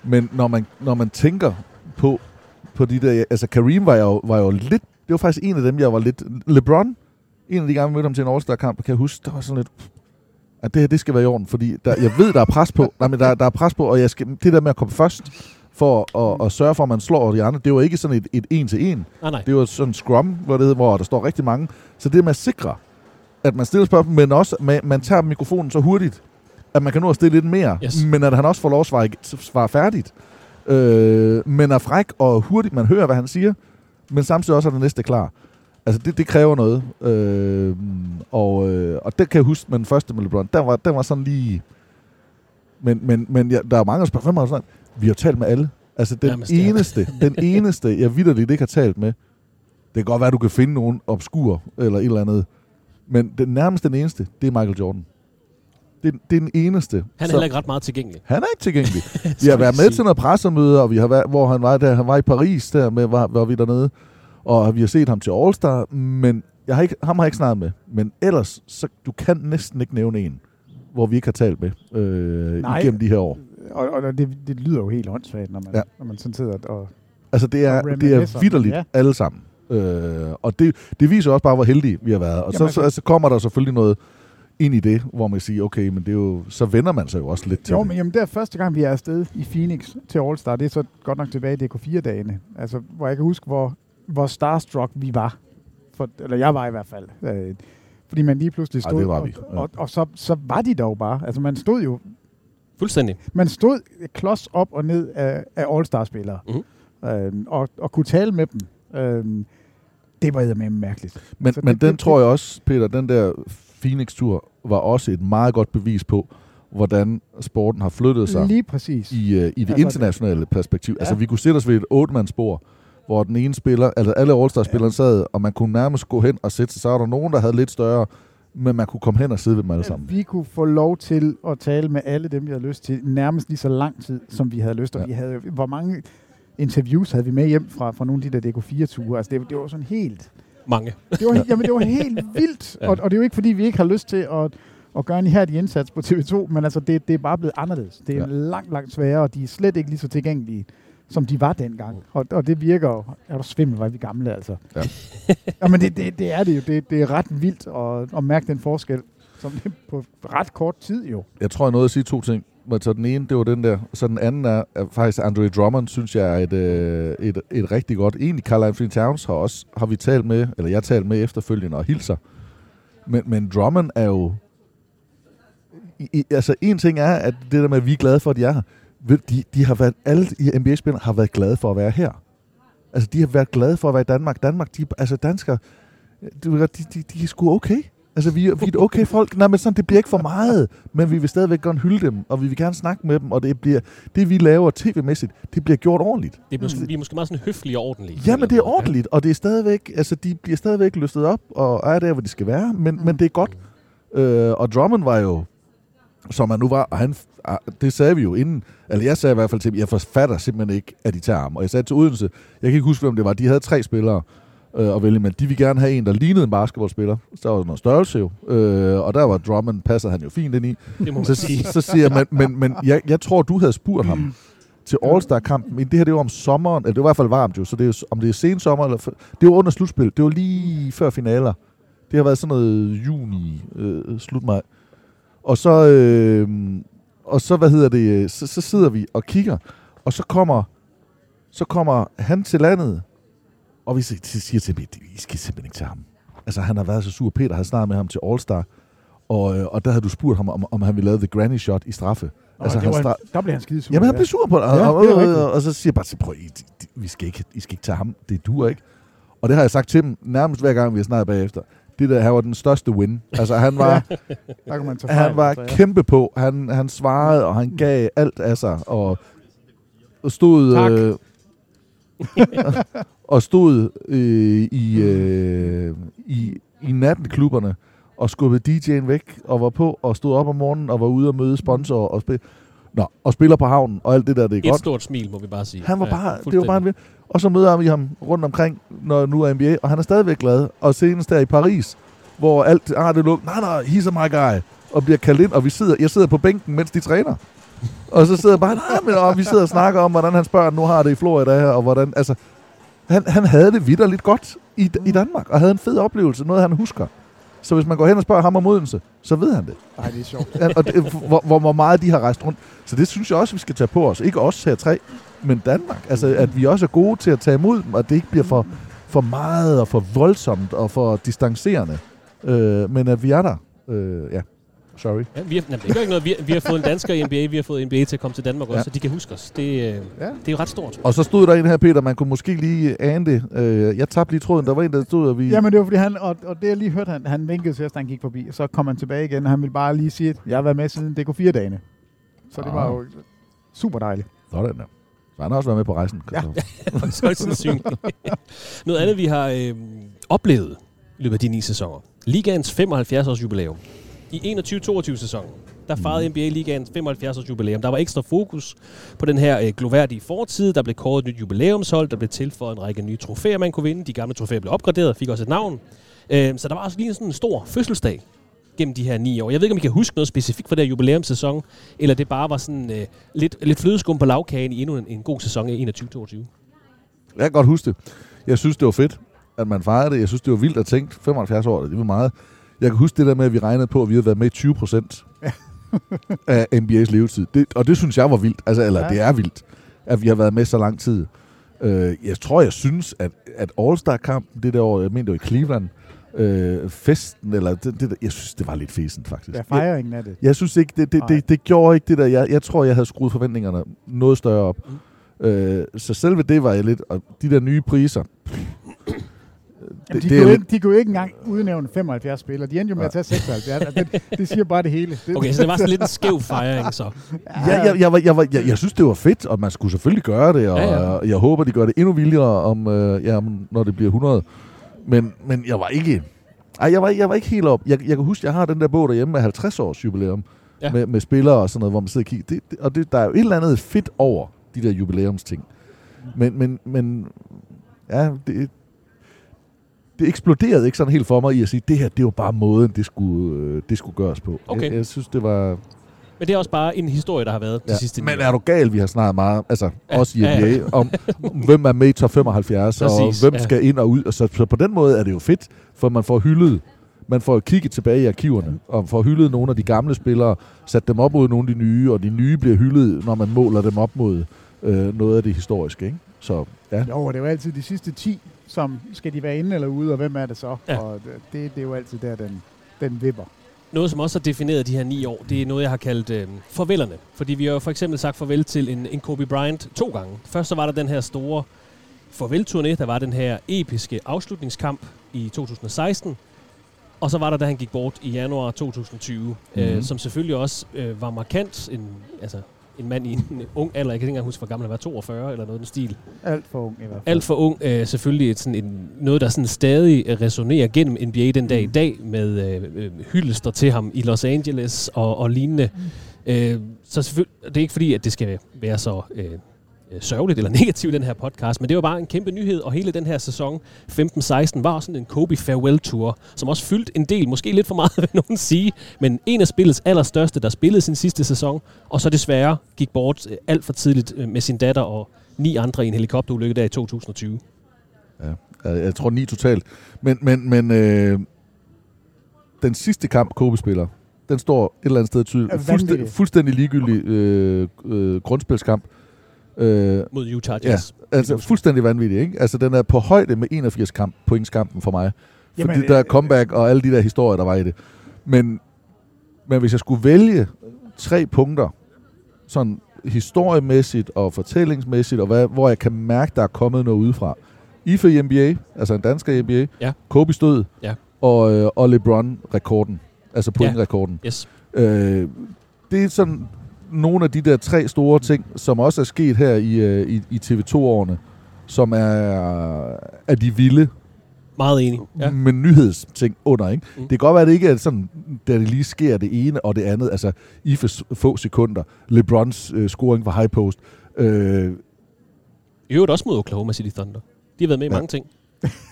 [SPEAKER 9] men når man, når man tænker på, på de der... Altså, Kareem var jo, var jo lidt... Det var faktisk en af dem, jeg var lidt... LeBron, en af de gange, vi mødte ham til en All-Star-kamp, kan jeg huske, der var sådan lidt... At det her, det skal være i orden, fordi der, jeg ved, der er pres på. Nej, men der, der er pres på, og jeg skal, det der med at komme først, for at, at sørge for, at man slår de andre, det var ikke sådan et, et en-til-en.
[SPEAKER 6] Ah, nej.
[SPEAKER 9] Det var sådan en scrum, hvor, det, hvor der står rigtig mange. Så det med at sikre, at man stiller spørgsmål, men også, at man tager mikrofonen så hurtigt, at man kan nå at stille lidt mere, yes. men at han også får lov at svare, svare færdigt. Øh, men er fræk og hurtigt, man hører, hvad han siger, men samtidig også er det næste klar. Altså, det, det kræver noget. Øh, og, øh, og det kan jeg huske med den første med LeBron. Den var, den var sådan lige... Men, men, men ja, der er mange, der spørger, hvem er sådan? Vi har talt med alle. Altså, den Jamen, eneste, den eneste, jeg vidderligt ikke har talt med, det kan godt være, at du kan finde nogen obskur eller et eller andet, men den nærmeste den eneste, det er Michael Jordan. Det, det er den eneste. Han
[SPEAKER 6] er så, heller ikke ret meget tilgængelig.
[SPEAKER 9] Han er ikke tilgængelig. vi har været med til noget pressemøde, og vi har været, hvor han var, der, han var i Paris, der med, var, var vi dernede, og vi har set ham til All-Star, men jeg har ikke, ham har jeg ikke snakket med. Men ellers, så du kan næsten ikke nævne en, hvor vi ikke har talt med øh, Nej, igennem de her år.
[SPEAKER 10] Og, og det, det lyder jo helt åndssvagt, når man, ja. når man sådan sidder og...
[SPEAKER 9] Altså, det er, det er vidderligt ja. alle sammen. Øh, og det, det viser også bare, hvor heldige vi har været. Og Jamen, så, så altså, kommer der selvfølgelig noget ind i det, hvor man siger, okay, men det er jo, så vender man sig jo også lidt til
[SPEAKER 10] Jo, men jamen, det er første gang, vi er afsted i Phoenix til All-Star. Det er så godt nok tilbage i DK4-dagene. Altså, hvor jeg kan huske, hvor, hvor starstruck vi var. For, eller jeg var i hvert fald. Øh, fordi man lige pludselig stod, Ej,
[SPEAKER 9] det var vi.
[SPEAKER 10] Ja. og, og, og så, så var de dog bare. Altså, man stod jo...
[SPEAKER 6] Fuldstændig.
[SPEAKER 10] Man stod klods op og ned af, af All-Star-spillere. Mm-hmm. Øh, og, og kunne tale med dem. Øh, det var med mærkeligt.
[SPEAKER 9] Men, så men det, den det, tror jeg også, Peter, den der Phoenix-tur var også et meget godt bevis på, hvordan sporten har flyttet sig
[SPEAKER 10] Lige præcis.
[SPEAKER 9] i, uh, i det altså, internationale perspektiv. Ja. Altså, vi kunne sætte os ved et otte-mandsbord, hvor den ene spiller, altså alle All-Star-spillerne ja. sad, og man kunne nærmest gå hen og sætte sig. Så var der nogen, der havde lidt større men man kunne komme hen og sidde ved dem alle sammen.
[SPEAKER 10] Vi kunne få lov til at tale med alle dem, vi havde lyst til, nærmest lige så lang tid, som vi havde lyst. Og
[SPEAKER 9] Ja.
[SPEAKER 10] vi havde, hvor mange interviews havde vi med hjem fra, fra nogle af de der DK4-ture? Altså, det, det var sådan helt...
[SPEAKER 6] Mange.
[SPEAKER 10] Det var, jamen, det var helt vildt. Og, og det er jo ikke, fordi vi ikke har lyst til at, at gøre en ihærdig indsats på TV2, men altså, det, det er bare blevet anderledes. Det er
[SPEAKER 9] Ja.
[SPEAKER 10] langt, langt sværere, og de er slet ikke lige så tilgængelige, som de var dengang. Og, og det virker jo... Er du svimmel, var vi gamle, altså.
[SPEAKER 9] Ja.
[SPEAKER 10] Jamen, det, det, det er det jo. Det, det er ret vildt at, at mærke den forskel, som det på ret kort tid jo.
[SPEAKER 9] Jeg tror, jeg nåede at sige to ting. Men så den ene, det var den der. Så den anden er, er faktisk Andre Drummond, synes jeg er et, øh, et, et rigtig godt. Egentlig Carl Anthony Towns har, også, har vi talt med, eller jeg talt med efterfølgende og hilser. Men, men Drummond er jo... I, i, altså, en ting er, at det der med, at vi er glade for, at de er her. De, de har været, alle i NBA-spillere har været glade for at være her. Altså, de har været glade for at være i Danmark. Danmark, de, altså danskere, du de, de, de er sgu okay. Altså, vi er, vi er et okay folk. Nej, men sådan, det bliver ikke for meget. Men vi vil stadigvæk gerne hylde dem, og vi vil gerne snakke med dem, og det, bliver, det vi laver tv-mæssigt, det bliver gjort ordentligt.
[SPEAKER 6] Det er måske, vi er måske meget sådan høflige og ordentlige.
[SPEAKER 9] Ja, men det er ordentligt, og det er stadigvæk, altså, de bliver stadigvæk løftet op, og er der, hvor de skal være, men, men det er godt. Øh, og Drummond var jo, som han nu var, og han, det sagde vi jo inden, eller jeg sagde i hvert fald til dem, jeg forfatter simpelthen ikke, at de tager ham. Og jeg sagde til Odense, jeg kan ikke huske, hvem det var, de havde tre spillere øh, at vælge, men de ville gerne have en, der lignede en basketballspiller. Så der var noget størrelse jo, øh, og der var Drummond, passer han jo fint ind i.
[SPEAKER 6] Det må
[SPEAKER 9] Så,
[SPEAKER 6] sige.
[SPEAKER 9] så siger jeg, men, men, men jeg, jeg tror, du havde spurgt ham til All-Star-kampen, men det her det var om sommeren, eller det var i hvert fald varmt jo, så det er, om det er sen sommer, eller det var under slutspil, det var lige før finaler. Det har været sådan noget juni, øh, slut maj. Og så, øh, og så, hvad hedder det, øh, så, så sidder vi og kigger, og så kommer, så kommer han til landet, og vi siger til dem, I skal simpelthen ikke tage ham. Altså, han har været så sur. Peter havde snakket med ham til All-Star, og, øh, og der havde du spurgt ham, om, om han ville lave the granny shot i straffe.
[SPEAKER 10] Altså,
[SPEAKER 9] han stra-
[SPEAKER 10] der blev han skide sur.
[SPEAKER 9] Jamen, han blev sur på det. Og,
[SPEAKER 10] Ja,
[SPEAKER 9] og,
[SPEAKER 10] det
[SPEAKER 9] og, og, og så siger jeg bare, til, prøv, I, I, vi skal ikke, I skal ikke tage ham. Det duer ikke. Og det har jeg sagt til dem nærmest hver gang, vi har snakket bagefter. Det der, han var den største win. Altså, han var,
[SPEAKER 10] Der kan man tage fejl.
[SPEAKER 9] han var
[SPEAKER 10] altså, ja.
[SPEAKER 9] kæmpe på. Han, han svarede, og han gav alt af sig. Og, og stod...
[SPEAKER 10] Tak.
[SPEAKER 9] Øh, og stod øh, i, øh, i, i nattenklubberne og skubbede DJ'en væk og var på og stod op om morgenen og var ude og møde sponsorer og, spil- Nå, og spiller på havnen og alt det der, det er
[SPEAKER 6] Et
[SPEAKER 9] godt.
[SPEAKER 6] stort smil, må vi bare sige.
[SPEAKER 9] Han var
[SPEAKER 6] Ja,
[SPEAKER 9] bare, det var bare en. Og så møder vi ham rundt omkring, når nu er NBA, og han er stadigvæk glad. Og senest der i Paris, hvor alt, ah, det lukket. Nej, nej, he's a my guy. Og bliver kaldt ind, og vi sidder, jeg sidder på bænken, mens de træner. Og så sidder jeg bare, nej, men, og vi sidder og snakker om, hvordan hans børn nu har det i Florida her, og hvordan, altså, han, han havde det vidderligt godt i, i Danmark, og havde en fed oplevelse, noget han husker. Så hvis man går hen og spørger ham om Odense, så ved han det.
[SPEAKER 10] Ej, det er sjovt.
[SPEAKER 9] Ja, og det, hvor, hvor, hvor meget de har rejst rundt. Så det synes jeg også, vi skal tage på os. Ikke os her tre, men Danmark. Altså, at vi også er gode til at tage imod dem, og det ikke bliver for, for meget og for voldsomt og for distancerende. Øh, men at vi er der. Øh, ja, sorry.
[SPEAKER 6] Ja, vi har, jamen, det gør ikke noget. Vi, har- vi har fået en dansker i NBA, vi har fået NBA til at komme til Danmark også,
[SPEAKER 9] Ja.
[SPEAKER 6] så de kan huske os. Det, øh,
[SPEAKER 10] Ja.
[SPEAKER 6] det er jo ret stort.
[SPEAKER 9] Og så stod der en her, Peter, man kunne måske lige ane det. Øh, jeg tabte lige tråden. Der var en, der stod, at vi...
[SPEAKER 10] Jamen, det var fordi han, og, og det jeg lige hørte, han, han vinkede til os, da han gik forbi, og så kom han tilbage igen, og han ville bare lige sige, at jeg har været med siden DK4-dagene. Så det var
[SPEAKER 9] Ah.
[SPEAKER 10] jo super dejligt.
[SPEAKER 9] Sådan der. Så han har også været med på rejsen.
[SPEAKER 10] Ja.
[SPEAKER 6] Så sandsynligt. Noget andet, vi har øh, oplevet i løbet af de ni sæsoner. Ligaens 75 års jubilæum. I 21-22 sæsonen, der fejrede NBA Ligaens 75 års jubilæum. Der var ekstra fokus på den her øh, gloværdige fortid. Der blev kåret et nyt jubilæumshold. Der blev tilføjet en række nye trofæer, man kunne vinde. De gamle trofæer blev opgraderet fik også et navn. Øh, så der var også lige sådan en stor fødselsdag gennem de her ni år. Jeg ved ikke, om I kan huske noget specifikt fra den her jubilæumssæson, eller det bare var sådan øh, lidt, lidt flødeskum på lavkagen i endnu en, en god sæson i 21-22.
[SPEAKER 9] Jeg kan godt huske det. Jeg synes, det var fedt, at man fejrede det. Jeg synes, det var vildt at tænke. 75 år, det var meget. Jeg kan huske det der med, at vi regnede på, at vi havde været med i 20 procent af NBA's levetid. Det, og det synes jeg var vildt. Altså, eller
[SPEAKER 10] Ja.
[SPEAKER 9] det er vildt, at vi har været med så lang tid. Øh, jeg tror, jeg synes, at, at All-Star-kampen det der år, jeg mener det var i Cleveland, øh, festen, eller det, det der, jeg synes, det var lidt fæsent, faktisk.
[SPEAKER 10] Ja, fejringen af det.
[SPEAKER 9] Jeg synes ikke, det, det, det, det gjorde ikke det der. Jeg, jeg tror, jeg havde skruet forventningerne noget større op. Mm. Øh, så selve det var jeg lidt... Og de der nye priser...
[SPEAKER 10] Jamen, de,
[SPEAKER 9] det
[SPEAKER 10] kunne ikke, de kunne jo ikke engang udnævne 75 spillere. De endte jo med at tage 76. Altså, det, det siger bare det hele. Det,
[SPEAKER 6] Okay, så det var sådan lidt en skæv fejring, så.
[SPEAKER 9] Ja, jeg, jeg, var, jeg, var, jeg, jeg synes, det var fedt, og man skulle selvfølgelig gøre det, og
[SPEAKER 6] Ja,
[SPEAKER 9] ja, jeg håber, de gør det endnu vildere, om, øh, ja, om, når det bliver 100. Men, men jeg var ikke... Ej, jeg var, jeg var ikke helt op. Jeg, jeg kan huske, jeg har den der bog derhjemme med 50 års jubilæum.
[SPEAKER 6] Ja.
[SPEAKER 9] Med, med spillere og sådan noget, hvor man sidder og kigger. Det, det, og det, der er jo et eller andet fedt over de der jubilæumsting. Men, men, men ja, det, det eksploderede ikke sådan helt for mig i at sige, det her, det var bare måden, det skulle, øh, det skulle gøres på.
[SPEAKER 6] Okay.
[SPEAKER 9] Jeg, jeg synes, det var...
[SPEAKER 6] Men det er også bare en historie, der har været de sidste
[SPEAKER 9] Men er du gal, vi har snakket meget, altså
[SPEAKER 6] Ja,
[SPEAKER 9] ja. også i
[SPEAKER 6] ja,
[SPEAKER 9] NBA,
[SPEAKER 6] ja.
[SPEAKER 9] ja, ja. om hvem er med i top 75,
[SPEAKER 6] Præcis,
[SPEAKER 9] og hvem
[SPEAKER 6] ja.
[SPEAKER 9] skal ind og ud. Og så, så på den måde er det jo fedt, for man får hyldet, man får kigget tilbage i arkiverne, og får hyldet nogle af de gamle spillere, sat dem op mod nogle af de nye, og de nye bliver hyldet, når man måler dem op mod øh, noget af det historiske. Ikke? Så ja,
[SPEAKER 10] Jo, og det er jo altid de sidste 10, som skal de være inde eller ude, og hvem er det så?
[SPEAKER 6] Ja.
[SPEAKER 10] Og det, det er jo altid der, den, den vipper.
[SPEAKER 6] Noget, som også har defineret de her ni år, det er noget, jeg har kaldt øh, farvelerne. Fordi vi har jo for eksempel sagt farvel til en, en Kobe Bryant to gange. Først så var der den her store farvelturné, der var den her episke afslutningskamp i 2016. Og så var der, da han gik bort i januar 2020, mm-hmm. øh,
[SPEAKER 9] Mhm.
[SPEAKER 6] som selvfølgelig også øh, var markant. En, altså, en mand i en ung alder, jeg kan ikke engang huske, hvor gammel han var, 42 eller noget i den stil.
[SPEAKER 10] Alt for ung i hvert fald.
[SPEAKER 6] Alt for ung. Øh, selvfølgelig et, sådan en, noget, der sådan stadig øh, resonerer gennem NBA den dag i dag, med øh, øh, hyldester til ham i Los Angeles og, og lignende. Øh, så selvfølgelig, det er ikke fordi, at det skal være så øh, sørgeligt eller negativt, den her podcast, men det var bare en kæmpe nyhed, og hele den her sæson 15-16 var også sådan en Kobe Farewell Tour, som også fyldte en del, måske lidt for meget, vil nogen sige, men en af spillets allerstørste, der spillede sin sidste sæson, og så desværre gik bort øh, alt for tidligt øh, med sin datter og ni andre i en helikopterulykke der i 2020.
[SPEAKER 9] ja, jeg, tror ni totalt. Men, men, men øh, den sidste kamp, Kobe spiller, den står et eller andet sted tydeligt. Fuldstændig, fuldstændig ligegyldig øh, øh, grundspilskamp. Øh,
[SPEAKER 6] mod Utah
[SPEAKER 9] Ja,
[SPEAKER 6] Jazz.
[SPEAKER 9] altså fuldstændig vanvittig, ikke? Altså, den er på højde med 81 kamp, pointskampen for mig. Fordi
[SPEAKER 10] Jamen,
[SPEAKER 9] der er
[SPEAKER 10] øh,
[SPEAKER 9] comeback og alle de der historier, der var i det. Men, men hvis jeg skulle vælge tre punkter, sådan historiemæssigt og fortællingsmæssigt, og hvad, hvor jeg kan mærke, der er kommet noget udefra. IFA i NBA, altså en dansker i NBA,
[SPEAKER 6] Ja.
[SPEAKER 9] Kobe stød,
[SPEAKER 6] Ja.
[SPEAKER 9] og, øh, og LeBron-rekorden, altså pointrekorden.
[SPEAKER 6] Yes.
[SPEAKER 9] Øh, det er sådan nogle af de der tre store ting, som også er sket her i, øh, i, i TV2-årene, som er, er de vilde,
[SPEAKER 6] Meget enig.
[SPEAKER 9] ja. Med nyhedsting under. Ikke?
[SPEAKER 6] Mm.
[SPEAKER 9] Det kan godt være, at det ikke er sådan, da det lige sker det ene og det andet, altså i for få sekunder, LeBrons øh, scoring for high post. Øh,
[SPEAKER 6] I øvrigt også mod Oklahoma City Thunder. De har været med i
[SPEAKER 9] Ja.
[SPEAKER 6] mange ting.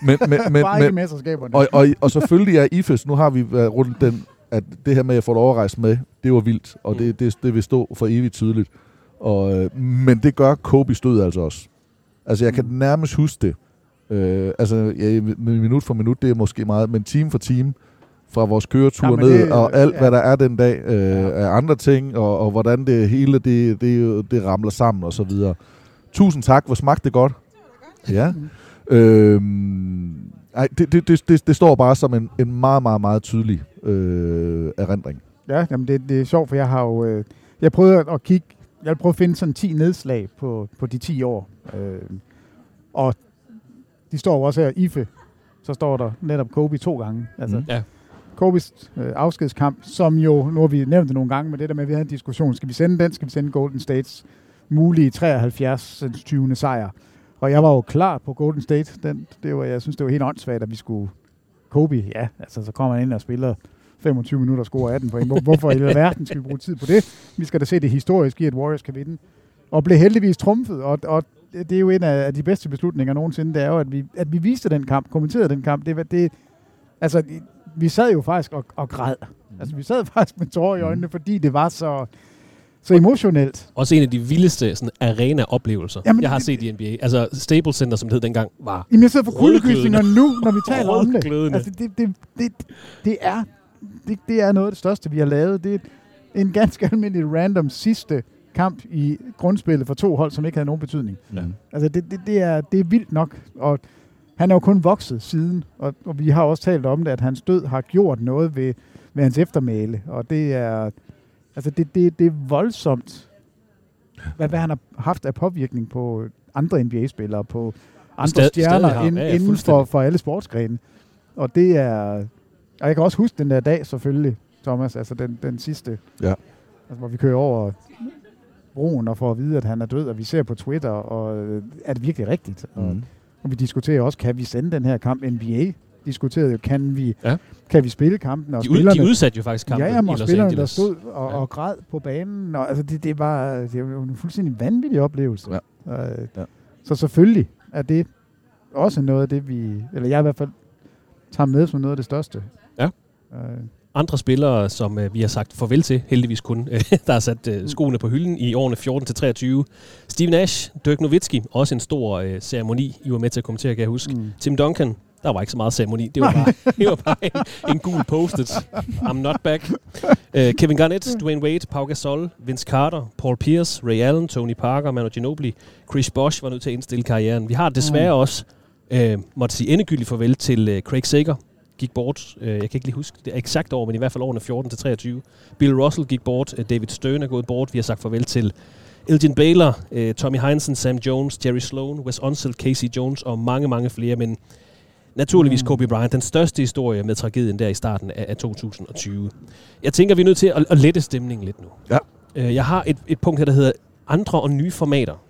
[SPEAKER 9] men, men, men,
[SPEAKER 10] Bare ikke i
[SPEAKER 9] men,
[SPEAKER 10] mesterskaberne.
[SPEAKER 9] og, og, og selvfølgelig er IFES, nu har vi været rundt den, at det her med at få det overrejst med, det var vildt, og det, det, det vil stå for evigt tydeligt. Og, øh, men det gør Kobe stød altså også. Altså jeg kan nærmest huske det. Øh, altså ja, minut for minut, det er måske meget, men time for time, fra vores køretur
[SPEAKER 10] Jamen,
[SPEAKER 9] ned,
[SPEAKER 10] det-
[SPEAKER 9] og alt
[SPEAKER 10] ja.
[SPEAKER 9] hvad der er den dag, øh, af andre ting, og, og hvordan det hele, det, det, det ramler sammen og så videre. Tusind tak, hvor smagte det godt. Ja. Øhm, ej, det, det, det, det, det står bare som en, en meget, meget, meget tydelig øh, erindring.
[SPEAKER 10] Ja, jamen det, det er sjovt, for jeg har jo... Øh, jeg prøvede at kigge... Jeg prøvede at finde sådan 10 nedslag på, på de 10 år. Øh, og de står jo også her, IFE, så står der netop Kobe to gange. Altså,
[SPEAKER 9] Mm.
[SPEAKER 6] Ja.
[SPEAKER 10] Kobes øh, afskedskamp, som jo, nu har vi nævnt det nogle gange, men det der med, at vi havde en diskussion, skal vi sende den, skal vi sende Golden States mulige 73. 20. sejr. Og jeg var jo klar på Golden State. Den, det var, jeg synes, det var helt åndssvagt, at vi skulle... Kobe, ja, altså så kommer han ind og spiller 25 minutter og scorer 18 point. Hvor, hvorfor i alverden skal vi bruge tid på det? Vi skal da se det historiske i, at Warriors kan vinde. Og blev heldigvis trumfet, og, og det er jo en af de bedste beslutninger nogensinde, det er jo, at vi, at vi viste den kamp, kommenterede den kamp. Det, det, altså, vi sad jo faktisk og, og græd. Altså, vi sad faktisk med tårer i øjnene, fordi det var så, så emotionelt.
[SPEAKER 6] Også en af de vildeste sådan, arena-oplevelser,
[SPEAKER 10] Jamen,
[SPEAKER 6] jeg har set i NBA. Altså Staples Center, som det hed dengang, var
[SPEAKER 10] Jamen, jeg sidder for kuldegysninger nu, når vi taler om det. Altså, det, det, det, det, er, det, det er noget af det største, vi har lavet. Det er en ganske almindelig random sidste kamp i grundspillet for to hold, som ikke havde nogen betydning.
[SPEAKER 9] Ja.
[SPEAKER 10] Altså, det, det, det, er, det er vildt nok, og han er jo kun vokset siden, og, og vi har også talt om det, at hans død har gjort noget ved, ved hans eftermæle, og det er, altså det, det, det er voldsomt, hvad, hvad han har haft af påvirkning på andre NBA-spillere, på andre
[SPEAKER 6] Stad-
[SPEAKER 10] stjerner
[SPEAKER 6] har. Ja, ja,
[SPEAKER 10] inden for, for alle sportsgrene. Og det er, og jeg kan også huske den der dag selvfølgelig, Thomas, altså den, den sidste,
[SPEAKER 9] Ja.
[SPEAKER 10] altså, hvor vi kører over broen og får at vide, at han er død, og vi ser på Twitter, og øh, er det virkelig rigtigt? Og,
[SPEAKER 9] Mm.
[SPEAKER 10] og vi diskuterer også, kan vi sende den her kamp NBA? diskuterede jo, kan vi,
[SPEAKER 6] Ja.
[SPEAKER 10] kan vi spille kampen? Og
[SPEAKER 6] De, ud, de udsatte jo faktisk kampen
[SPEAKER 10] Ja, jamen,
[SPEAKER 6] i
[SPEAKER 10] og
[SPEAKER 6] Los
[SPEAKER 10] spillerne,
[SPEAKER 6] Angeles.
[SPEAKER 10] der stod og,
[SPEAKER 6] Ja.
[SPEAKER 10] og græd på banen. Og, altså, det, det, var, det var jo en fuldstændig vanvittig oplevelse.
[SPEAKER 9] Ja.
[SPEAKER 10] Øh,
[SPEAKER 9] Ja.
[SPEAKER 10] Så selvfølgelig er det også noget af det, vi... Eller jeg i hvert fald tager med som noget af det største. Øh,
[SPEAKER 6] Andre spillere, som øh, vi har sagt farvel til, heldigvis kun, øh, der har sat øh, skoene på hylden i årene 14-23. Steve Nash, Dirk Nowitzki, også en stor øh, ceremoni, I var med til at kommentere, kan jeg huske.
[SPEAKER 10] Mm.
[SPEAKER 6] Tim Duncan, der var ikke så meget ceremoni, det var bare, det var bare en, en gul post-it. I'm not back. Øh, Kevin Garnett, Dwayne Wade, Pau Gasol, Vince Carter, Paul Pierce, Ray Allen, Tony Parker, Manu Ginobili, Chris Bosh var nødt til at indstille karrieren. Vi har desværre
[SPEAKER 10] Mm.
[SPEAKER 6] også øh, måtte sige endegyldigt farvel til øh, Craig Sager, gik bort. Øh, jeg kan ikke lige huske det eksakt år, men i hvert fald årene 14 til 23. Bill Russell gik bort. Øh, David Stern er gået bort. Vi har sagt farvel til Elgin Baylor, øh, Tommy Heinsohn, Sam Jones, Jerry Sloan, Wes Unseld, Casey Jones og mange, mange flere. Men naturligvis
[SPEAKER 10] Mm.
[SPEAKER 6] Kobe Bryant, den største historie med tragedien der i starten af, af 2020. Jeg tænker, vi er nødt til at, at lette stemningen lidt nu.
[SPEAKER 9] Ja.
[SPEAKER 6] Øh, jeg har et, et punkt her, der hedder andre og nye formater.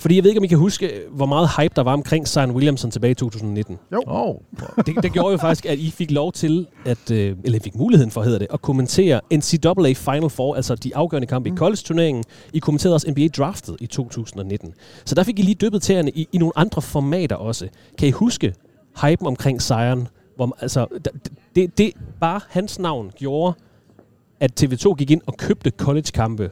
[SPEAKER 6] Fordi jeg ved ikke, om I kan huske, hvor meget hype der var omkring Zion Williamson tilbage i 2019.
[SPEAKER 9] Oh.
[SPEAKER 6] Det, det gjorde jo faktisk, at I fik lov til, at, øh, eller I fik muligheden for, hedder det, at kommentere NCAA Final Four, altså de afgørende kampe mm. i college-turneringen. I kommenterede også NBA Draftet i 2019. Så der fik I lige dyppet tæerne i, i nogle andre formater også. Kan I huske hypen omkring Zion? Hvor, altså, det, det, bare hans navn gjorde, at TV2 gik ind og købte college-kampe,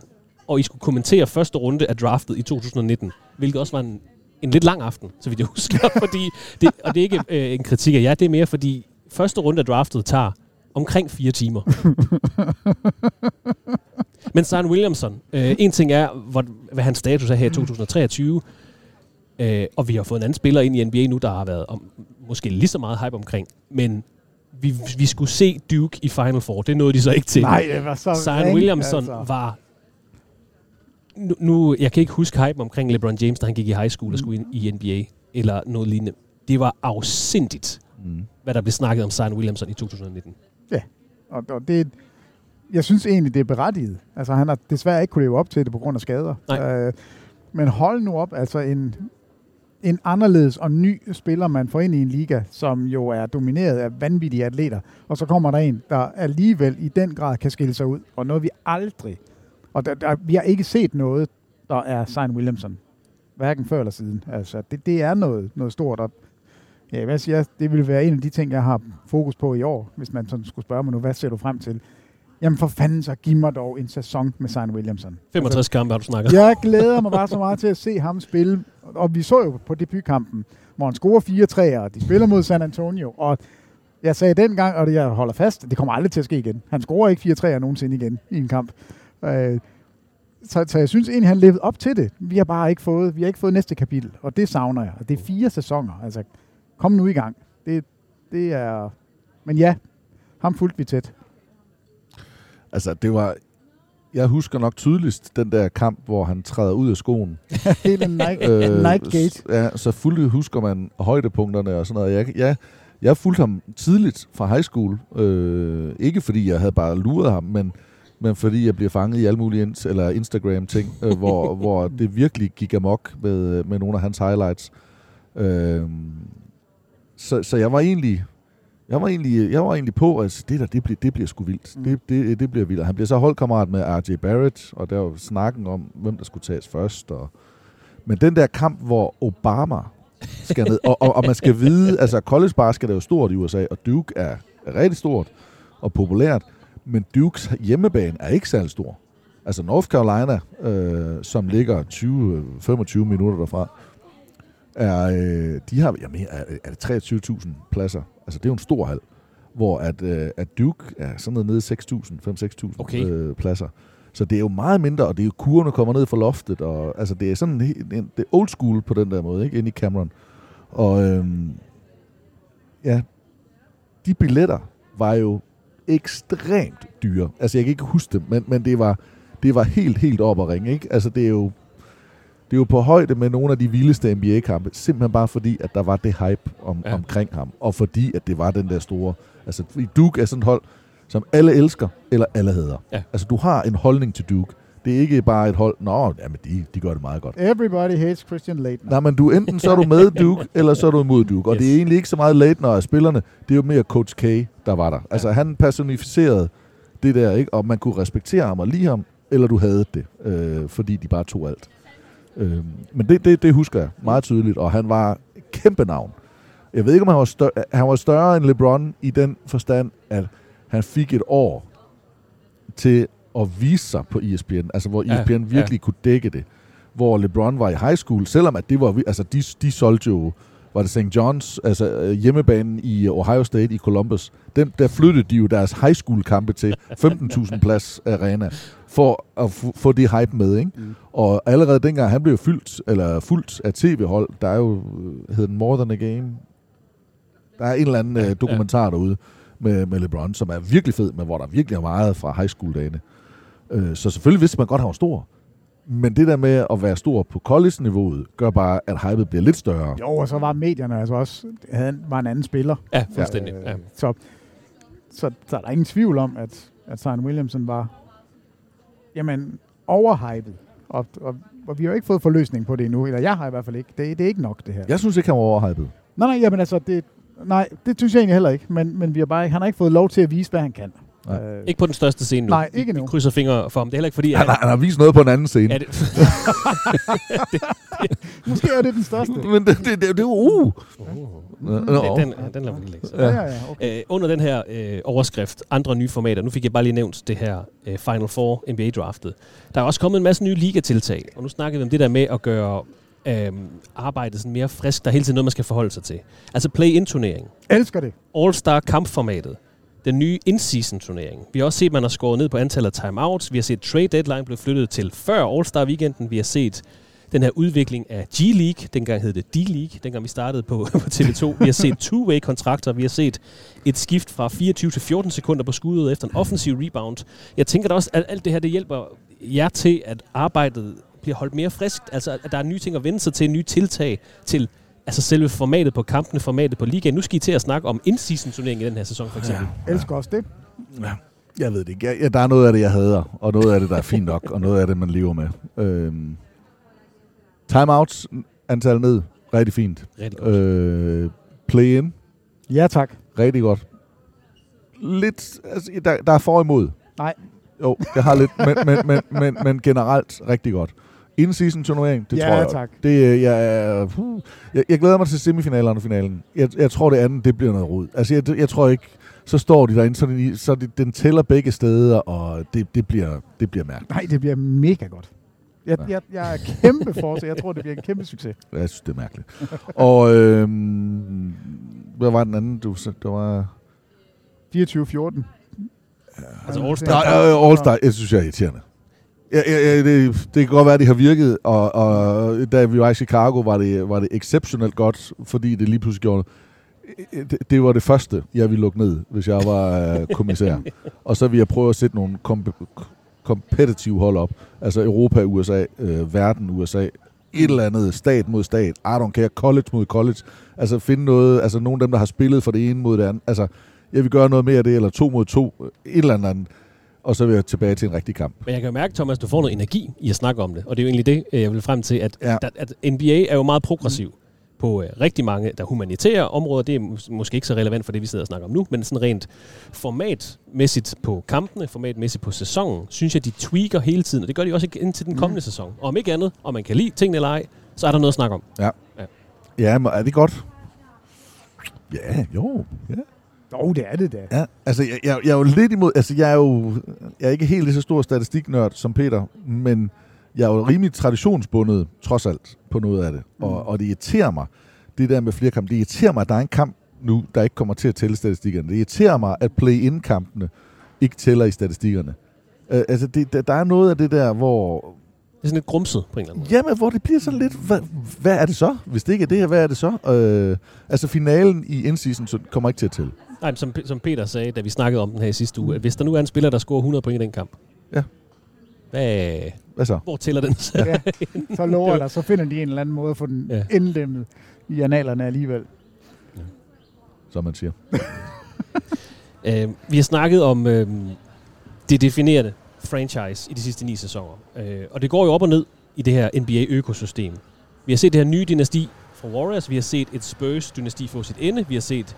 [SPEAKER 6] og I skulle kommentere første runde af draftet i 2019, hvilket også var en, en lidt lang aften, så vidt jeg husker. fordi det, og det er ikke øh, en kritik af jer, det er mere fordi første runde af draftet tager omkring fire timer. Men Zion Williamson, øh, en ting er, hvor, hvad hans status er her i 2023, øh, og vi har fået en anden spiller ind i NBA nu, der har været om, måske lige så meget hype omkring, men vi, vi skulle se Duke i Final Four. Det nåede de så ikke til.
[SPEAKER 10] Nej, det var så
[SPEAKER 6] Zion
[SPEAKER 10] ringe,
[SPEAKER 6] Williamson
[SPEAKER 10] altså.
[SPEAKER 6] var... Nu, nu, jeg kan ikke huske hype omkring LeBron James, da han gik i high school og skulle ind i NBA, eller noget lignende. Det var afsindigt,
[SPEAKER 9] Mm.
[SPEAKER 6] hvad der blev snakket om Zion Williamson i 2019.
[SPEAKER 10] Og, og det, jeg synes egentlig, det er berettiget. Altså, han har desværre ikke kunne leve op til det på grund af skader.
[SPEAKER 6] Nej.
[SPEAKER 10] Øh, men hold nu op, altså en, en anderledes og ny spiller, man får ind i en liga, som jo er domineret af vanvittige atleter, og så kommer der en, der alligevel i den grad kan skille sig ud, og noget vi aldrig, og der, der, vi har ikke set noget, der er Zion Williamson, hverken før eller siden. Altså, det, det er noget, noget stort, og ja, hvad siger jeg, det vil være en af de ting, jeg har fokus på i år, hvis man sådan skulle spørge mig nu, hvad ser du frem til? Jamen for fanden, så giv mig dog en sæson med Zion Williamson.
[SPEAKER 6] 65 kampe har du snakket.
[SPEAKER 10] Jeg glæder mig bare så meget til at se ham spille. Og vi så jo på debutkampen, hvor han scorer fire træer, og de spiller mod San Antonio. Og jeg sagde dengang, og jeg holder fast, det kommer aldrig til at ske igen. Han scorer ikke fire træer nogensinde igen i en kamp. Øh, så, så jeg synes egentlig, han levede op til det. Vi har bare ikke fået, vi har ikke fået næste kapitel, og det savner jeg. Og det er fire sæsoner. Altså, kom nu i gang. Det, det er... Men ja, ham fulgte vi tæt.
[SPEAKER 9] Altså, det var... Jeg husker nok tydeligst den der kamp, hvor han træder ud af skoen.
[SPEAKER 10] Hele Nike, øh, Nike Gate.
[SPEAKER 9] s- Ja, så fuldt husker man højdepunkterne og sådan noget. Jeg, jeg, jeg fulgte ham tidligt fra high school. Øh, ikke fordi jeg havde bare luret ham, men, men fordi jeg bliver fanget i alle mulige ins- eller Instagram-ting, øh, hvor, hvor det virkelig gik amok med, med nogle af hans highlights. Øh, så, så jeg var egentlig... Jeg var egentlig, jeg var egentlig på, at det der, det bliver, det bliver sgu vildt.
[SPEAKER 10] Mm.
[SPEAKER 9] Det, det, det bliver vildt. Og Han bliver så holdkammerat med R.J. Barrett, og der var snakken om, hvem der skulle tages først. Og... Men den der kamp, hvor Obama skal ned, og, og, og man skal vide, altså college basket er jo stort i USA, og Duke er, er rigtig stort og populært, men Dukes hjemmebane er ikke særlig stor. Altså North Carolina, øh, som ligger 20-25 minutter derfra, er, øh, de har, jeg mener, er, er det 23.000 pladser. Altså det er jo en stor hal, hvor at, øh, at Duke er sådan noget nede i 6.000, 5-6.000
[SPEAKER 6] Okay.
[SPEAKER 9] øh, pladser. Så det er jo meget mindre, og det er jo kurvene kommer ned fra loftet, og altså det er sådan en, en, det er old school på den der måde, ikke? Inde i Cameron. Og øhm, ja, de billetter var jo ekstremt dyre. Altså jeg kan ikke huske dem, men, men det var det var helt, helt op at ringe, ikke? Altså det er jo det er jo på højde med nogle af de vildeste NBA-kampe, simpelthen bare fordi, at der var det hype om,
[SPEAKER 6] Ja.
[SPEAKER 9] omkring ham, og fordi, at det var den der store... Altså, Duke er sådan et hold, som alle elsker, eller alle hader.
[SPEAKER 6] Ja.
[SPEAKER 9] Altså, du har en holdning til Duke, Det er ikke bare et hold, nå, jamen de, de gør det meget godt.
[SPEAKER 10] Everybody hates Christian Leitner.
[SPEAKER 9] Nej, men du enten så er du med Duke, eller så er du imod Duke. Og
[SPEAKER 6] Yes.
[SPEAKER 9] det er egentlig ikke så meget Leitner af spillerne, det er jo mere Coach K, der var der. Altså han personificerede det der, ikke? og man kunne respektere ham og lide ham, eller du havde det, øh, fordi de bare tog alt. Øh, men det, det, det husker jeg meget tydeligt, og han var kæmpe navn. Jeg ved ikke, om han var, større, han var større end LeBron i den forstand, at han fik et år til at vise sig på ESPN, altså hvor
[SPEAKER 6] Ja,
[SPEAKER 9] ESPN virkelig
[SPEAKER 6] ja.
[SPEAKER 9] kunne dække det. Hvor LeBron var i high school, selvom at det var, altså de, de solgte jo, var det St. John's, altså øh, hjemmebanen i Ohio State i Columbus, den, der flyttede de jo deres high school kampe til 15.000 plads arena, for at få det hype med, ikke? Mm. Og allerede dengang, han blev fyldt, eller fuldt af tv-hold, der er jo, øh, hedder den More Than a Game, der er en eller anden ja, dokumentar ja. derude med, med LeBron, som er virkelig fed, men hvor der virkelig er meget fra high school-dagene. Øh, så selvfølgelig vidste man godt, at han var stor. Men det der med at være stor på college-niveauet, gør bare, at hypet bliver lidt større.
[SPEAKER 10] Jo, og så var medierne altså også, havde, var en anden spiller.
[SPEAKER 6] Ja, fuldstændig. Ja.
[SPEAKER 10] Så, så, så er der ingen tvivl om, at, at Zion Williamson var jamen, overhypet. Og, og, og vi har jo ikke fået forløsning på det endnu, eller jeg har i hvert fald ikke. Det, det er ikke nok, det her.
[SPEAKER 9] Jeg synes ikke, han var overhypet.
[SPEAKER 10] Nej, nej, jamen altså, det, nej, det synes jeg egentlig heller ikke. Men, men vi har bare, ikke- han har ikke fået lov til at vise, hvad han kan.
[SPEAKER 9] Nej.
[SPEAKER 10] Øh,
[SPEAKER 6] Ikke på den største scene nu.
[SPEAKER 10] Nej, ikke
[SPEAKER 6] Vi
[SPEAKER 10] nu.
[SPEAKER 6] krydser fingre for ham. Det er heller ikke fordi,
[SPEAKER 9] Han, har, han har vist noget på en anden scene.
[SPEAKER 6] Er det,
[SPEAKER 10] Måske er det den største.
[SPEAKER 9] Men det, det, det, det er jo uh. Nå,
[SPEAKER 6] den, den, den lader vi lige lægge.
[SPEAKER 10] Ja, ja, ja. Okay.
[SPEAKER 6] Øh, under den her øh, overskrift, andre nye formater, nu fik jeg bare lige nævnt det her øh, Final Four NBA-draftet. Der er også kommet en masse nye ligatiltag, og nu snakkede vi om det der med at gøre øh, arbejdet sådan mere frisk. Der er hele tiden noget, man skal forholde sig til. Altså play-in-turnering,
[SPEAKER 10] Elsker det.
[SPEAKER 6] All-Star kampformatet, den nye in-season turnering. Vi har også set, at man har skåret ned på antallet af timeouts. Vi har set trade deadline blev flyttet til før All-Star weekenden. Vi har set den her udvikling af G-League, dengang hed det D-League, dengang vi startede på, på TV2. Vi har set two-way kontrakter, vi har set et skift fra 24 til 14 sekunder på skuddet efter en offensiv rebound. Jeg tænker da også, at alt det her, det hjælper jer til, at arbejdet bliver holdt mere frisk. Altså, at der er nye ting at vende sig til, nye tiltag til altså selve formatet på kampene, formatet på ligaen. Nu skal I til at snakke om in-season turnering i den her sæson, for eksempel.
[SPEAKER 10] Elsker også det.
[SPEAKER 9] Jeg ved det ikke. Jeg, ja, der er noget af det, jeg hader, og noget af det, der er fint nok, og noget af det, man lever med. Øhm, timeouts, antal ned, rigtig fint.
[SPEAKER 6] Rigtig godt.
[SPEAKER 9] Øh, play-in,
[SPEAKER 10] Ja, tak.
[SPEAKER 9] rigtig godt. Lidt, altså, der, der er for imod.
[SPEAKER 10] Nej.
[SPEAKER 9] Jo, jeg har lidt, men, men, men, men, men generelt rigtig godt. In-season turnering, det
[SPEAKER 10] Ja,
[SPEAKER 9] tror jeg.
[SPEAKER 10] tak.
[SPEAKER 9] Det, øh, jeg, er- jeg, jeg glæder mig til semifinalerne og finalen. Jeg, jeg tror, det andet, det bliver noget rod. Altså, jeg, jeg tror ikke, så står de derinde, så, de, så de, den tæller begge steder, og det, det, bliver, det bliver mærkeligt.
[SPEAKER 10] Nej, det bliver mega godt. Jeg, jeg, jeg er kæmpe for, så jeg tror, det bliver en kæmpe succes.
[SPEAKER 9] Jeg synes, det er mærkeligt. og øhm, hvad var den anden, du sagde? Det var...
[SPEAKER 10] 24-14.
[SPEAKER 6] Altså
[SPEAKER 9] Nej,
[SPEAKER 6] All-Star.
[SPEAKER 9] øh, All-Star, jeg synes, jeg er irriterende. Ja, ja, ja, det, det kan godt være, at det har virket, og, og da vi var i Chicago, var det, var det exceptionelt godt, fordi det lige pludselig gjorde det, det var det første, jeg ville lukke ned, hvis jeg var øh, kommissær. og så ville jeg prøve at sætte nogle komp- kompetitive hold op. Altså Europa, USA, øh, verden, USA. Et eller andet stat mod stat. I don't care. College mod college. Altså finde noget, altså nogle af dem, der har spillet for det ene mod det andet. Altså, jeg vil gøre noget mere af det, eller to mod to. Et eller andet. Og så vil jeg tilbage til en rigtig kamp.
[SPEAKER 6] Men jeg kan jo mærke, Thomas, du får noget energi i at snakke om det. Og det er jo egentlig det, øh, jeg vil frem til, at,
[SPEAKER 9] Ja.
[SPEAKER 6] at, at NBA er jo meget progressiv på øh, rigtig mange der humanitære områder. Det er mås- måske ikke så relevant for det, vi sidder og snakker om nu, men sådan rent formatmæssigt på kampene, formatmæssigt på sæsonen, synes jeg, de tweaker hele tiden, og det gør de også indtil den kommende mm. sæson. Og om ikke andet, om man kan lide tingene eller ej, så er der noget at snakke om.
[SPEAKER 9] Ja.
[SPEAKER 6] Ja.
[SPEAKER 9] Ja, men er det godt? Ja, jo. Ja.
[SPEAKER 10] Jo, det er det da.
[SPEAKER 9] Ja, altså jeg, jeg, jeg er jo lidt imod, altså jeg er jo jeg er ikke helt lige så stor statistiknørd som Peter, men jeg er jo rimelig traditionsbundet, trods alt, på noget af det. Mm. Og, og det irriterer mig, det der med flere kampe, det irriterer mig, at der er en kamp nu, der ikke kommer til at tælle statistikkerne. Det irriterer mig, at play-in-kampene ikke tæller i statistikkerne. Uh, altså, det, der, der er noget af det der, hvor...
[SPEAKER 6] Det er sådan lidt grumset på en eller anden måde.
[SPEAKER 9] Jamen, hvor det bliver sådan lidt... Hvad, hvad er det så? Hvis det ikke er det her, hvad er det så? Uh, altså, finalen i in-season så kommer ikke til at tælle.
[SPEAKER 6] Nej, som, som Peter sagde, da vi snakkede om den her i sidste uge, at hvis der nu er en spiller, der scorer 100 point i den kamp,
[SPEAKER 9] Ja.
[SPEAKER 6] hvad,
[SPEAKER 9] Hvad så?
[SPEAKER 6] hvor tæller den så?
[SPEAKER 10] Ja, så lover dig, så finder de en eller anden måde at få den
[SPEAKER 6] Ja.
[SPEAKER 10] ja. indlemmet i analerne alligevel.
[SPEAKER 9] Som man siger.
[SPEAKER 6] Øh, vi har snakket om øh, det definerende franchise i de sidste ni sæsoner. Øh, og det går jo op og ned i det her NBA-økosystem. Vi har set det her nye dynasti fra Warriors. Vi har set et Spurs-dynasti få sit ende. Vi har set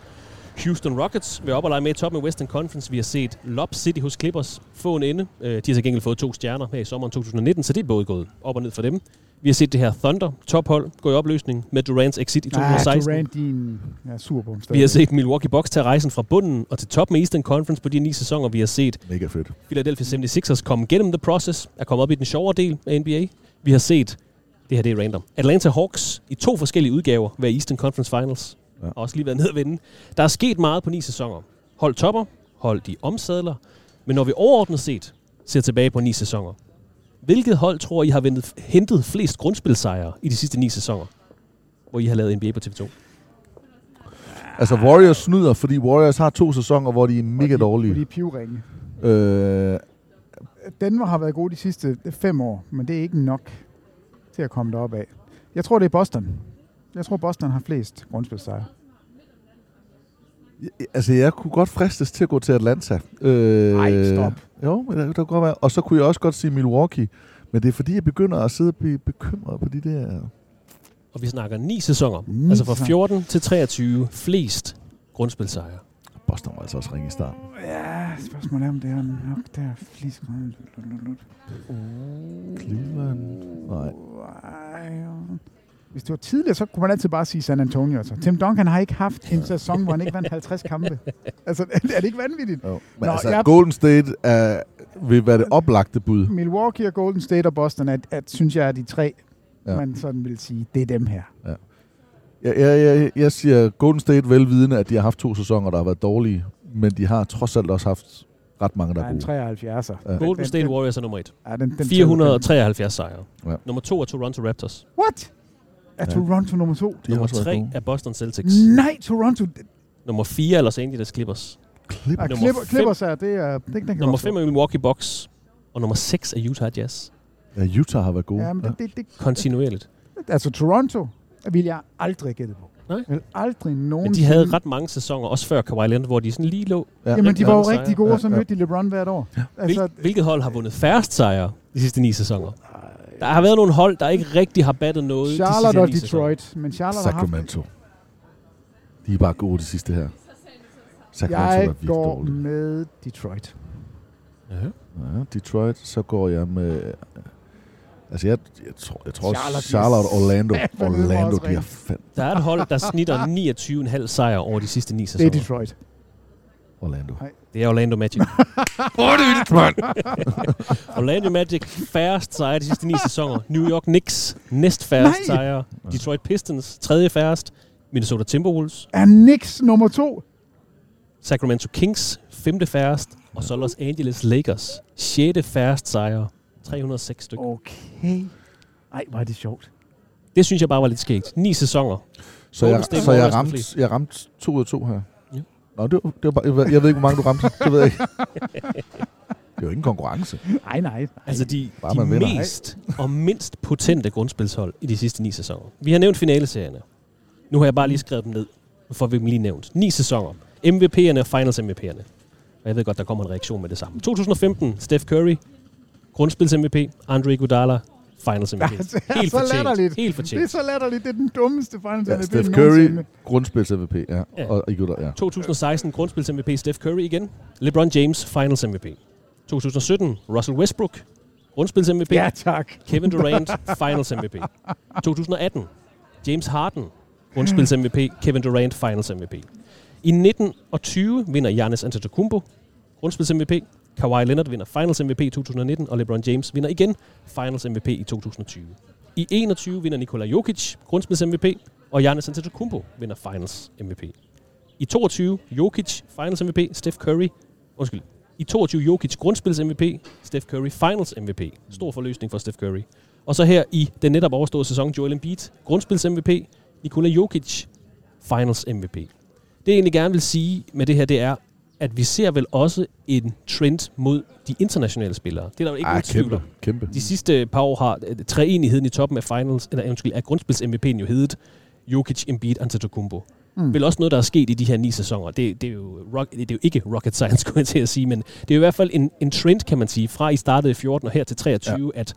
[SPEAKER 6] Houston Rockets være op og lege med i toppen af Western Conference. Vi har set Lob City hos Clippers få en ende. Øh, de har så gengæld fået to stjerner her i sommeren 2019, så det er både gået op og ned for dem. Vi har set det her Thunder tophold gå i opløsning med Durants exit i 2016.
[SPEAKER 10] Ja, Durant, din ja, sur på
[SPEAKER 6] Vi har set Milwaukee Bucks tage rejsen fra bunden og til toppen af Eastern Conference på de ni sæsoner. Vi har set
[SPEAKER 9] Mega fedt.
[SPEAKER 6] Philadelphia 76ers komme gennem the process, er kommet op i den sjovere del af NBA. Vi har set, det her det er random, Atlanta Hawks i to forskellige udgaver ved Eastern Conference Finals. Ja. Også lige været ned at vinde. Der er sket meget på ni sæsoner. Hold topper, hold de omsadler. Men når vi overordnet set ser tilbage på ni sæsoner, hvilket hold tror I har ventet, hentet flest grundspilsejre i de sidste ni sæsoner, hvor I har lavet NBA på TV2?
[SPEAKER 9] Altså, Warriors snyder, fordi Warriors har to sæsoner, hvor de er mega dårlige.
[SPEAKER 10] De er pivringe.
[SPEAKER 9] Øh,
[SPEAKER 10] Denver har været gode de sidste fem år, men det er ikke nok til at komme derop af. Jeg tror, det er Boston. Jeg tror, Boston har flest grundspilsejre.
[SPEAKER 9] altså, jeg kunne godt fristes til at gå til Atlanta. Øh,
[SPEAKER 10] stop.
[SPEAKER 9] Jo, det, det kunne godt være. Og så kunne jeg også godt sige Milwaukee. Men det er fordi, jeg begynder at sidde og blive bekymret på de der...
[SPEAKER 6] Og vi snakker ni sæsoner.
[SPEAKER 10] Ni
[SPEAKER 6] altså fra
[SPEAKER 10] sæsoner.
[SPEAKER 6] 14 til 23 flest grundspilsejre.
[SPEAKER 9] Boston var altså også ringe i starten.
[SPEAKER 10] Ja, spørgsmålet er, om det er nok der flest.
[SPEAKER 9] Cleveland? Nej.
[SPEAKER 10] Hvis det var tidligere, så kunne man altid bare sige San Antonio. Altså. Tim Duncan har ikke haft en sæson, hvor han ikke vandt 50 kampe. Altså, er det ikke vanvittigt?
[SPEAKER 9] Jo. Men
[SPEAKER 10] Nå,
[SPEAKER 9] altså,
[SPEAKER 10] jeg-
[SPEAKER 9] Golden State er, vil være det oplagte bud.
[SPEAKER 10] Milwaukee og Golden State og Boston, at, at, synes jeg er de tre,
[SPEAKER 9] Ja.
[SPEAKER 10] ja. man sådan vil sige, det er dem her.
[SPEAKER 9] Jeg, jeg, jeg, jeg siger Golden State velvidende, at de har haft to sæsoner, der har været dårlige. Men de har trods alt også haft ret mange, der er gode.
[SPEAKER 10] 73'er.
[SPEAKER 9] Ja.
[SPEAKER 6] Golden State Warriors er nummer et.
[SPEAKER 10] Ja, den, den
[SPEAKER 6] 473 sejre.
[SPEAKER 9] Ja.
[SPEAKER 6] Nummer to er Toronto Raptors.
[SPEAKER 10] What? Er
[SPEAKER 9] Ja.
[SPEAKER 10] Toronto nummer to?
[SPEAKER 9] De
[SPEAKER 6] Nummer tre er Boston Celtics.
[SPEAKER 10] Nej, Toronto.
[SPEAKER 6] Nummer 4 er Los Angeles Clippers.
[SPEAKER 9] Clipper.
[SPEAKER 10] Ja, Clipper,
[SPEAKER 6] fem.
[SPEAKER 10] Clippers er, det er... Den, den kan
[SPEAKER 6] Nummer 5 er Milwaukee Bucks. Og nummer 6 er Utah Jazz.
[SPEAKER 9] Ja, Utah har været gode.
[SPEAKER 10] Ja, men det, det, det,
[SPEAKER 6] Kontinuerligt.
[SPEAKER 10] altså Toronto vil jeg aldrig gætte på.
[SPEAKER 6] Nej.
[SPEAKER 10] Vil aldrig
[SPEAKER 6] Men
[SPEAKER 10] nogen
[SPEAKER 6] de havde ret mange sæsoner, også før Kawhi Leonard, hvor de sådan lige lå.
[SPEAKER 9] Ja.
[SPEAKER 10] Jamen, de var jo rigtig gode,
[SPEAKER 9] Ja,
[SPEAKER 10] og så
[SPEAKER 9] ja.
[SPEAKER 10] mødte de LeBron hvert år. Ja.
[SPEAKER 6] Hvil,
[SPEAKER 10] Altså,
[SPEAKER 6] hvilket hold har vundet færrest sejre de sidste ni sæsoner? Der har været nogle hold, der ikke rigtig har battet noget
[SPEAKER 10] Charlotte
[SPEAKER 6] de
[SPEAKER 10] og
[SPEAKER 6] sæsoner.
[SPEAKER 10] Detroit. Men Charlotte har haft...
[SPEAKER 9] Sacramento. De er bare gode det sidste her. Sacramento er
[SPEAKER 10] Jeg
[SPEAKER 9] virkelig
[SPEAKER 10] går
[SPEAKER 9] dårligt.
[SPEAKER 10] med Detroit.
[SPEAKER 6] Ja.
[SPEAKER 9] Ja, Detroit, så går jeg med... Altså, jeg, jeg tror, jeg tror
[SPEAKER 10] Charlotte,
[SPEAKER 9] Charlotte, Orlando.
[SPEAKER 10] også
[SPEAKER 9] Orlando, de er fandme...
[SPEAKER 6] Der er et hold, der snitter 29,5 sejre over de sidste ni
[SPEAKER 10] Det er
[SPEAKER 6] sæsoner.
[SPEAKER 10] Detroit.
[SPEAKER 9] Orlando.
[SPEAKER 6] Det er Orlando Magic. Orlando Magic færrest sejre de sidste ni sæsoner. New York Knicks næst færrest
[SPEAKER 10] Nej!
[SPEAKER 6] sejre. Detroit Pistons tredje færrest. Minnesota Timberwolves.
[SPEAKER 10] Er Knicks nummer to?
[SPEAKER 6] Sacramento Kings femte færrest. Og så Los Angeles Lakers sjette færrest sejre. 306 stykker.
[SPEAKER 10] Okay. Ej, hvor er det sjovt.
[SPEAKER 6] Det synes jeg bare var lidt skægt. Ni sæsoner.
[SPEAKER 9] Så jeg, så jeg, ramte, jeg ramte to ud af to her.
[SPEAKER 6] Ja.
[SPEAKER 9] Nå, det var, det var bare, jeg ved- jeg ved ikke, hvor mange du ramte. Det ved jeg ikke. Det er jo ingen konkurrence.
[SPEAKER 10] Nej, nej.
[SPEAKER 6] Altså de,
[SPEAKER 9] Bare
[SPEAKER 6] de
[SPEAKER 9] vinder.
[SPEAKER 6] mest og mindst potente grundspilshold i de sidste ni sæsoner. Vi har nævnt finaleserierne. Nu har jeg bare lige skrevet dem ned. Nu får vi dem lige nævnt. Ni sæsoner. MVP'erne og Finals MVP'erne. Og jeg ved godt, der kommer en reaktion med det samme. 2015, Steph Curry. Grundspils MVP. Andre Iguodala. Finals MVP.
[SPEAKER 10] det er
[SPEAKER 6] Helt
[SPEAKER 10] så
[SPEAKER 6] fortjent.
[SPEAKER 10] latterligt.
[SPEAKER 6] Helt
[SPEAKER 10] Det er
[SPEAKER 6] fortjent.
[SPEAKER 10] så latterligt. Det er den dummeste finals
[SPEAKER 9] Ja,
[SPEAKER 10] MVP
[SPEAKER 9] Steph. Curry, grundspils MVP. Ja.
[SPEAKER 6] Ja.
[SPEAKER 9] Og Iguodala, ja.
[SPEAKER 6] 2016, grundspils MVP. Steph Curry igen. LeBron James. Finals MVP. 2017, Russell Westbrook. Grundspils MVP.
[SPEAKER 10] Ja, tak.
[SPEAKER 6] Kevin Durant, Finals MVP. 2018, James Harden, grundspils MVP. Kevin Durant, Finals MVP. I 19 og 20 vinder Giannis Antetokounmpo, grundspils MVP. Kawhi Leonard vinder Finals MVP i 2019, og LeBron James vinder igen Finals MVP i 2020. I 21 vinder Nikola Jokic, grundspils MVP, og Giannis Antetokounmpo vinder Finals MVP. I 22, Jokic, Finals MVP, Steph Curry, undskyld, i 22 Jokic grundspils MVP, Steph Curry Finals MVP. Stor forløsning for Steph Curry. Og så her i den netop overståede sæson, Joel Embiid, grundspils MVP, Nikola Jokic, Finals MVP. Det jeg egentlig gerne vil sige med det her, det er, at vi ser vel også en trend mod de internationale spillere. Det er der jo ikke tvivl
[SPEAKER 9] kæmpe,
[SPEAKER 6] om.
[SPEAKER 9] kæmpe.
[SPEAKER 6] De sidste par år har øh, treenigheden i toppen af finals, eller undskyld, af grundspils MVP'en jo heddet Jokic, Embiid, Antetokounmpo. Mm. Vel også noget, der er sket i de her ni sæsoner. Det, det, er, jo rock, det er jo ikke rocket science, skulle jeg til at sige, men det er i hvert fald en, en trend, kan man sige, fra I startede i 14 og her til 23, ja. at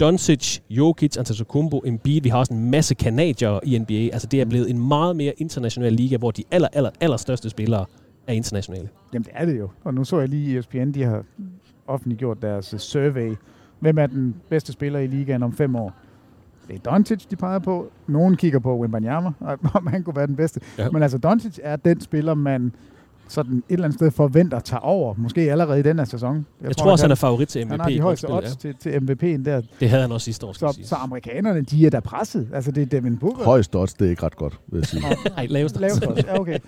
[SPEAKER 6] Doncic, Jokic, Antetokounmpo, Embiid, vi har også en masse kanadier i NBA. Altså det er blevet en meget mere international liga, hvor de aller, aller, aller største spillere er internationale.
[SPEAKER 10] Jamen det er det jo. Og nu så jeg lige ESPN, de har offentliggjort deres survey. Hvem er den bedste spiller i ligaen om fem år? Det er Doncic, de peger på. Nogen kigger på Wembanyama, om han kunne være den bedste. Ja. Men altså, Doncic er den spiller, man sådan et eller andet sted forventer tager over, måske allerede i den her sæson.
[SPEAKER 6] Jeg, jeg tror, også, han er favorit til MVP.
[SPEAKER 10] Han har de højeste odds ja. til, til MVP'en der.
[SPEAKER 6] Det havde han også sidste år,
[SPEAKER 10] så, så amerikanerne, de er da presset. Altså, det er Devin Booker.
[SPEAKER 9] Højeste odds, det er ikke ret godt, vil jeg sige.
[SPEAKER 6] Nej, laveste
[SPEAKER 10] Laveste odds, ja, okay.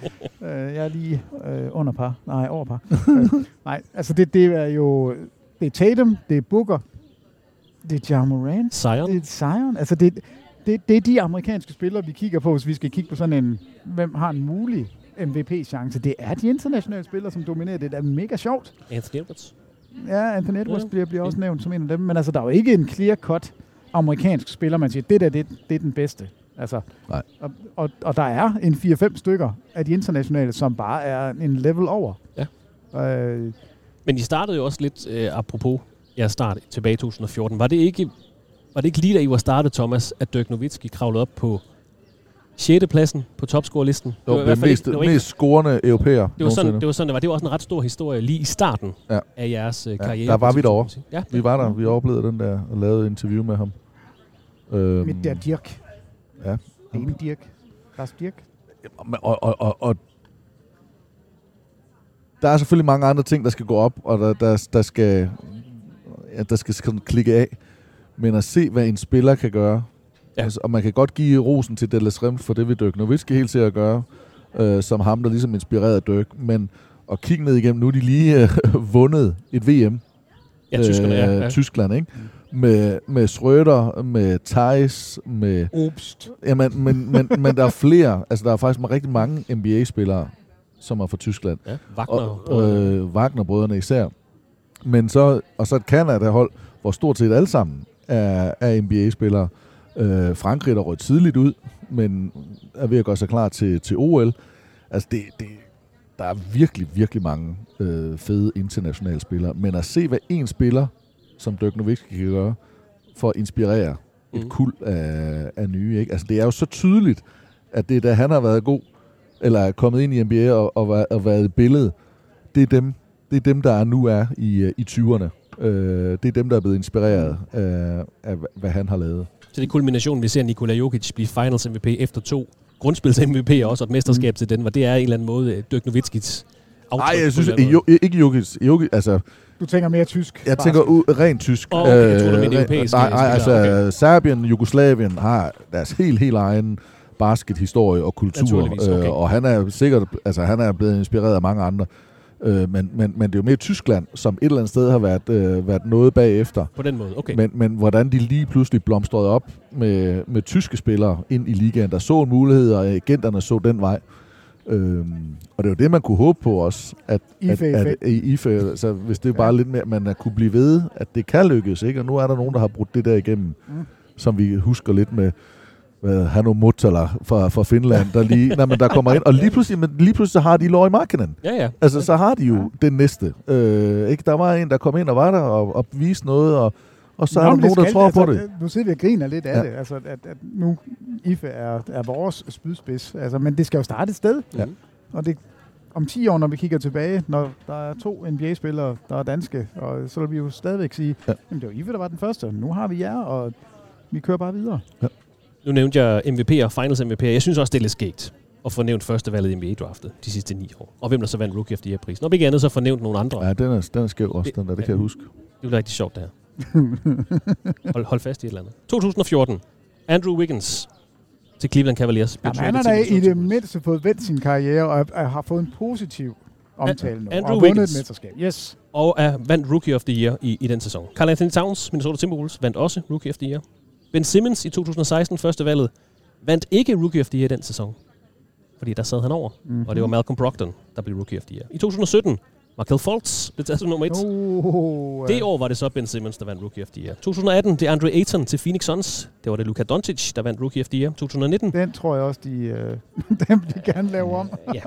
[SPEAKER 10] Uh, jeg er lige uh, under par. Nej, over par. uh, nej, altså det, det er jo... Det er Tatum, det er Booker, det er Ja Morant.
[SPEAKER 6] Zion.
[SPEAKER 10] Det er Zion. Altså det, det, det er de amerikanske spillere, vi kigger på, hvis vi skal kigge på sådan en, hvem har en mulig MVP-chance. Det er de internationale spillere, som dominerer. Det er mega sjovt.
[SPEAKER 6] Anthony Edwards.
[SPEAKER 10] Ja, Anthony Edwards ja. bliver, bliver også nævnt som en af dem. Men altså, der er jo ikke en clear-cut amerikansk spiller, man siger, det der, det, det er den bedste. Altså,
[SPEAKER 9] Nej.
[SPEAKER 10] Og, og, og der er en 4-5 stykker af de internationale, som bare er en level over.
[SPEAKER 6] Ja. Øh, Men I startede jo også lidt, øh, apropos jeres start tilbage i 2014. Var det ikke, var det ikke lige da I var startet, Thomas, at Dirk Nowitzki kravlede op på 6. pladsen på topscore-listen.
[SPEAKER 9] Det var, det var det mest, ikke, det var mest scorende europæer.
[SPEAKER 6] Det var, sådan, det var sådan, det var. Det var også en ret stor historie lige i starten ja. af jeres uh, karriere.
[SPEAKER 9] Ja, der var vi derovre. Ja, vi var der. Vi oplevede den der og lavede interview med ham.
[SPEAKER 10] Øhm, med der Dirk.
[SPEAKER 9] Ja.
[SPEAKER 10] Ene Dirk. Lars Dirk.
[SPEAKER 9] Og, og, og, og der er selvfølgelig mange andre ting, der skal gå op, og der, der, der skal ja, der skal sådan klikke af. Men at se, hvad en spiller kan gøre, Ja. Altså, og man kan godt give rosen til Dallas Rem, for det vil Dirk Nowitzki helt sikkert gøre, øh, som ham, der ligesom inspirerede Dirk. Men at kigge ned igennem, nu er de lige øh, vundet et VM.
[SPEAKER 6] Ja, tyskerne, øh, ja, ja.
[SPEAKER 9] Tyskland, ikke? Mm. Med, med Schröder, med Thijs, med...
[SPEAKER 10] Obst.
[SPEAKER 9] Ja, men, men, men, men der er flere. Altså, der er faktisk rigtig mange NBA-spillere, som er fra Tyskland.
[SPEAKER 6] Ja, Wagner.
[SPEAKER 9] Og, øh, Wagner-brødrene især. Men så, og så et Canada-hold, hvor stort set alle sammen er, er NBA-spillere. Øh, Frankrig der rødt tidligt ud, men er ved at gøre sig klar til, til OL. Altså, det, det, der er virkelig, virkelig mange øh, fede internationale spillere. Men at se, hvad en spiller, som Dirk Nowitzki kan gøre, for at inspirere mm. et kul af, af nye. Ikke? Altså, det er jo så tydeligt, at det er da han har været god, eller er kommet ind i NBA og, og, og været et billede, det er dem, det er dem der nu er i, øh, i 20'erne. Øh, det er dem, der er blevet inspireret af, af, hvad han har lavet.
[SPEAKER 6] Så det er kulminationen, vi ser Nikola Jokic blive finals MVP efter to grundspils MVP også, og et mesterskab mm. til den, hvor det er en eller anden måde øh, Dirk Nowitzkis
[SPEAKER 9] aftryk. Nej, jeg synes jo, ikke Jokic. Jokic altså,
[SPEAKER 10] du tænker mere tysk?
[SPEAKER 9] Jeg tænker u- rent tysk.
[SPEAKER 6] Oh, okay, jeg tror, du mener europæisk.
[SPEAKER 9] Nej, nej altså okay. Serbien, Jugoslavien har deres helt, helt egen baskethistorie og kultur. Okay. Øh, og han er sikkert, altså han er blevet inspireret af mange andre. Øh, men, men, men det er jo mere Tyskland, som et eller andet sted har været, øh, været noget bagefter.
[SPEAKER 6] På den måde, okay.
[SPEAKER 9] Men, men hvordan de lige pludselig blomstrede op med, med tyske spillere ind i ligaen, der så en mulighed, og agenterne så den vej. Øhm, og det er jo det, man kunne håbe på også, at, at, at, IFE, altså, hvis det er bare ja. lidt mere, at man kunne blive ved, at det kan lykkes, ikke? og nu er der nogen, der har brudt det der igennem, mm. som vi husker lidt med Hanno Muttala fra, fra Finland, der lige, nej, men der kommer ind, og lige pludselig, men lige pludselig så har de Lori Markkinen.
[SPEAKER 6] Ja, ja.
[SPEAKER 9] Altså, så har de jo ja. den næste. Øh, ikke? Der var en, der kom ind og var der og, og viste noget, og, og så Nå, er der nogen, der tror
[SPEAKER 10] altså,
[SPEAKER 9] på det.
[SPEAKER 10] Nu sidder vi og griner lidt af ja. det, altså, at, at nu IFE er, er vores spydspids, altså, men det skal jo starte et sted.
[SPEAKER 9] Ja.
[SPEAKER 10] Og det, om 10 år, når vi kigger tilbage, når der er to NBA-spillere, der er danske, og så vil vi jo stadigvæk sige, ja. jamen det var IFE, der var den første, nu har vi jer, og vi kører bare videre. Ja.
[SPEAKER 6] Nu nævnte jeg MVP og Finals MVP. Jeg synes også, det er lidt skægt at få nævnt første valget i NBA-draftet de sidste ni år. Og hvem der så vandt Rookie of the Year-prisen. Og ikke andet, så få nævnt nogle andre.
[SPEAKER 9] Ja, den er, den er skæv også, det, den der. Det ja, kan jeg huske.
[SPEAKER 6] Det er rigtig sjovt, det her. hold, hold fast i et eller andet. 2014. Andrew Wiggins til Cleveland Cavaliers.
[SPEAKER 10] Jamen, han har da i det mindste fået vendt sin karriere og er, har fået en positiv omtale nu.
[SPEAKER 6] Andrew
[SPEAKER 10] og
[SPEAKER 6] Wiggins.
[SPEAKER 10] et mesterskab. Yes.
[SPEAKER 6] Og er vandt Rookie of the Year i, i den sæson. Carl Anthony Towns, Minnesota Timberwolves, vandt også Rookie of the Year. Ben Simmons i 2016, første valget, vandt ikke Rookie of the Year den sæson. Fordi der sad han over. Mm-hmm. Og det var Malcolm Brogdon, der blev Rookie of the Year. I 2017, Markel Fultz blev taget som nummer 1.
[SPEAKER 10] Oh,
[SPEAKER 6] Det år var det så Ben Simmons, der vandt Rookie of the Year. 2018, det er Andre Ayton til Phoenix Suns. Det var det Luka Doncic, der vandt Rookie of the Year. 2019,
[SPEAKER 10] Den tror jeg også, de, øh, dem de gerne lave om.
[SPEAKER 6] ja.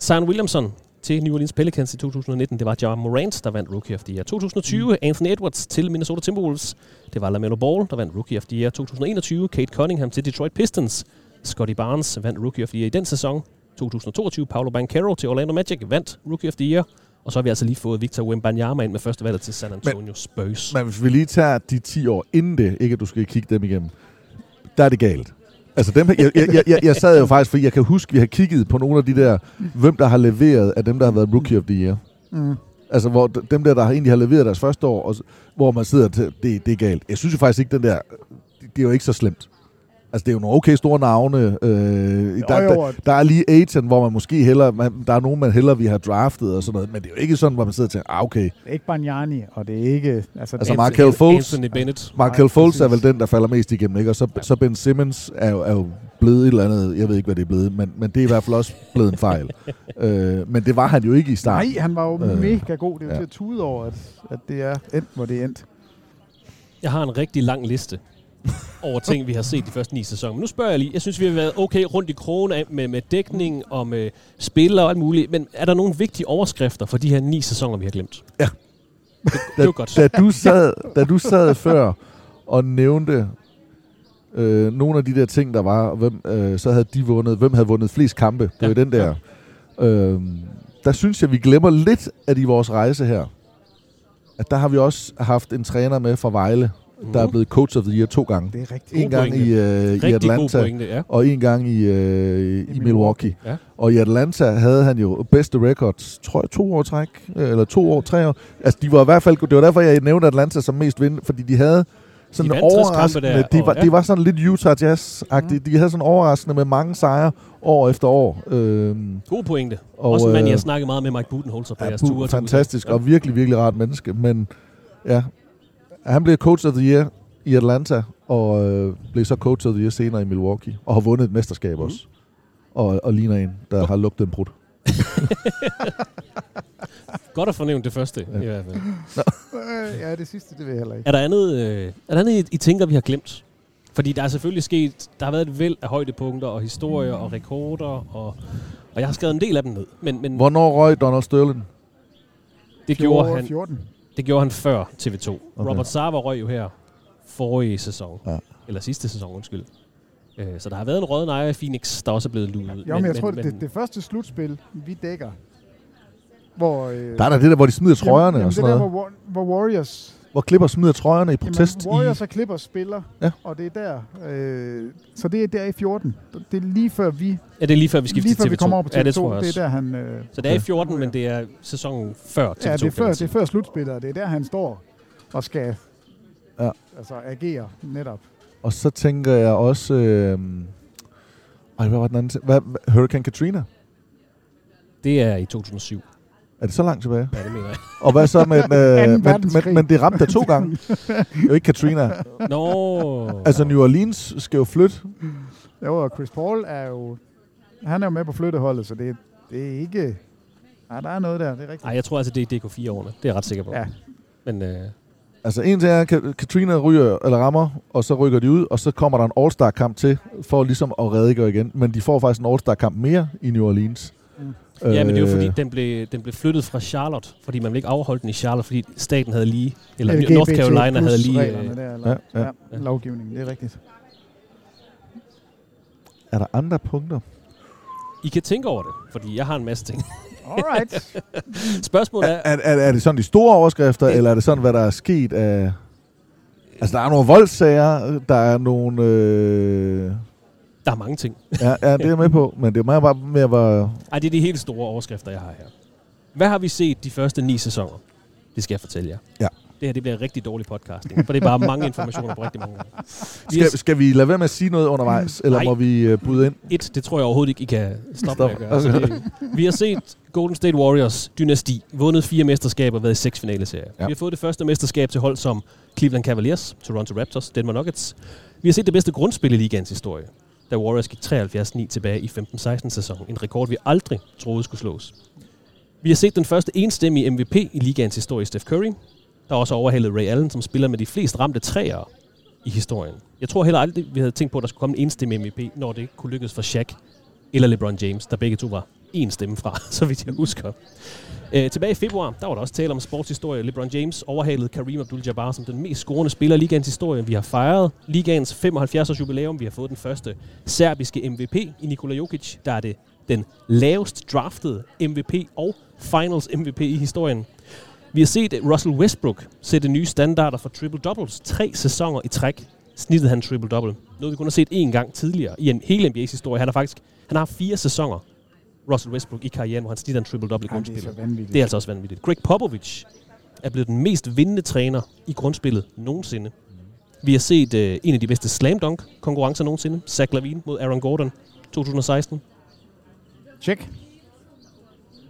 [SPEAKER 6] Zion Williamson til New Orleans Pelicans i 2019. Det var John Morant, der vandt Rookie of the Year. 2020, Anthony Edwards til Minnesota Timberwolves. Det var LaMelo Ball, der vandt Rookie of the Year. 2021, Kate Cunningham til Detroit Pistons. Scotty Barnes vandt Rookie of the Year i den sæson. 2022, Paolo Banchero til Orlando Magic vandt Rookie of the Year. Og så har vi altså lige fået Victor Wembanyama ind med første valget til San Antonio Spurs.
[SPEAKER 9] Men hvis vi lige tager de 10 år inden det, ikke at du skal kigge dem igennem, der er det galt. Altså dem, jeg, jeg, jeg, jeg, sad jo faktisk, fordi jeg kan huske, vi har kigget på nogle af de der, hvem der har leveret af dem, der har været Rookie of the Year.
[SPEAKER 10] Mm.
[SPEAKER 9] Altså hvor dem der, der har egentlig har leveret deres første år, og, hvor man sidder til, det, det er galt. Jeg synes jo faktisk ikke, den der, det, det er jo ikke så slemt. Altså, det er jo nogle okay store navne. Øh, der,
[SPEAKER 10] jo.
[SPEAKER 9] der, der, er lige Aiton, hvor man måske hellere, man, der er nogen, man hellere vil have draftet og sådan noget, men det er jo ikke sådan, hvor man sidder og tænker, ah, okay.
[SPEAKER 10] Det er ikke Bargnani, og det er ikke... Altså,
[SPEAKER 9] Altså,
[SPEAKER 10] det,
[SPEAKER 9] Markel
[SPEAKER 6] Anthony Bennett.
[SPEAKER 9] Markel Fultz er vel den, der falder mest igennem, ikke? Og så, så Ben Simmons er jo, er jo blevet et eller andet, jeg ved ikke, hvad det er blevet, men, men det er i hvert fald også blevet en fejl. øh, men det var han jo ikke i starten.
[SPEAKER 10] nej, han var jo
[SPEAKER 9] Øh,
[SPEAKER 10] mega god. Det er jo
[SPEAKER 9] ja.
[SPEAKER 10] til at tude over, at, at det er endt, hvor det er endt.
[SPEAKER 6] Jeg har en rigtig lang liste over ting, vi har set de første ni sæsoner. Men nu spørger jeg lige. Jeg synes, vi har været okay rundt i krogen af med, med dækning og med spillere og alt muligt. Men er der nogle vigtige overskrifter for de her ni sæsoner, vi har glemt?
[SPEAKER 9] Ja.
[SPEAKER 6] Det, det var godt.
[SPEAKER 9] Da du sad, da du sad før og nævnte øh, nogle af de der ting, der var, hvem, øh, så havde de vundet, hvem havde vundet flest kampe. Det var
[SPEAKER 6] Ja.
[SPEAKER 9] ja. den der. Øh, der synes jeg, vi glemmer lidt af i vores rejse her. At der har vi også haft en træner med fra Vejle, mm. der er blevet coach of the year to gange.
[SPEAKER 10] Det er rigtig
[SPEAKER 9] En gang
[SPEAKER 6] pointe.
[SPEAKER 9] i, øh, i
[SPEAKER 6] Rigtig
[SPEAKER 9] Atlanta,
[SPEAKER 6] pointe, ja.
[SPEAKER 9] og en gang i, øh, i Milwaukee.
[SPEAKER 6] Ja.
[SPEAKER 9] Og i Atlanta havde han jo bedste records, tror jeg, to år træk, eller to år, tre år. Altså, de var i hvert fald, det var derfor, jeg nævnte Atlanta som mest vind, fordi de havde sådan
[SPEAKER 6] De
[SPEAKER 9] de
[SPEAKER 6] vandt 60
[SPEAKER 9] overraskende,
[SPEAKER 6] der,
[SPEAKER 9] de,
[SPEAKER 6] og-
[SPEAKER 9] var,
[SPEAKER 6] ja.
[SPEAKER 9] de var sådan lidt Utah Jazz-agtige. De havde sådan overraskende med mange sejre år efter år. Øhm,
[SPEAKER 6] God pointe.
[SPEAKER 9] Og,
[SPEAKER 6] Også en mand, jeg
[SPEAKER 9] øh,
[SPEAKER 6] har snakket meget med Mike Budenholzer på
[SPEAKER 9] ja,
[SPEAKER 6] jeres ture.
[SPEAKER 9] fantastisk,
[SPEAKER 6] USA.
[SPEAKER 9] og virkelig, virkelig rart menneske. Men ja, han blev coach of the year i Atlanta, og øh, blev så coach of the year senere i Milwaukee, og har vundet et mesterskab mm. også. Og, og ligner en, der har lugtet en brud.
[SPEAKER 6] Godt at fornævne det første, ja. i hvert fald.
[SPEAKER 10] Ja, det sidste, det vil jeg heller ikke.
[SPEAKER 6] Er der andet, øh, er der andet I, I tænker, vi har glemt? Fordi der er selvfølgelig sket, der har været et væld af højdepunkter og historier og rekorder, og, og jeg har skrevet en del af dem ned. Men, men
[SPEAKER 9] Hvornår røg Donald Sterling?
[SPEAKER 6] det, gjorde han,
[SPEAKER 10] 14.
[SPEAKER 6] det gjorde han før TV2. Okay. Robert Sava røg jo her forrige sæson.
[SPEAKER 9] Ja.
[SPEAKER 6] Eller sidste sæson, undskyld. Øh, Så der har været en rød ejer i Phoenix, der også er blevet luet.
[SPEAKER 10] Jo, men, jeg tror, det, det, det første slutspil, vi dækker, hvor... Øh,
[SPEAKER 9] Der er der det der, hvor de smider trøjerne
[SPEAKER 10] jamen,
[SPEAKER 9] og sådan
[SPEAKER 10] det der,
[SPEAKER 9] noget.
[SPEAKER 10] hvor, War- hvor Warriors...
[SPEAKER 9] Hvor Klipper smider trøjerne i protest
[SPEAKER 10] Jamen, Warriors
[SPEAKER 9] i...
[SPEAKER 10] og Clippers spiller,
[SPEAKER 9] Ja.
[SPEAKER 10] og det er der. Øh, så det er der i 14. Det er lige før vi,
[SPEAKER 6] Ja, det er lige før vi skifter
[SPEAKER 10] lige før
[SPEAKER 6] til
[SPEAKER 10] vi
[SPEAKER 6] TV2.
[SPEAKER 10] kommer over på TV2.
[SPEAKER 6] Ja, det tror jeg
[SPEAKER 10] det
[SPEAKER 6] også.
[SPEAKER 10] er der, han... Øh,
[SPEAKER 6] Så det er i 14, men det er sæsonen før TV2.
[SPEAKER 10] ja, det er, før, det er før slutspillet, og det er der, han står og skal
[SPEAKER 9] Ja.
[SPEAKER 10] altså, agere netop.
[SPEAKER 9] Og så tænker jeg også... Øh... Ej, hvad var den anden hvad- Hurricane Katrina?
[SPEAKER 6] Det er i 2007.
[SPEAKER 9] Er det så langt tilbage?
[SPEAKER 6] Ja, det mener jeg.
[SPEAKER 9] Og hvad så med... Øh,
[SPEAKER 10] Anden
[SPEAKER 9] men,
[SPEAKER 10] verdenskrig.
[SPEAKER 9] men, men det ramte der to gange. Det er jo ikke Katrina.
[SPEAKER 6] Nå.
[SPEAKER 9] Altså, New Orleans skal jo flytte.
[SPEAKER 10] Jo, og Chris Paul er jo... Han er jo med på flytteholdet, så det, det er ikke... Nej, der er noget der, det er rigtigt.
[SPEAKER 6] Nej, jeg tror altså, det er DK4-årene. Det er jeg ret sikker på.
[SPEAKER 10] Ja.
[SPEAKER 6] Men øh,
[SPEAKER 9] Altså, en ting er, at Ka- Katrina ryger eller rammer, og så rykker de ud, og så kommer der en All-Star-kamp til, for ligesom at redegøre igen. Men de får faktisk en All-Star-kamp mere i New Orleans.
[SPEAKER 6] Ja, men det er jo fordi,
[SPEAKER 9] Øh,
[SPEAKER 6] den blev, den blev flyttet fra Charlotte, fordi man ville ikke afholde den i Charlotte, fordi staten havde lige, eller
[SPEAKER 10] LGBT
[SPEAKER 6] North Carolina havde lige...
[SPEAKER 10] reglerne
[SPEAKER 6] Øh,
[SPEAKER 10] der, eller,
[SPEAKER 9] Ja,
[SPEAKER 10] ja,
[SPEAKER 9] ja.
[SPEAKER 10] ja. lovgivningen, det er rigtigt.
[SPEAKER 9] Er der andre punkter?
[SPEAKER 6] I kan tænke over det, fordi jeg har en masse ting.
[SPEAKER 10] Alright.
[SPEAKER 6] Spørgsmålet er,
[SPEAKER 9] Er, er, er det sådan de store overskrifter,
[SPEAKER 6] Det-
[SPEAKER 9] eller er det sådan, hvad der er sket af... Altså, der er nogle voldssager, der er nogle... Øh...
[SPEAKER 6] der er mange ting.
[SPEAKER 9] Ja, ja, det er jeg med på, men det er meget bare med at være...
[SPEAKER 6] Ej, det er de helt store overskrifter, jeg har her. Hvad har vi set de første ni sæsoner? Det skal jeg fortælle jer.
[SPEAKER 9] Ja.
[SPEAKER 6] Det her det bliver en rigtig dårlig podcasting, for det er bare mange informationer på rigtig mange gange.
[SPEAKER 9] Skal, skal vi lade være med at sige noget undervejs, eller
[SPEAKER 6] Nej.
[SPEAKER 9] må vi øh, bryde ind?
[SPEAKER 6] Et, det tror jeg overhovedet ikke, I kan stoppe med at
[SPEAKER 9] Stop.
[SPEAKER 6] gøre. Så det, vi har set Golden State Warriors dynasti, vundet fire mesterskaber været i seks finaleserier.
[SPEAKER 9] Ja.
[SPEAKER 6] Vi har fået det første mesterskab til hold som Cleveland Cavaliers, Toronto Raptors, Denver Nuggets. Vi har set det bedste grundspil i ligaens historie, da Warriors gik 73-9 tilbage i 15-16 sæsonen. En rekord, vi aldrig troede skulle slås. Vi har set den første enstemmige MVP i ligaens historie, Steph Curry. Der også overhalede Ray Allen, som spiller med de flest ramte træer i historien. Jeg tror heller aldrig, vi havde tænkt på, at der skulle komme en enstemmig MVP, når det kunne lykkes for Shaq eller LeBron James, der begge to var en stemme fra, så vidt jeg husker. Øh, tilbage i februar, der var der også tale om sportshistorie. LeBron James overhalede Kareem Abdul-Jabbar som den mest scorende spiller i ligaens historie. Vi har fejret ligaens 75 års jubilæum. Vi har fået den første serbiske MVP i Nikola Jokic. Der er det den lavest draftede MVP og finals MVP i historien. Vi har set Russell Westbrook sætte nye standarder for triple-doubles. Tre sæsoner i træk snittede han triple-double. Noget vi kun har set én gang tidligere i en hele NBA's historie. Han har faktisk han har fire sæsoner, Russell Westbrook, i karrieren, hvor han snitter en triple-double i
[SPEAKER 10] Ej, det er
[SPEAKER 6] grundspillet.
[SPEAKER 10] så vanvittigt.
[SPEAKER 6] Det er altså også vanvittigt. Greg Popovich er blevet den mest vindende træner i grundspillet nogensinde. Vi har set øh, en af de bedste slam dunk konkurrencer nogensinde. Zach Lavine mod Aaron Gordon 2016.
[SPEAKER 10] Check.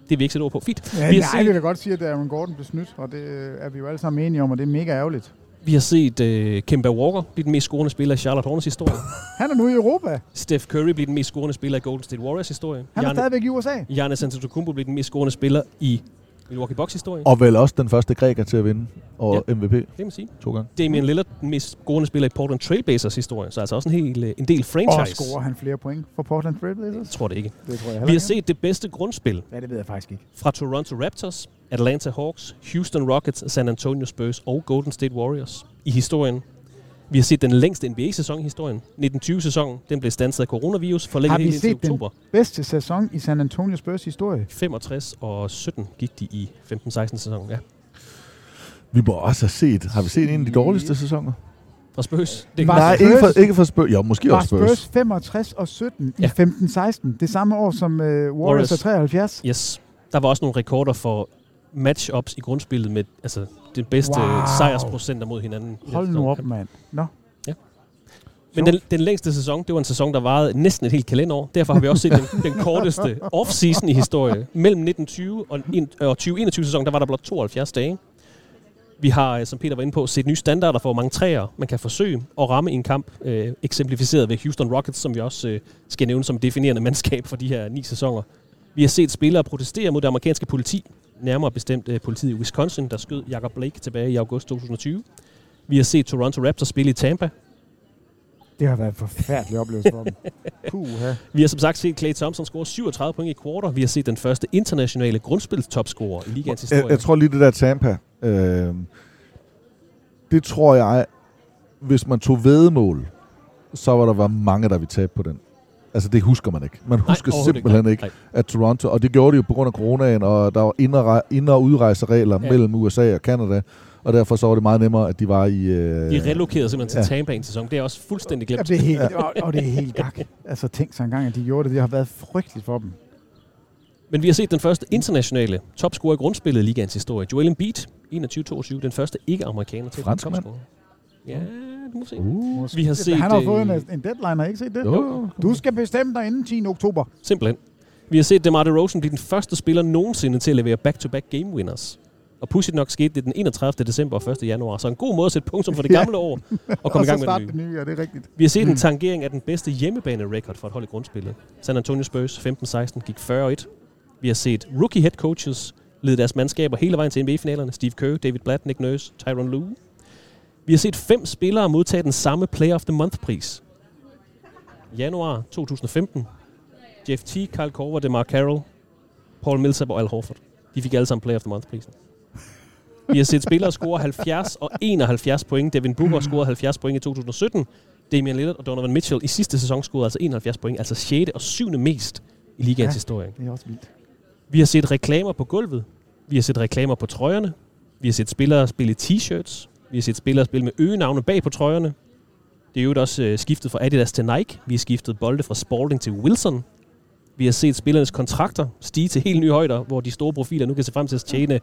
[SPEAKER 6] Det er vi ikke sætte ord på. Fint.
[SPEAKER 10] Ja,
[SPEAKER 6] vi,
[SPEAKER 10] nej,
[SPEAKER 6] har
[SPEAKER 10] jeg vil
[SPEAKER 6] set,
[SPEAKER 10] da godt sige, at Aaron Gordon blev snydt, og det øh, er vi jo alle sammen enige om, og det er mega ærgerligt.
[SPEAKER 6] Vi har set øh, Kemba Walker blive den mest scorende spiller i Charlotte Hornets historie.
[SPEAKER 10] Han er nu i Europa.
[SPEAKER 6] Steph Curry blive den mest scorende spiller i Golden State Warriors historie.
[SPEAKER 10] Han er
[SPEAKER 6] Gianni-
[SPEAKER 10] stadigvæk i USA.
[SPEAKER 6] Giannis Antetokounmpo blev den mest scorende spiller i Milwaukee Bucks historie.
[SPEAKER 9] Og vel også den første græker til at vinde over ja. MVP
[SPEAKER 6] Det kan man sige.
[SPEAKER 9] to gange.
[SPEAKER 6] Damian Lillard, den mest scorende spiller i Portland Trailblazers historie. Så altså også en, hel, øh, en del
[SPEAKER 10] Og
[SPEAKER 6] franchise.
[SPEAKER 10] scorer han flere point for Portland Trailblazers?
[SPEAKER 6] Jeg tror det ikke.
[SPEAKER 10] Det tror jeg
[SPEAKER 6] Vi
[SPEAKER 10] heller
[SPEAKER 6] har
[SPEAKER 10] ikke.
[SPEAKER 6] set det bedste grundspil
[SPEAKER 10] Ja, det ved jeg faktisk ikke.
[SPEAKER 6] fra Toronto Raptors, Atlanta Hawks, Houston Rockets, San Antonio Spurs og Golden State Warriors i historien. Vi har set den længste NBA-sæson i historien. 1920-sæsonen, den blev standset af coronavirus, forlænget
[SPEAKER 10] Har vi
[SPEAKER 6] helt indtil
[SPEAKER 10] set den
[SPEAKER 6] oktober.
[SPEAKER 10] bedste sæson i San Antonio Spurs historie?
[SPEAKER 6] 65 og 17 gik de i 15-16 sæsonen. Ja.
[SPEAKER 9] Vi må også have set, har vi set en af de dårligste sæsoner?
[SPEAKER 6] Fra Spurs. Det
[SPEAKER 10] Var
[SPEAKER 9] Nej,
[SPEAKER 10] Spurs-
[SPEAKER 9] ikke for, ikke for Spurs. Jo, måske
[SPEAKER 10] Var
[SPEAKER 9] også Spurs.
[SPEAKER 10] Spurs 65 og 17
[SPEAKER 6] Ja.
[SPEAKER 10] i 15-16? Det samme år som uh, Warriors,
[SPEAKER 6] Warriors.
[SPEAKER 10] er 73?
[SPEAKER 6] Yes. Der var også nogle rekorder for matchups i grundspillet med altså, det bedste
[SPEAKER 10] Wow.
[SPEAKER 6] sejrsprocenter mod hinanden. den
[SPEAKER 10] Hold nu op, mand. Nå.
[SPEAKER 6] Men den, den længste sæson, det var en sæson, der varede næsten et helt kalenderår. Derfor har vi også set den, den korteste off-season i historie. Mellem 1920 og, en- og 2021 sæson, der var der blot 72 dage. Vi har, øh, som Peter var inde på, set nye standarder for, hvor mange træer man kan forsøge at ramme i en kamp. Øh, eksemplificeret ved Houston Rockets, som vi også øh, skal nævne som definerende mandskab for de her ni sæsoner. Vi har set spillere protestere mod det amerikanske politi. Nærmere bestemt øh, politiet i Wisconsin, der skød Jacob Blake tilbage i august 2020. Vi har set Toronto Raptors spille i Tampa,
[SPEAKER 10] Det har været en forfærdelig oplevelse for dem. Puha.
[SPEAKER 6] Vi har som sagt set Clay Thompson score 37 point i quarter. Vi har set den første internationale grundspilstopscorer i ligaens historie.
[SPEAKER 9] Jeg, jeg tror lige det der Tampa, øh, det tror jeg, hvis man tog vedemål, så var der var mange, der ville tabe på den. Altså det husker man ikke. Man husker
[SPEAKER 6] overhovedet
[SPEAKER 9] simpelthen
[SPEAKER 6] ikke.
[SPEAKER 9] ikke,
[SPEAKER 6] Nej.
[SPEAKER 9] at Toronto, og det gjorde de jo på grund af coronaen, og der var ind- og, udrejseregler
[SPEAKER 6] Ja.
[SPEAKER 9] ja. mellem USA og Canada, og derfor så var det meget nemmere, at de var i... Øh,
[SPEAKER 6] De relokerede simpelthen
[SPEAKER 9] ja.
[SPEAKER 6] til Tampa i en sæson. Det er også fuldstændig
[SPEAKER 10] Ja,
[SPEAKER 6] glemt.
[SPEAKER 10] det er helt, og, og det er helt gak. Altså tænk sig engang, at de gjorde det. Det har været frygteligt for dem.
[SPEAKER 6] Men vi har set den første internationale topscorer i grundspillet i ligaens historie. Joel Embiid, 21-22, den første ikke-amerikaner til at topscorer. Ja, du må se.
[SPEAKER 9] Uh,
[SPEAKER 6] Vi har set,
[SPEAKER 10] Han har
[SPEAKER 6] øh,
[SPEAKER 10] fået en, en deadline, har I ikke set det?
[SPEAKER 9] jo.
[SPEAKER 10] Du skal bestemme dig inden 10. oktober.
[SPEAKER 6] Simpelthen. Vi har set DeMar DeRozan blive den første spiller nogensinde til at levere back-to-back game winners. Og pudsigt nok skete det den 31. december og 1. januar. Så en god måde at sætte punktum for det gamle år og komme
[SPEAKER 10] og
[SPEAKER 6] i gang med det
[SPEAKER 10] det
[SPEAKER 6] nye.
[SPEAKER 10] nye, ja, det er rigtigt.
[SPEAKER 6] Vi har set en tangering af den bedste hjemmebane-record for et hold i grundspillet. San Antonio Spurs 15-16 gik 40-1. Vi har set rookie head coaches lede deres mandskaber hele vejen til NBA-finalerne. Steve Kerr, David Blatt, Nick Nurse, Tyron Lue. Vi har set fem spillere modtage den samme Player of the Month-pris. Januar 2015. Jeff T, Kyle Korver, DeMar Carroll, Paul Millsap og Al Horford. De fik alle sammen Player of the Month-prisen. Vi har set spillere score 70 og 71 point. Devin Booker scorede 70 point i 2017. Damian Lillard og Donovan Mitchell i sidste sæson scorede altså 71 point, altså 6. og 7. mest i ligaens
[SPEAKER 10] Ja.
[SPEAKER 6] historie.
[SPEAKER 10] Det er også vildt.
[SPEAKER 6] Vi har set reklamer på gulvet. Vi har set reklamer på trøjerne. Vi har set spillere spille t-shirts. Vi har set spillere spille med øgenavne bag på trøjerne. Det er jo også øh, skiftet fra Adidas til Nike. Vi har skiftet bolde fra Spalding til Wilson. Vi har set spillernes kontrakter stige til helt nye højder, hvor de store profiler nu kan se frem til at tjene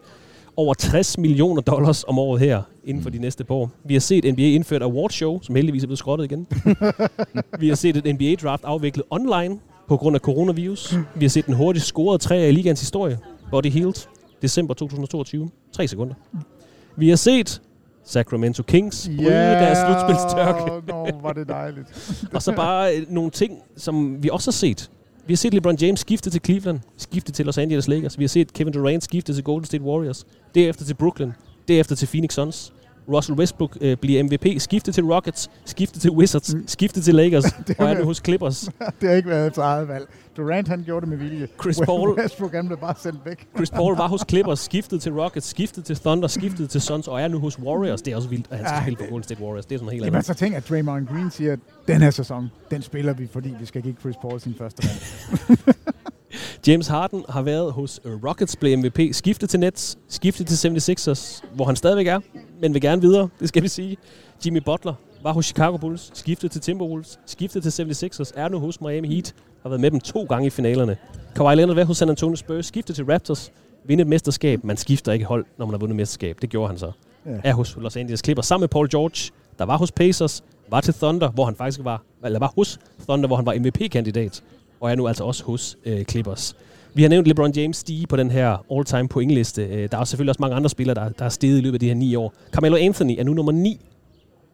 [SPEAKER 6] over 60 millioner dollars om året her inden for de næste par år. Vi har set NBA indført awardshow, som heldigvis er blevet skrottet igen. vi har set et NBA-draft afviklet online på grund af coronavirus. Vi har set den hurtigst scorede træer i ligaens historie. Body Healed, december 2022. 3 sekunder. Vi har set Sacramento Kings bryde deres slutspilstørke.
[SPEAKER 10] Nå, var det dejligt.
[SPEAKER 6] Og så bare øh, nogle ting, som vi også har set Vi har set LeBron James skifte til Cleveland, skifte til Los Angeles Lakers. Vi har set Kevin Durant skifte til Golden State Warriors. Derefter til Brooklyn. Derefter til Phoenix Suns. Russell Westbrook øh, bliver MVP, skifte til Rockets, skifte til Wizards, skifte til Lakers, og er nu hos Clippers.
[SPEAKER 10] det har ikke været et eget valg. Durant han gjorde det med vilje.
[SPEAKER 6] Chris Paul-
[SPEAKER 10] Westbrook han blev bare sendt væk.
[SPEAKER 6] Chris Paul var hos Clippers, skiftede til Rockets, skiftede til Thunder, skiftede til Suns, og er nu hos Warriors. Det er også vildt, at han skal spille for Golden State Warriors. Det er sådan helt
[SPEAKER 10] Jamen så tænk, at Draymond Green siger, at den her sæson, den spiller vi, fordi vi skal give Chris Paul sin første valg.
[SPEAKER 6] James Harden har været hos Rockets, blev MVP, skiftet til Nets, skiftet til 76ers, hvor han stadigvæk er, men vil gerne videre, det skal vi sige. Jimmy Butler var hos Chicago Bulls, skiftet til Timberwolves, skiftet til 76ers, er nu hos Miami Heat, har været med dem to gange i finalerne. Kawhi Leonard var hos San Antonio Spurs, skiftet til Raptors, vinde et mesterskab. Man skifter ikke hold, når man har vundet et mesterskab. Det gjorde han så.
[SPEAKER 10] Ja.
[SPEAKER 6] Er hos Los Angeles Clippers sammen med Paul George, der var hos Pacers, var til Thunder, hvor han faktisk var, eller var hos Thunder, hvor han var MVP-kandidat, og er nu altså også hos øh, Clippers. Vi har nævnt LeBron James stige på den her all-time pointliste. Øh, Der er selvfølgelig også mange andre spillere, der, der er steget i løbet af de her ni år. Carmelo Anthony er nu nummer 9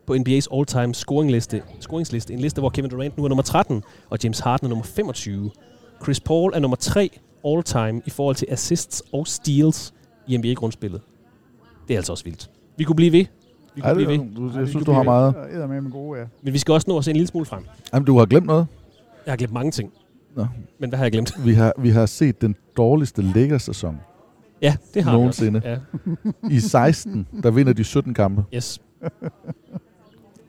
[SPEAKER 6] på NBA's all-time scoringliste, scoringsliste. En liste, hvor Kevin Durant nu er nummer 13, og James Harden er nummer 25. Chris Paul er nummer 3 all-time i forhold til assists og steals i NBA-grundspillet. Det er altså også vildt. Vi kunne blive ved. Vi kunne
[SPEAKER 9] Ej,
[SPEAKER 6] blive
[SPEAKER 9] det,
[SPEAKER 6] ved.
[SPEAKER 9] du, jeg synes, du har meget.
[SPEAKER 10] Jeg med med gode, ja.
[SPEAKER 6] Men vi skal også nå at se en lille smule frem.
[SPEAKER 9] Jamen, du har glemt noget.
[SPEAKER 6] Jeg har glemt mange ting.
[SPEAKER 9] Nå.
[SPEAKER 6] Men hvad har jeg glemt?
[SPEAKER 9] Vi har, vi har set den dårligste Lakers-sæson
[SPEAKER 6] Ja, det har vi
[SPEAKER 9] nogensinde.
[SPEAKER 6] også. Ja.
[SPEAKER 9] I 16, der vinder de 17 kampe.
[SPEAKER 6] Yes.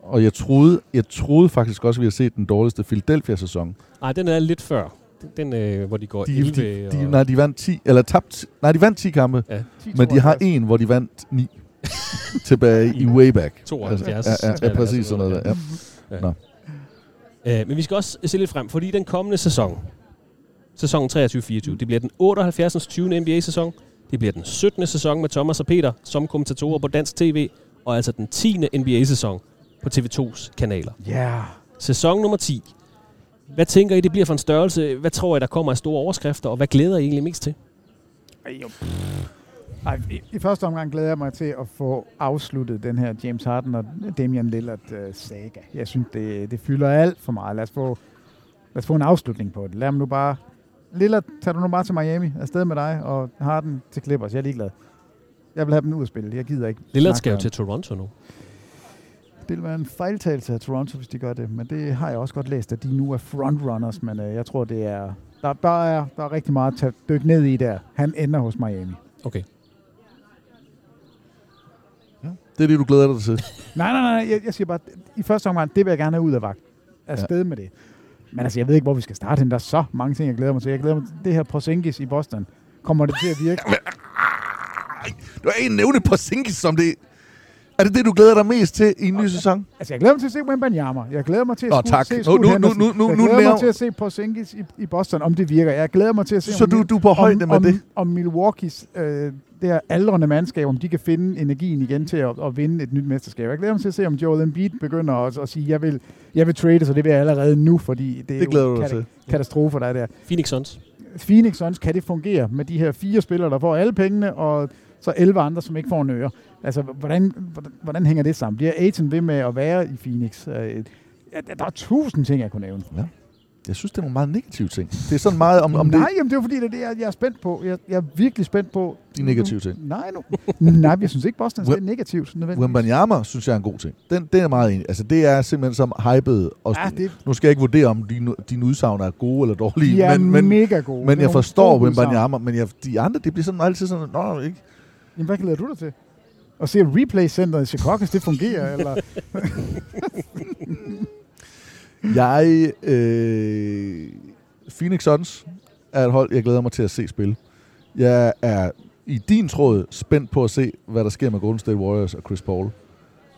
[SPEAKER 9] Og jeg troede, jeg troede faktisk også, at vi har set den dårligste Philadelphia-sæson.
[SPEAKER 6] Nej, den er lidt før. Den, øh, hvor de går
[SPEAKER 9] De,
[SPEAKER 6] 11
[SPEAKER 9] de, de,
[SPEAKER 6] og...
[SPEAKER 9] nej, de vandt 10, eller tabt, nej, de vandt 10 kampe,
[SPEAKER 6] Ja.
[SPEAKER 9] men de har en, hvor de vandt 9 tilbage i way back.
[SPEAKER 6] 72.
[SPEAKER 9] Altså, ja, ja, ja, præcis sådan noget der. Ja.
[SPEAKER 6] Ja.
[SPEAKER 9] Nå.
[SPEAKER 6] Øh, men vi skal også se lidt frem, fordi den kommende sæson, sæson 23-24, det bliver den 78. 20. NBA-sæson, det bliver den 17. sæson med Thomas og Peter som kommentatorer på Dansk TV, og altså den 10. NBA-sæson på TV2's kanaler.
[SPEAKER 10] Ja. Yeah.
[SPEAKER 6] Sæson nummer 10. Hvad tænker I, det bliver for en størrelse? Hvad tror I, der kommer af store overskrifter, og hvad glæder I egentlig mest til?
[SPEAKER 10] Ej, jo. Ej, i, I første omgang glæder jeg mig til at få afsluttet den her James Harden og Damian Lillard uh, saga. Jeg synes, det, det fylder alt for meget. Lad os, få, lad os få en afslutning på det. Lad dem nu bare... Lillard, tager du nu bare til Miami, afsted med dig, og Harden til Clippers. Jeg er ligeglad. Jeg vil have dem ud at spille. Jeg gider ikke.
[SPEAKER 6] Lillard skal jo til Toronto nu.
[SPEAKER 10] Det vil være en fejltagelse af Toronto, hvis de gør det. Men det har jeg også godt læst, at de nu er frontrunners. Men øh, jeg tror, det er... Der, der, er, der er rigtig meget at dykke ned i der. Han ender hos Miami.
[SPEAKER 6] Okay.
[SPEAKER 9] Det er det, du glæder dig til.
[SPEAKER 10] Nej, nej, nej. Jeg, jeg siger bare, i første omgang, det vil jeg gerne have ud af vagt. Afsted ja. med det. Men altså, jeg ved ikke, hvor vi skal starte hen. Der er så mange ting, jeg glæder mig til. Jeg glæder mig til det her Porzingis i Boston. Kommer det til at virke?
[SPEAKER 9] Du har ikke nævnt på Sinkis som det. Er det det, du glæder dig mest til i en ny sæson?
[SPEAKER 10] Altså, jeg glæder mig til at se Wembanyama. Jeg glæder mig til at
[SPEAKER 9] Nå, tak.
[SPEAKER 10] se
[SPEAKER 9] Nu-
[SPEAKER 10] Scoot
[SPEAKER 9] nu- nu-
[SPEAKER 10] Henderson.
[SPEAKER 9] nu- nu-
[SPEAKER 10] Jeg
[SPEAKER 9] nu
[SPEAKER 10] glæder mig
[SPEAKER 9] laver-
[SPEAKER 10] til at se Porzingis i, i Boston, om det virker. Jeg glæder mig til at se,
[SPEAKER 9] Så
[SPEAKER 10] om,
[SPEAKER 9] du- du er på højde
[SPEAKER 10] om,
[SPEAKER 9] med
[SPEAKER 10] om,
[SPEAKER 9] det?
[SPEAKER 10] Om Milwaukees øh, det her aldrende mandskab, om de kan finde energien igen til at, at vinde et nyt mesterskab. Jeg glæder mig til at se, om Joel Embiid begynder at, at sige, jeg vil, jeg vil trade, så det vil jeg allerede nu, fordi det er
[SPEAKER 9] Det glæder
[SPEAKER 10] jo kata-
[SPEAKER 9] til.
[SPEAKER 10] katastrofer, der er der.
[SPEAKER 6] Phoenix Suns.
[SPEAKER 10] Phoenix Suns, kan det fungere med de her fire spillere, der får alle pengene, og så 11 andre, som ikke får en øre? Altså, hvordan, hvordan, hvordan hænger det sammen? Bliver Aiton ved med at være i Phoenix? Øh, der er tusind ting, jeg kunne nævne.
[SPEAKER 9] Ja. Jeg synes, det er nogle meget negative ting. Det er sådan meget om, om
[SPEAKER 10] nej,
[SPEAKER 9] det,
[SPEAKER 10] jamen, det er fordi, det er det, jeg, jeg er spændt på. Jeg, jeg er virkelig spændt på.
[SPEAKER 9] de negative ting.
[SPEAKER 10] Nej, nu. nej, jeg synes ikke, Boston er negativt.
[SPEAKER 9] Wembanyama synes jeg er en god ting. Den, den er meget enig. Altså, det er simpelthen som hypet. Og
[SPEAKER 10] Ja, det-
[SPEAKER 9] Nu skal jeg ikke vurdere, om dine, dine udsagn er gode eller dårlige.
[SPEAKER 10] De er
[SPEAKER 9] men, men,
[SPEAKER 10] mega gode.
[SPEAKER 9] Men jeg forstår. Wembanyama, men jeg, de andre, det bliver sådan altid sådan, nå, ikke?
[SPEAKER 10] Jamen, hvad glæder du dig til? At se replay-centeret i Chicago, det fungerer? eller?
[SPEAKER 9] Jeg, øh, Phoenix Suns er et hold, jeg glæder mig til at se spille. Jeg er i din tråd spændt på at se, hvad der sker med Golden State Warriors og Chris Paul.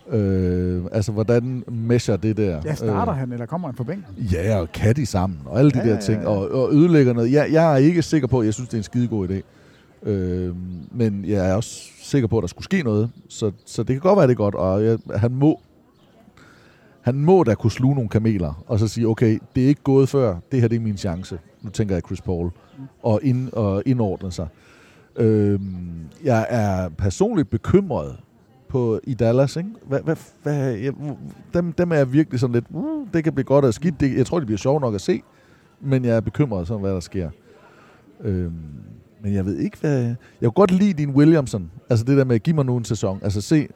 [SPEAKER 9] Øh, altså, hvordan mesher det der?
[SPEAKER 10] Ja, starter
[SPEAKER 9] Øh,
[SPEAKER 10] han, eller kommer han på bænken?
[SPEAKER 9] Ja, og kan de sammen, og alle de
[SPEAKER 10] Ja,
[SPEAKER 9] der
[SPEAKER 10] ja,
[SPEAKER 9] ting,
[SPEAKER 10] ja.
[SPEAKER 9] Og, og ødelægger noget. Jeg, jeg er ikke sikker på, at jeg synes, det er en skidegod idé. Øh, men jeg er også sikker på, at der skulle ske noget. Så, så det kan godt være, det er godt, og jeg, han må han må da kunne sluge nogle kameler, og så sige, okay, det er ikke gået før, det her det er min chance. Nu tænker jeg Chris Paul, og, ind, og indordne sig. Øhm, jeg er personligt bekymret på i Dallas. Ikke? Hvad, hvad, hvad, jeg, dem, dem er jeg virkelig sådan lidt, uh, det kan blive godt og skidt. Det, jeg tror, det bliver sjovt nok at se. men jeg er bekymret som hvad der sker. Øhm, men jeg ved ikke, hvad... Jeg kunne godt lide din Williamson. Altså det der med, giv mig nu en sæson. Altså se,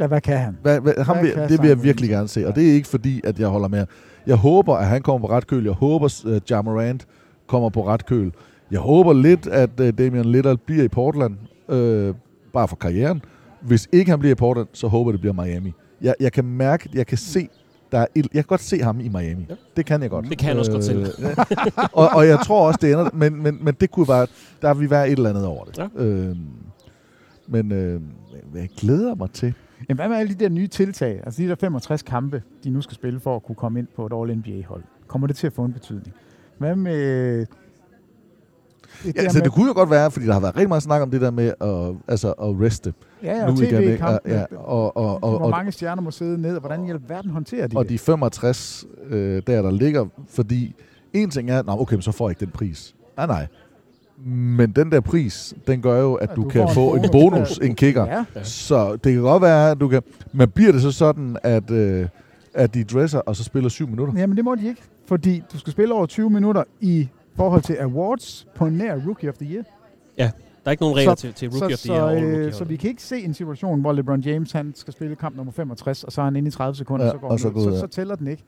[SPEAKER 10] Ja, hvad kan han?
[SPEAKER 9] hvad, hvad, ham
[SPEAKER 10] Hvad
[SPEAKER 9] vil, det vil jeg virkelig gerne se. Og det er ikke fordi, at jeg holder med. Jeg håber, at han kommer på ret køl. Jeg håber, at uh, Jamarant kommer på ret køl. Jeg håber lidt, at uh, Damian Lillard bliver i Portland. Øh, bare for karrieren. Hvis ikke han bliver i Portland, så håber det bliver Miami. Jeg, jeg kan mærke, jeg kan se, der er jeg kan godt se ham i Miami. Ja. Det kan jeg godt.
[SPEAKER 6] Det kan han også godt selv.
[SPEAKER 9] og, og jeg tror også, det ender, men, men, men det kunne være, der vil være et eller andet over det.
[SPEAKER 6] Ja.
[SPEAKER 9] Øhm, men øh, hvad jeg glæder mig til.
[SPEAKER 10] Jamen, hvad med alle de der nye tiltag? Altså de der 65 kampe, de nu skal spille for at kunne komme ind på et All-NBA-hold. Kommer det til at få en betydning? Hvad med...
[SPEAKER 9] Ja, altså,
[SPEAKER 10] med-
[SPEAKER 9] det kunne jo godt være, fordi der har været rigtig meget snak om det der med at, altså, at reste.
[SPEAKER 10] Ja, ja,
[SPEAKER 9] nu
[SPEAKER 10] og
[SPEAKER 9] igen, ikke? Ja, og, og, og,
[SPEAKER 10] Hvor mange stjerner må sidde ned, og hvordan i alverden håndterer de
[SPEAKER 9] og
[SPEAKER 10] det?
[SPEAKER 9] de 65, øh, der der ligger, fordi en ting er, Nå, okay, så får jeg ikke den pris. Nej, nej. Men den der pris, den gør jo, at
[SPEAKER 10] Ja,
[SPEAKER 9] du,
[SPEAKER 10] du
[SPEAKER 9] kan
[SPEAKER 10] får
[SPEAKER 9] få
[SPEAKER 10] en
[SPEAKER 9] en
[SPEAKER 10] bonus.
[SPEAKER 9] bonus, en kicker.
[SPEAKER 10] Ja.
[SPEAKER 9] Så det kan godt være, at du kan... Men bliver det så sådan, at, øh, at de dresser, og så spiller syv minutter?
[SPEAKER 10] Jamen, det må de ikke, fordi du skal spille over 20 minutter i forhold til awards på nær Rookie of the Year.
[SPEAKER 6] Ja, der er ikke nogen regler
[SPEAKER 10] Så-
[SPEAKER 6] til, til Rookie of
[SPEAKER 10] så,
[SPEAKER 6] the Year.
[SPEAKER 10] så, øh, så vi kan ikke se en situation, hvor LeBron James han skal spille kamp nummer 65, og så er han inde i 30 sekunder,
[SPEAKER 9] Ja,
[SPEAKER 10] så, går
[SPEAKER 9] og så
[SPEAKER 10] ud. så,
[SPEAKER 9] ja.
[SPEAKER 10] så tæller den ikke.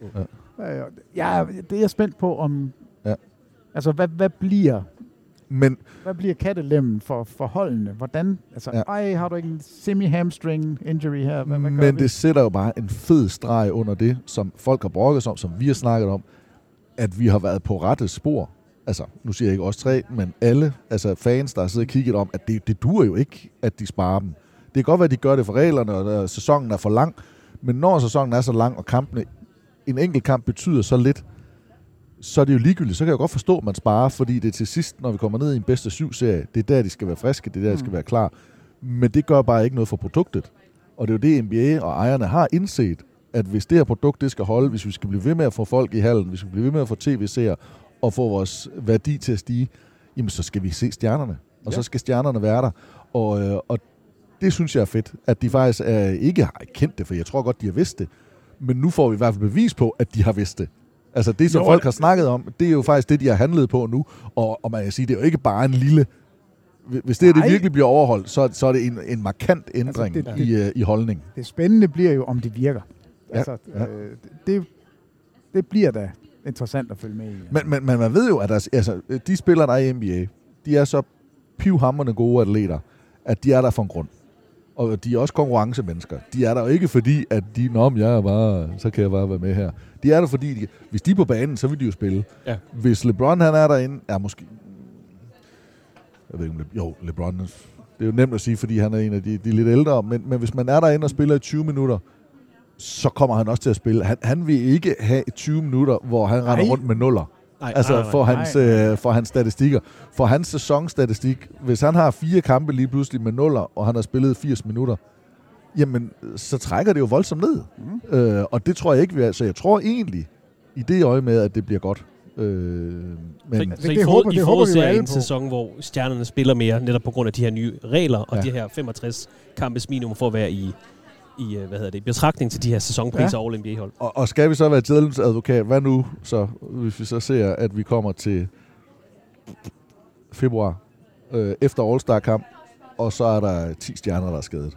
[SPEAKER 9] Ja.
[SPEAKER 10] Øh, ja, det er jeg spændt på, om...
[SPEAKER 9] Ja.
[SPEAKER 10] Altså, hvad, hvad bliver
[SPEAKER 9] Men
[SPEAKER 10] hvad bliver kattelemmen for, for holdene? Hvordan, altså,
[SPEAKER 9] Ja.
[SPEAKER 10] ej, har du ikke en semi-hamstring injury her? Hvad, hvad
[SPEAKER 9] Men
[SPEAKER 10] vi?
[SPEAKER 9] det sætter jo bare en fed streg under det, som folk har brokket sig om, som vi har snakket om, at vi har været på rette spor. Altså, nu siger jeg ikke os tre, men alle altså fans, der har siddet og kigget om, at det, det duer jo ikke, at de sparer dem. Det kan godt være, at de gør det for reglerne, og sæsonen er for lang, men når sæsonen er så lang, og kampene, en enkelt kamp betyder så lidt, så er det jo ligegyldigt. Så kan jeg godt forstå, at man sparer, fordi det er til sidst, når vi kommer ned i en bedste syv-serie, det er der, de skal være friske, det er der, de skal være klar. Men det gør bare ikke noget for produktet. Og det er jo det, NBA og ejerne har indset, at hvis det her produkt det skal holde, hvis vi skal blive ved med at få folk i hallen, hvis vi skal blive ved med at få tv-seere og få vores værdi til at stige, jamen så skal vi se stjernerne. Og ja. så skal stjernerne være der. Og, øh, og det synes jeg er fedt, at de faktisk er, ikke har kendt det, for jeg tror godt, de har vidst det. Men nu får vi i hvert fald bevis på, at de har vidst det. Altså det, som
[SPEAKER 10] Jo,
[SPEAKER 9] folk har snakket om, det er jo faktisk det, de har handlet på nu. Og, og man kan sige, det er jo ikke bare en lille... Hvis det her det
[SPEAKER 10] Nej.
[SPEAKER 9] virkelig bliver overholdt, så, så er det en, en markant ændring
[SPEAKER 10] Altså,
[SPEAKER 9] altså,
[SPEAKER 10] det-
[SPEAKER 9] det, i, øh, i holdning.
[SPEAKER 10] Det spændende bliver jo, om det virker.
[SPEAKER 9] Ja,
[SPEAKER 10] Altså,
[SPEAKER 9] ja.
[SPEAKER 10] Øh, det, det bliver da interessant at følge med i.
[SPEAKER 9] Men, men, men man ved jo, at der, altså, de spillere, der er i NBA, de er så pivhammerende gode atleter, at de er der for en grund. Og de er også konkurrencemennesker. De er der jo ikke fordi, at de, nå, jeg er bare, så kan jeg bare være med her. De er der fordi, de, hvis de er på banen, så vil de jo spille.
[SPEAKER 6] Ja.
[SPEAKER 9] Hvis LeBron han er derinde, er måske... Jeg ved ikke, om Le, jo, LeBron, det er jo nemt at sige, fordi han er en af de, de lidt ældre, men, men hvis man er derinde og spiller i 20 minutter, så kommer han også til at spille. Han, han vil ikke have 20 minutter, hvor han render
[SPEAKER 10] Nej.
[SPEAKER 9] rundt med nuller.
[SPEAKER 6] Nej,
[SPEAKER 9] Altså
[SPEAKER 6] nej, nej,
[SPEAKER 9] for
[SPEAKER 6] nej.
[SPEAKER 9] hans, øh, for hans statistikker. For hans sæsonstatistik, hvis han har fire kampe lige pludselig med nuller, og han har spillet 80 minutter, jamen, så trækker det jo voldsomt ned. Mm. Øh, og det tror jeg ikke, vi er. Så jeg tror egentlig, i det øje med, at det bliver godt. Øh, men,
[SPEAKER 6] Så,
[SPEAKER 10] Det-
[SPEAKER 6] så I,
[SPEAKER 10] det
[SPEAKER 6] for,
[SPEAKER 10] håber-
[SPEAKER 6] I
[SPEAKER 10] det håber vi
[SPEAKER 6] en
[SPEAKER 10] på.
[SPEAKER 6] sæson, hvor stjernerne spiller mere, netop på grund af de her nye regler, og
[SPEAKER 9] Ja.
[SPEAKER 6] de her 65 kampes minimum for at være i, i øh, hvad hedder det, betragtning til de her sæsonpriser ja. All NBA-hold.
[SPEAKER 9] og, og skal vi så være djævelens advokat? Hvad nu, så, hvis vi så ser, at vi kommer til februar øh, efter All-Star-kamp, og så er der 10 stjerner, der er skadet.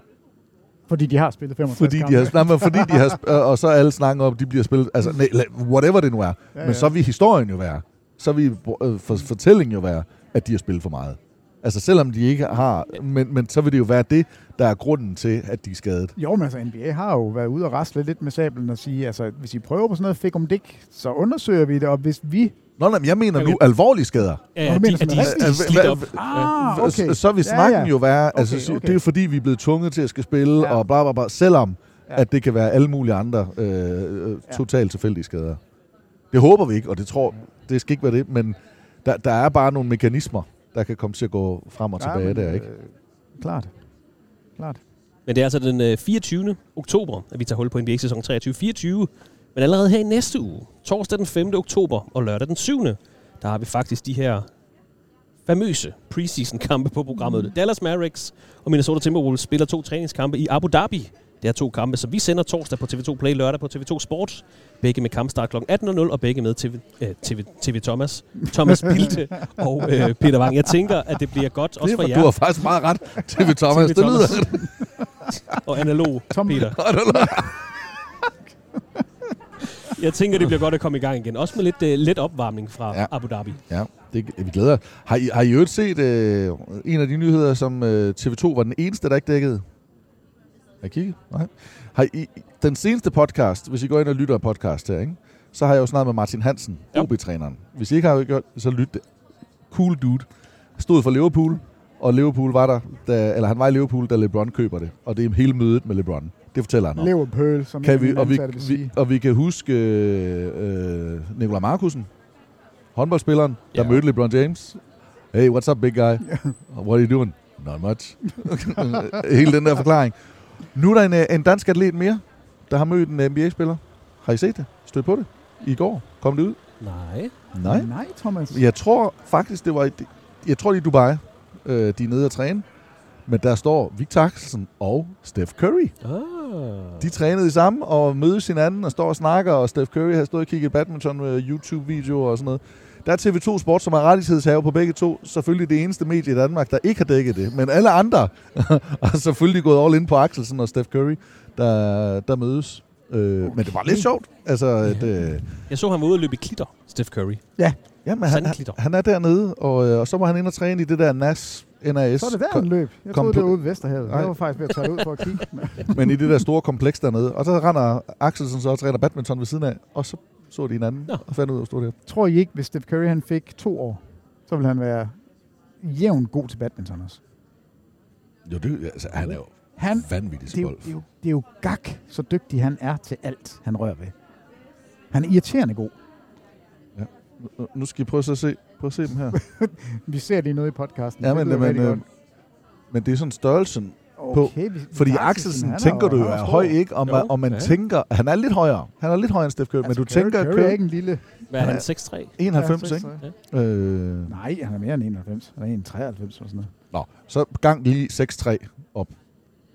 [SPEAKER 10] Fordi de har spillet 65
[SPEAKER 9] Fordi de har, nej, men fordi de har, og så er alle snakker om, at de bliver spillet, altså nej, whatever det nu er. Ja, Men
[SPEAKER 10] ja.
[SPEAKER 9] så vil historien jo være, så vil øh, for, fortællingen jo være, at de har spillet for meget. Altså selvom de ikke har, men, men så vil det jo være det, der er grunden til, at de er skadet.
[SPEAKER 10] Jo, men altså NBA har jo været ude og rasle lidt med sablen og sige, altså hvis I prøver på sådan noget fik om dik, så undersøger vi det, og hvis vi...
[SPEAKER 9] Nå, nej, jeg mener nu alvorlige skader.
[SPEAKER 6] Ja, ja, de,
[SPEAKER 10] mener
[SPEAKER 6] at de,
[SPEAKER 10] sådan
[SPEAKER 6] de.
[SPEAKER 10] Ah,
[SPEAKER 9] Så- vil
[SPEAKER 10] Ja,
[SPEAKER 9] snakken
[SPEAKER 10] ja.
[SPEAKER 9] jo være, altså
[SPEAKER 10] Okay,
[SPEAKER 9] så-
[SPEAKER 10] okay.
[SPEAKER 9] det er fordi, vi er blevet tvunget til at skal spille,
[SPEAKER 10] Ja.
[SPEAKER 9] og bla bla bla, selvom
[SPEAKER 10] Ja.
[SPEAKER 9] at det kan være alle mulige andre øh, øh, totalt tilfældige skader. Det håber vi ikke, og det tror det skal ikke være det, men der, der er bare nogle mekanismer, der kan komme til at gå frem og tilbage
[SPEAKER 10] men,
[SPEAKER 9] der, ikke?
[SPEAKER 10] Øh, klart. Klart.
[SPEAKER 6] Men det er altså den øh, 24. oktober, at vi tager hul på NBA-sæson 23-24. Men allerede her i næste uge, torsdag den 5. oktober og lørdag den 7. der har vi faktisk de her famøse preseason-kampe på programmet. Dallas Mavericks og Minnesota Timberwolves spiller to træningskampe i Abu Dhabi Det er to kampe, så vi sender torsdag på TV2 Play, lørdag på TV2 Sport. Begge med kampstart kl. 18.00, og begge med TV, øh, TV, TV Thomas, Thomas Bilte og øh, Peter Wang. Jeg tænker, at det bliver godt, også for
[SPEAKER 9] Det,
[SPEAKER 6] jer.
[SPEAKER 9] du har faktisk meget ret, TV Thomas.
[SPEAKER 6] TV
[SPEAKER 9] Det lyder...
[SPEAKER 6] Thomas. og analog,
[SPEAKER 10] Tom-
[SPEAKER 6] Peter. Jeg tænker, det bliver godt at komme i gang igen. Også med lidt uh, let opvarmning fra
[SPEAKER 9] Ja.
[SPEAKER 6] Abu Dhabi.
[SPEAKER 9] Ja, det, vi glæder os. Har I, har I øvrigt set øh, en af de nyheder, som øh, TV2 var den eneste, der ikke dækkede? Har I kigget? Nej. Har I, den seneste podcast, hvis I går ind og lytter af podcast her, ikke? så har jeg jo snakket med Martin Hansen,
[SPEAKER 6] Ja.
[SPEAKER 9] OB-træneren. Hvis I ikke har gjort det, så lyt det. Cool dude. Stod for Liverpool, og Liverpool var der, da, eller han var i Liverpool, da LeBron køber det. Og det er hele mødet med LeBron. Det fortæller han om.
[SPEAKER 10] Leverpøl, som
[SPEAKER 9] Kan vi, og, vi, vi, og vi kan huske øh, øh, Nikolaj Markusen, håndboldspilleren, der
[SPEAKER 6] Ja.
[SPEAKER 9] mødte LeBron James. Hey, what's up, big guy? What are you doing? Not much. Hele den der forklaring. Nu er der en, øh, en dansk atlet mere, der har mødt en NBA-spiller. Har I set det? Stød på det? I går? Kom det ud?
[SPEAKER 6] Nej.
[SPEAKER 9] Nej.
[SPEAKER 10] Nej, Thomas.
[SPEAKER 9] Jeg tror faktisk, det var... i- Jeg tror, det er i Dubai. Øh, de er nede og træne. Men der står Victor Axelsen og Steph Curry.
[SPEAKER 6] Ah.
[SPEAKER 9] De trænede i sammen og mødes hinanden og står og snakker, og Steph Curry har stået og kigget badminton med YouTube-videoer og sådan noget. Der er TV2 Sport, som er rettighedshaver på begge to. Selvfølgelig det eneste medie i Danmark, der ikke har dækket det. Men alle andre har selvfølgelig gået all in på Axelsen og Steph Curry, der, der mødes. Øh, Men det var lidt sjovt. Altså, at, øh,
[SPEAKER 6] Jeg så ham ude og løbe i klitter, Steph Curry.
[SPEAKER 9] jamen, han, han, han er dernede, og, øh, og så var han inde og træne i det der NAS, NAS.
[SPEAKER 10] Så er det der, han løb. Jeg
[SPEAKER 9] kom
[SPEAKER 10] troede, det var ude ved Vesterhavet.
[SPEAKER 9] Nej.
[SPEAKER 10] Jeg var faktisk ved at tage det ud for at kigge.
[SPEAKER 9] men i det der store kompleks dernede. Og så render Axelsen så og træner badminton ved siden af, og så så de hinanden
[SPEAKER 6] Nå.
[SPEAKER 9] og fandt ud af at stå der.
[SPEAKER 10] Tror I ikke, hvis Steph Curry han fik to år, så ville han være jævnt god til badminton også?
[SPEAKER 9] Jo, det, altså, han er jo
[SPEAKER 10] Han,
[SPEAKER 9] vanvittig
[SPEAKER 10] det, er jo,
[SPEAKER 9] golf.
[SPEAKER 10] det, er jo, det er jo gak, så dygtig han er til alt, han rører ved. Han er irriterende god.
[SPEAKER 9] Nu- Nu skal I prøve så at se, prøve at se dem her.
[SPEAKER 10] Vi ser lige noget i podcasten.
[SPEAKER 9] ja,
[SPEAKER 10] Det
[SPEAKER 9] men,
[SPEAKER 10] lyder
[SPEAKER 9] men, øh, men det er sådan størrelsen. På-
[SPEAKER 10] Okay, vi,
[SPEAKER 9] Fordi
[SPEAKER 10] Axelsen,
[SPEAKER 9] tænker du jo er høj, ikke? Og man, og man
[SPEAKER 6] ja.
[SPEAKER 9] tænker, han er lidt højere. Han er lidt højere end Steph Curry, men du
[SPEAKER 10] Altså, Curry-
[SPEAKER 9] tænker,
[SPEAKER 10] Curry
[SPEAKER 9] Curry
[SPEAKER 10] er ikke en lille...
[SPEAKER 6] Hvad er
[SPEAKER 9] Ja.
[SPEAKER 6] han? 6'3?
[SPEAKER 9] 91,
[SPEAKER 10] Ja,
[SPEAKER 9] ikke?
[SPEAKER 10] 6'3.
[SPEAKER 9] Øh,
[SPEAKER 10] Nej, han er mere end 91. Han er 1,93 eller sådan noget.
[SPEAKER 9] nå, så gang lige 6-3 op.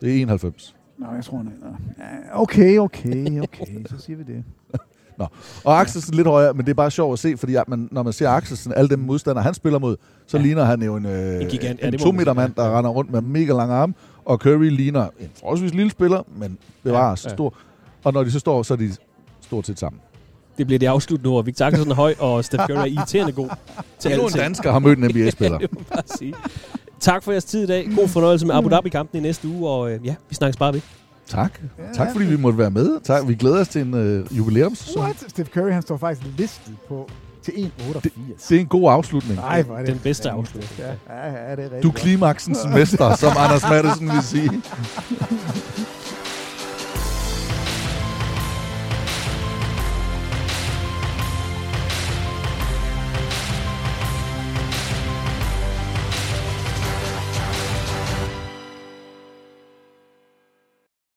[SPEAKER 9] Det er 91.
[SPEAKER 10] Nå, jeg tror, han er... Ja, Okay, okay, okay. Så siger vi det.
[SPEAKER 9] Og Axelsen lidt højere, men det er bare sjovt at se, fordi at man, når man ser Axelsen, alle dem modstandere, han spiller mod, så ja. ligner han jo en, øh,
[SPEAKER 6] En gigant. Ja,
[SPEAKER 9] en to meter mand,
[SPEAKER 6] ja.
[SPEAKER 9] der render rundt med mega lange arme, og Curry ligner en forholdsvis lille spiller, men bevares ja,
[SPEAKER 6] Ja,
[SPEAKER 9] ja.
[SPEAKER 6] ja.
[SPEAKER 9] stor. Og når de så står, så er de stort set sammen.
[SPEAKER 6] Det bliver det afsluttende ord. Victor Axelsen er høj, og Steph Curry er irriterende god til
[SPEAKER 9] Endnu en dansker har mødt en NBA-spiller.
[SPEAKER 6] Tak for jeres tid i dag. God fornøjelse med Abu Dhabi-kampen i næste uge, og øh, ja, vi snakkes bare ved.
[SPEAKER 9] tak. Tak fordi vi måtte være med. Tak. Vi glæder os til en øh, jubilæumssæson.
[SPEAKER 10] What? Steph Curry, han står faktisk listet på til 1,88.
[SPEAKER 9] Det er en god afslutning.
[SPEAKER 10] Nej, er det
[SPEAKER 6] Den bedste afslutning.
[SPEAKER 10] Ja, ja, ja, det er rigtig
[SPEAKER 9] Du er klimaksens mester, som Anders Madsen vil sige.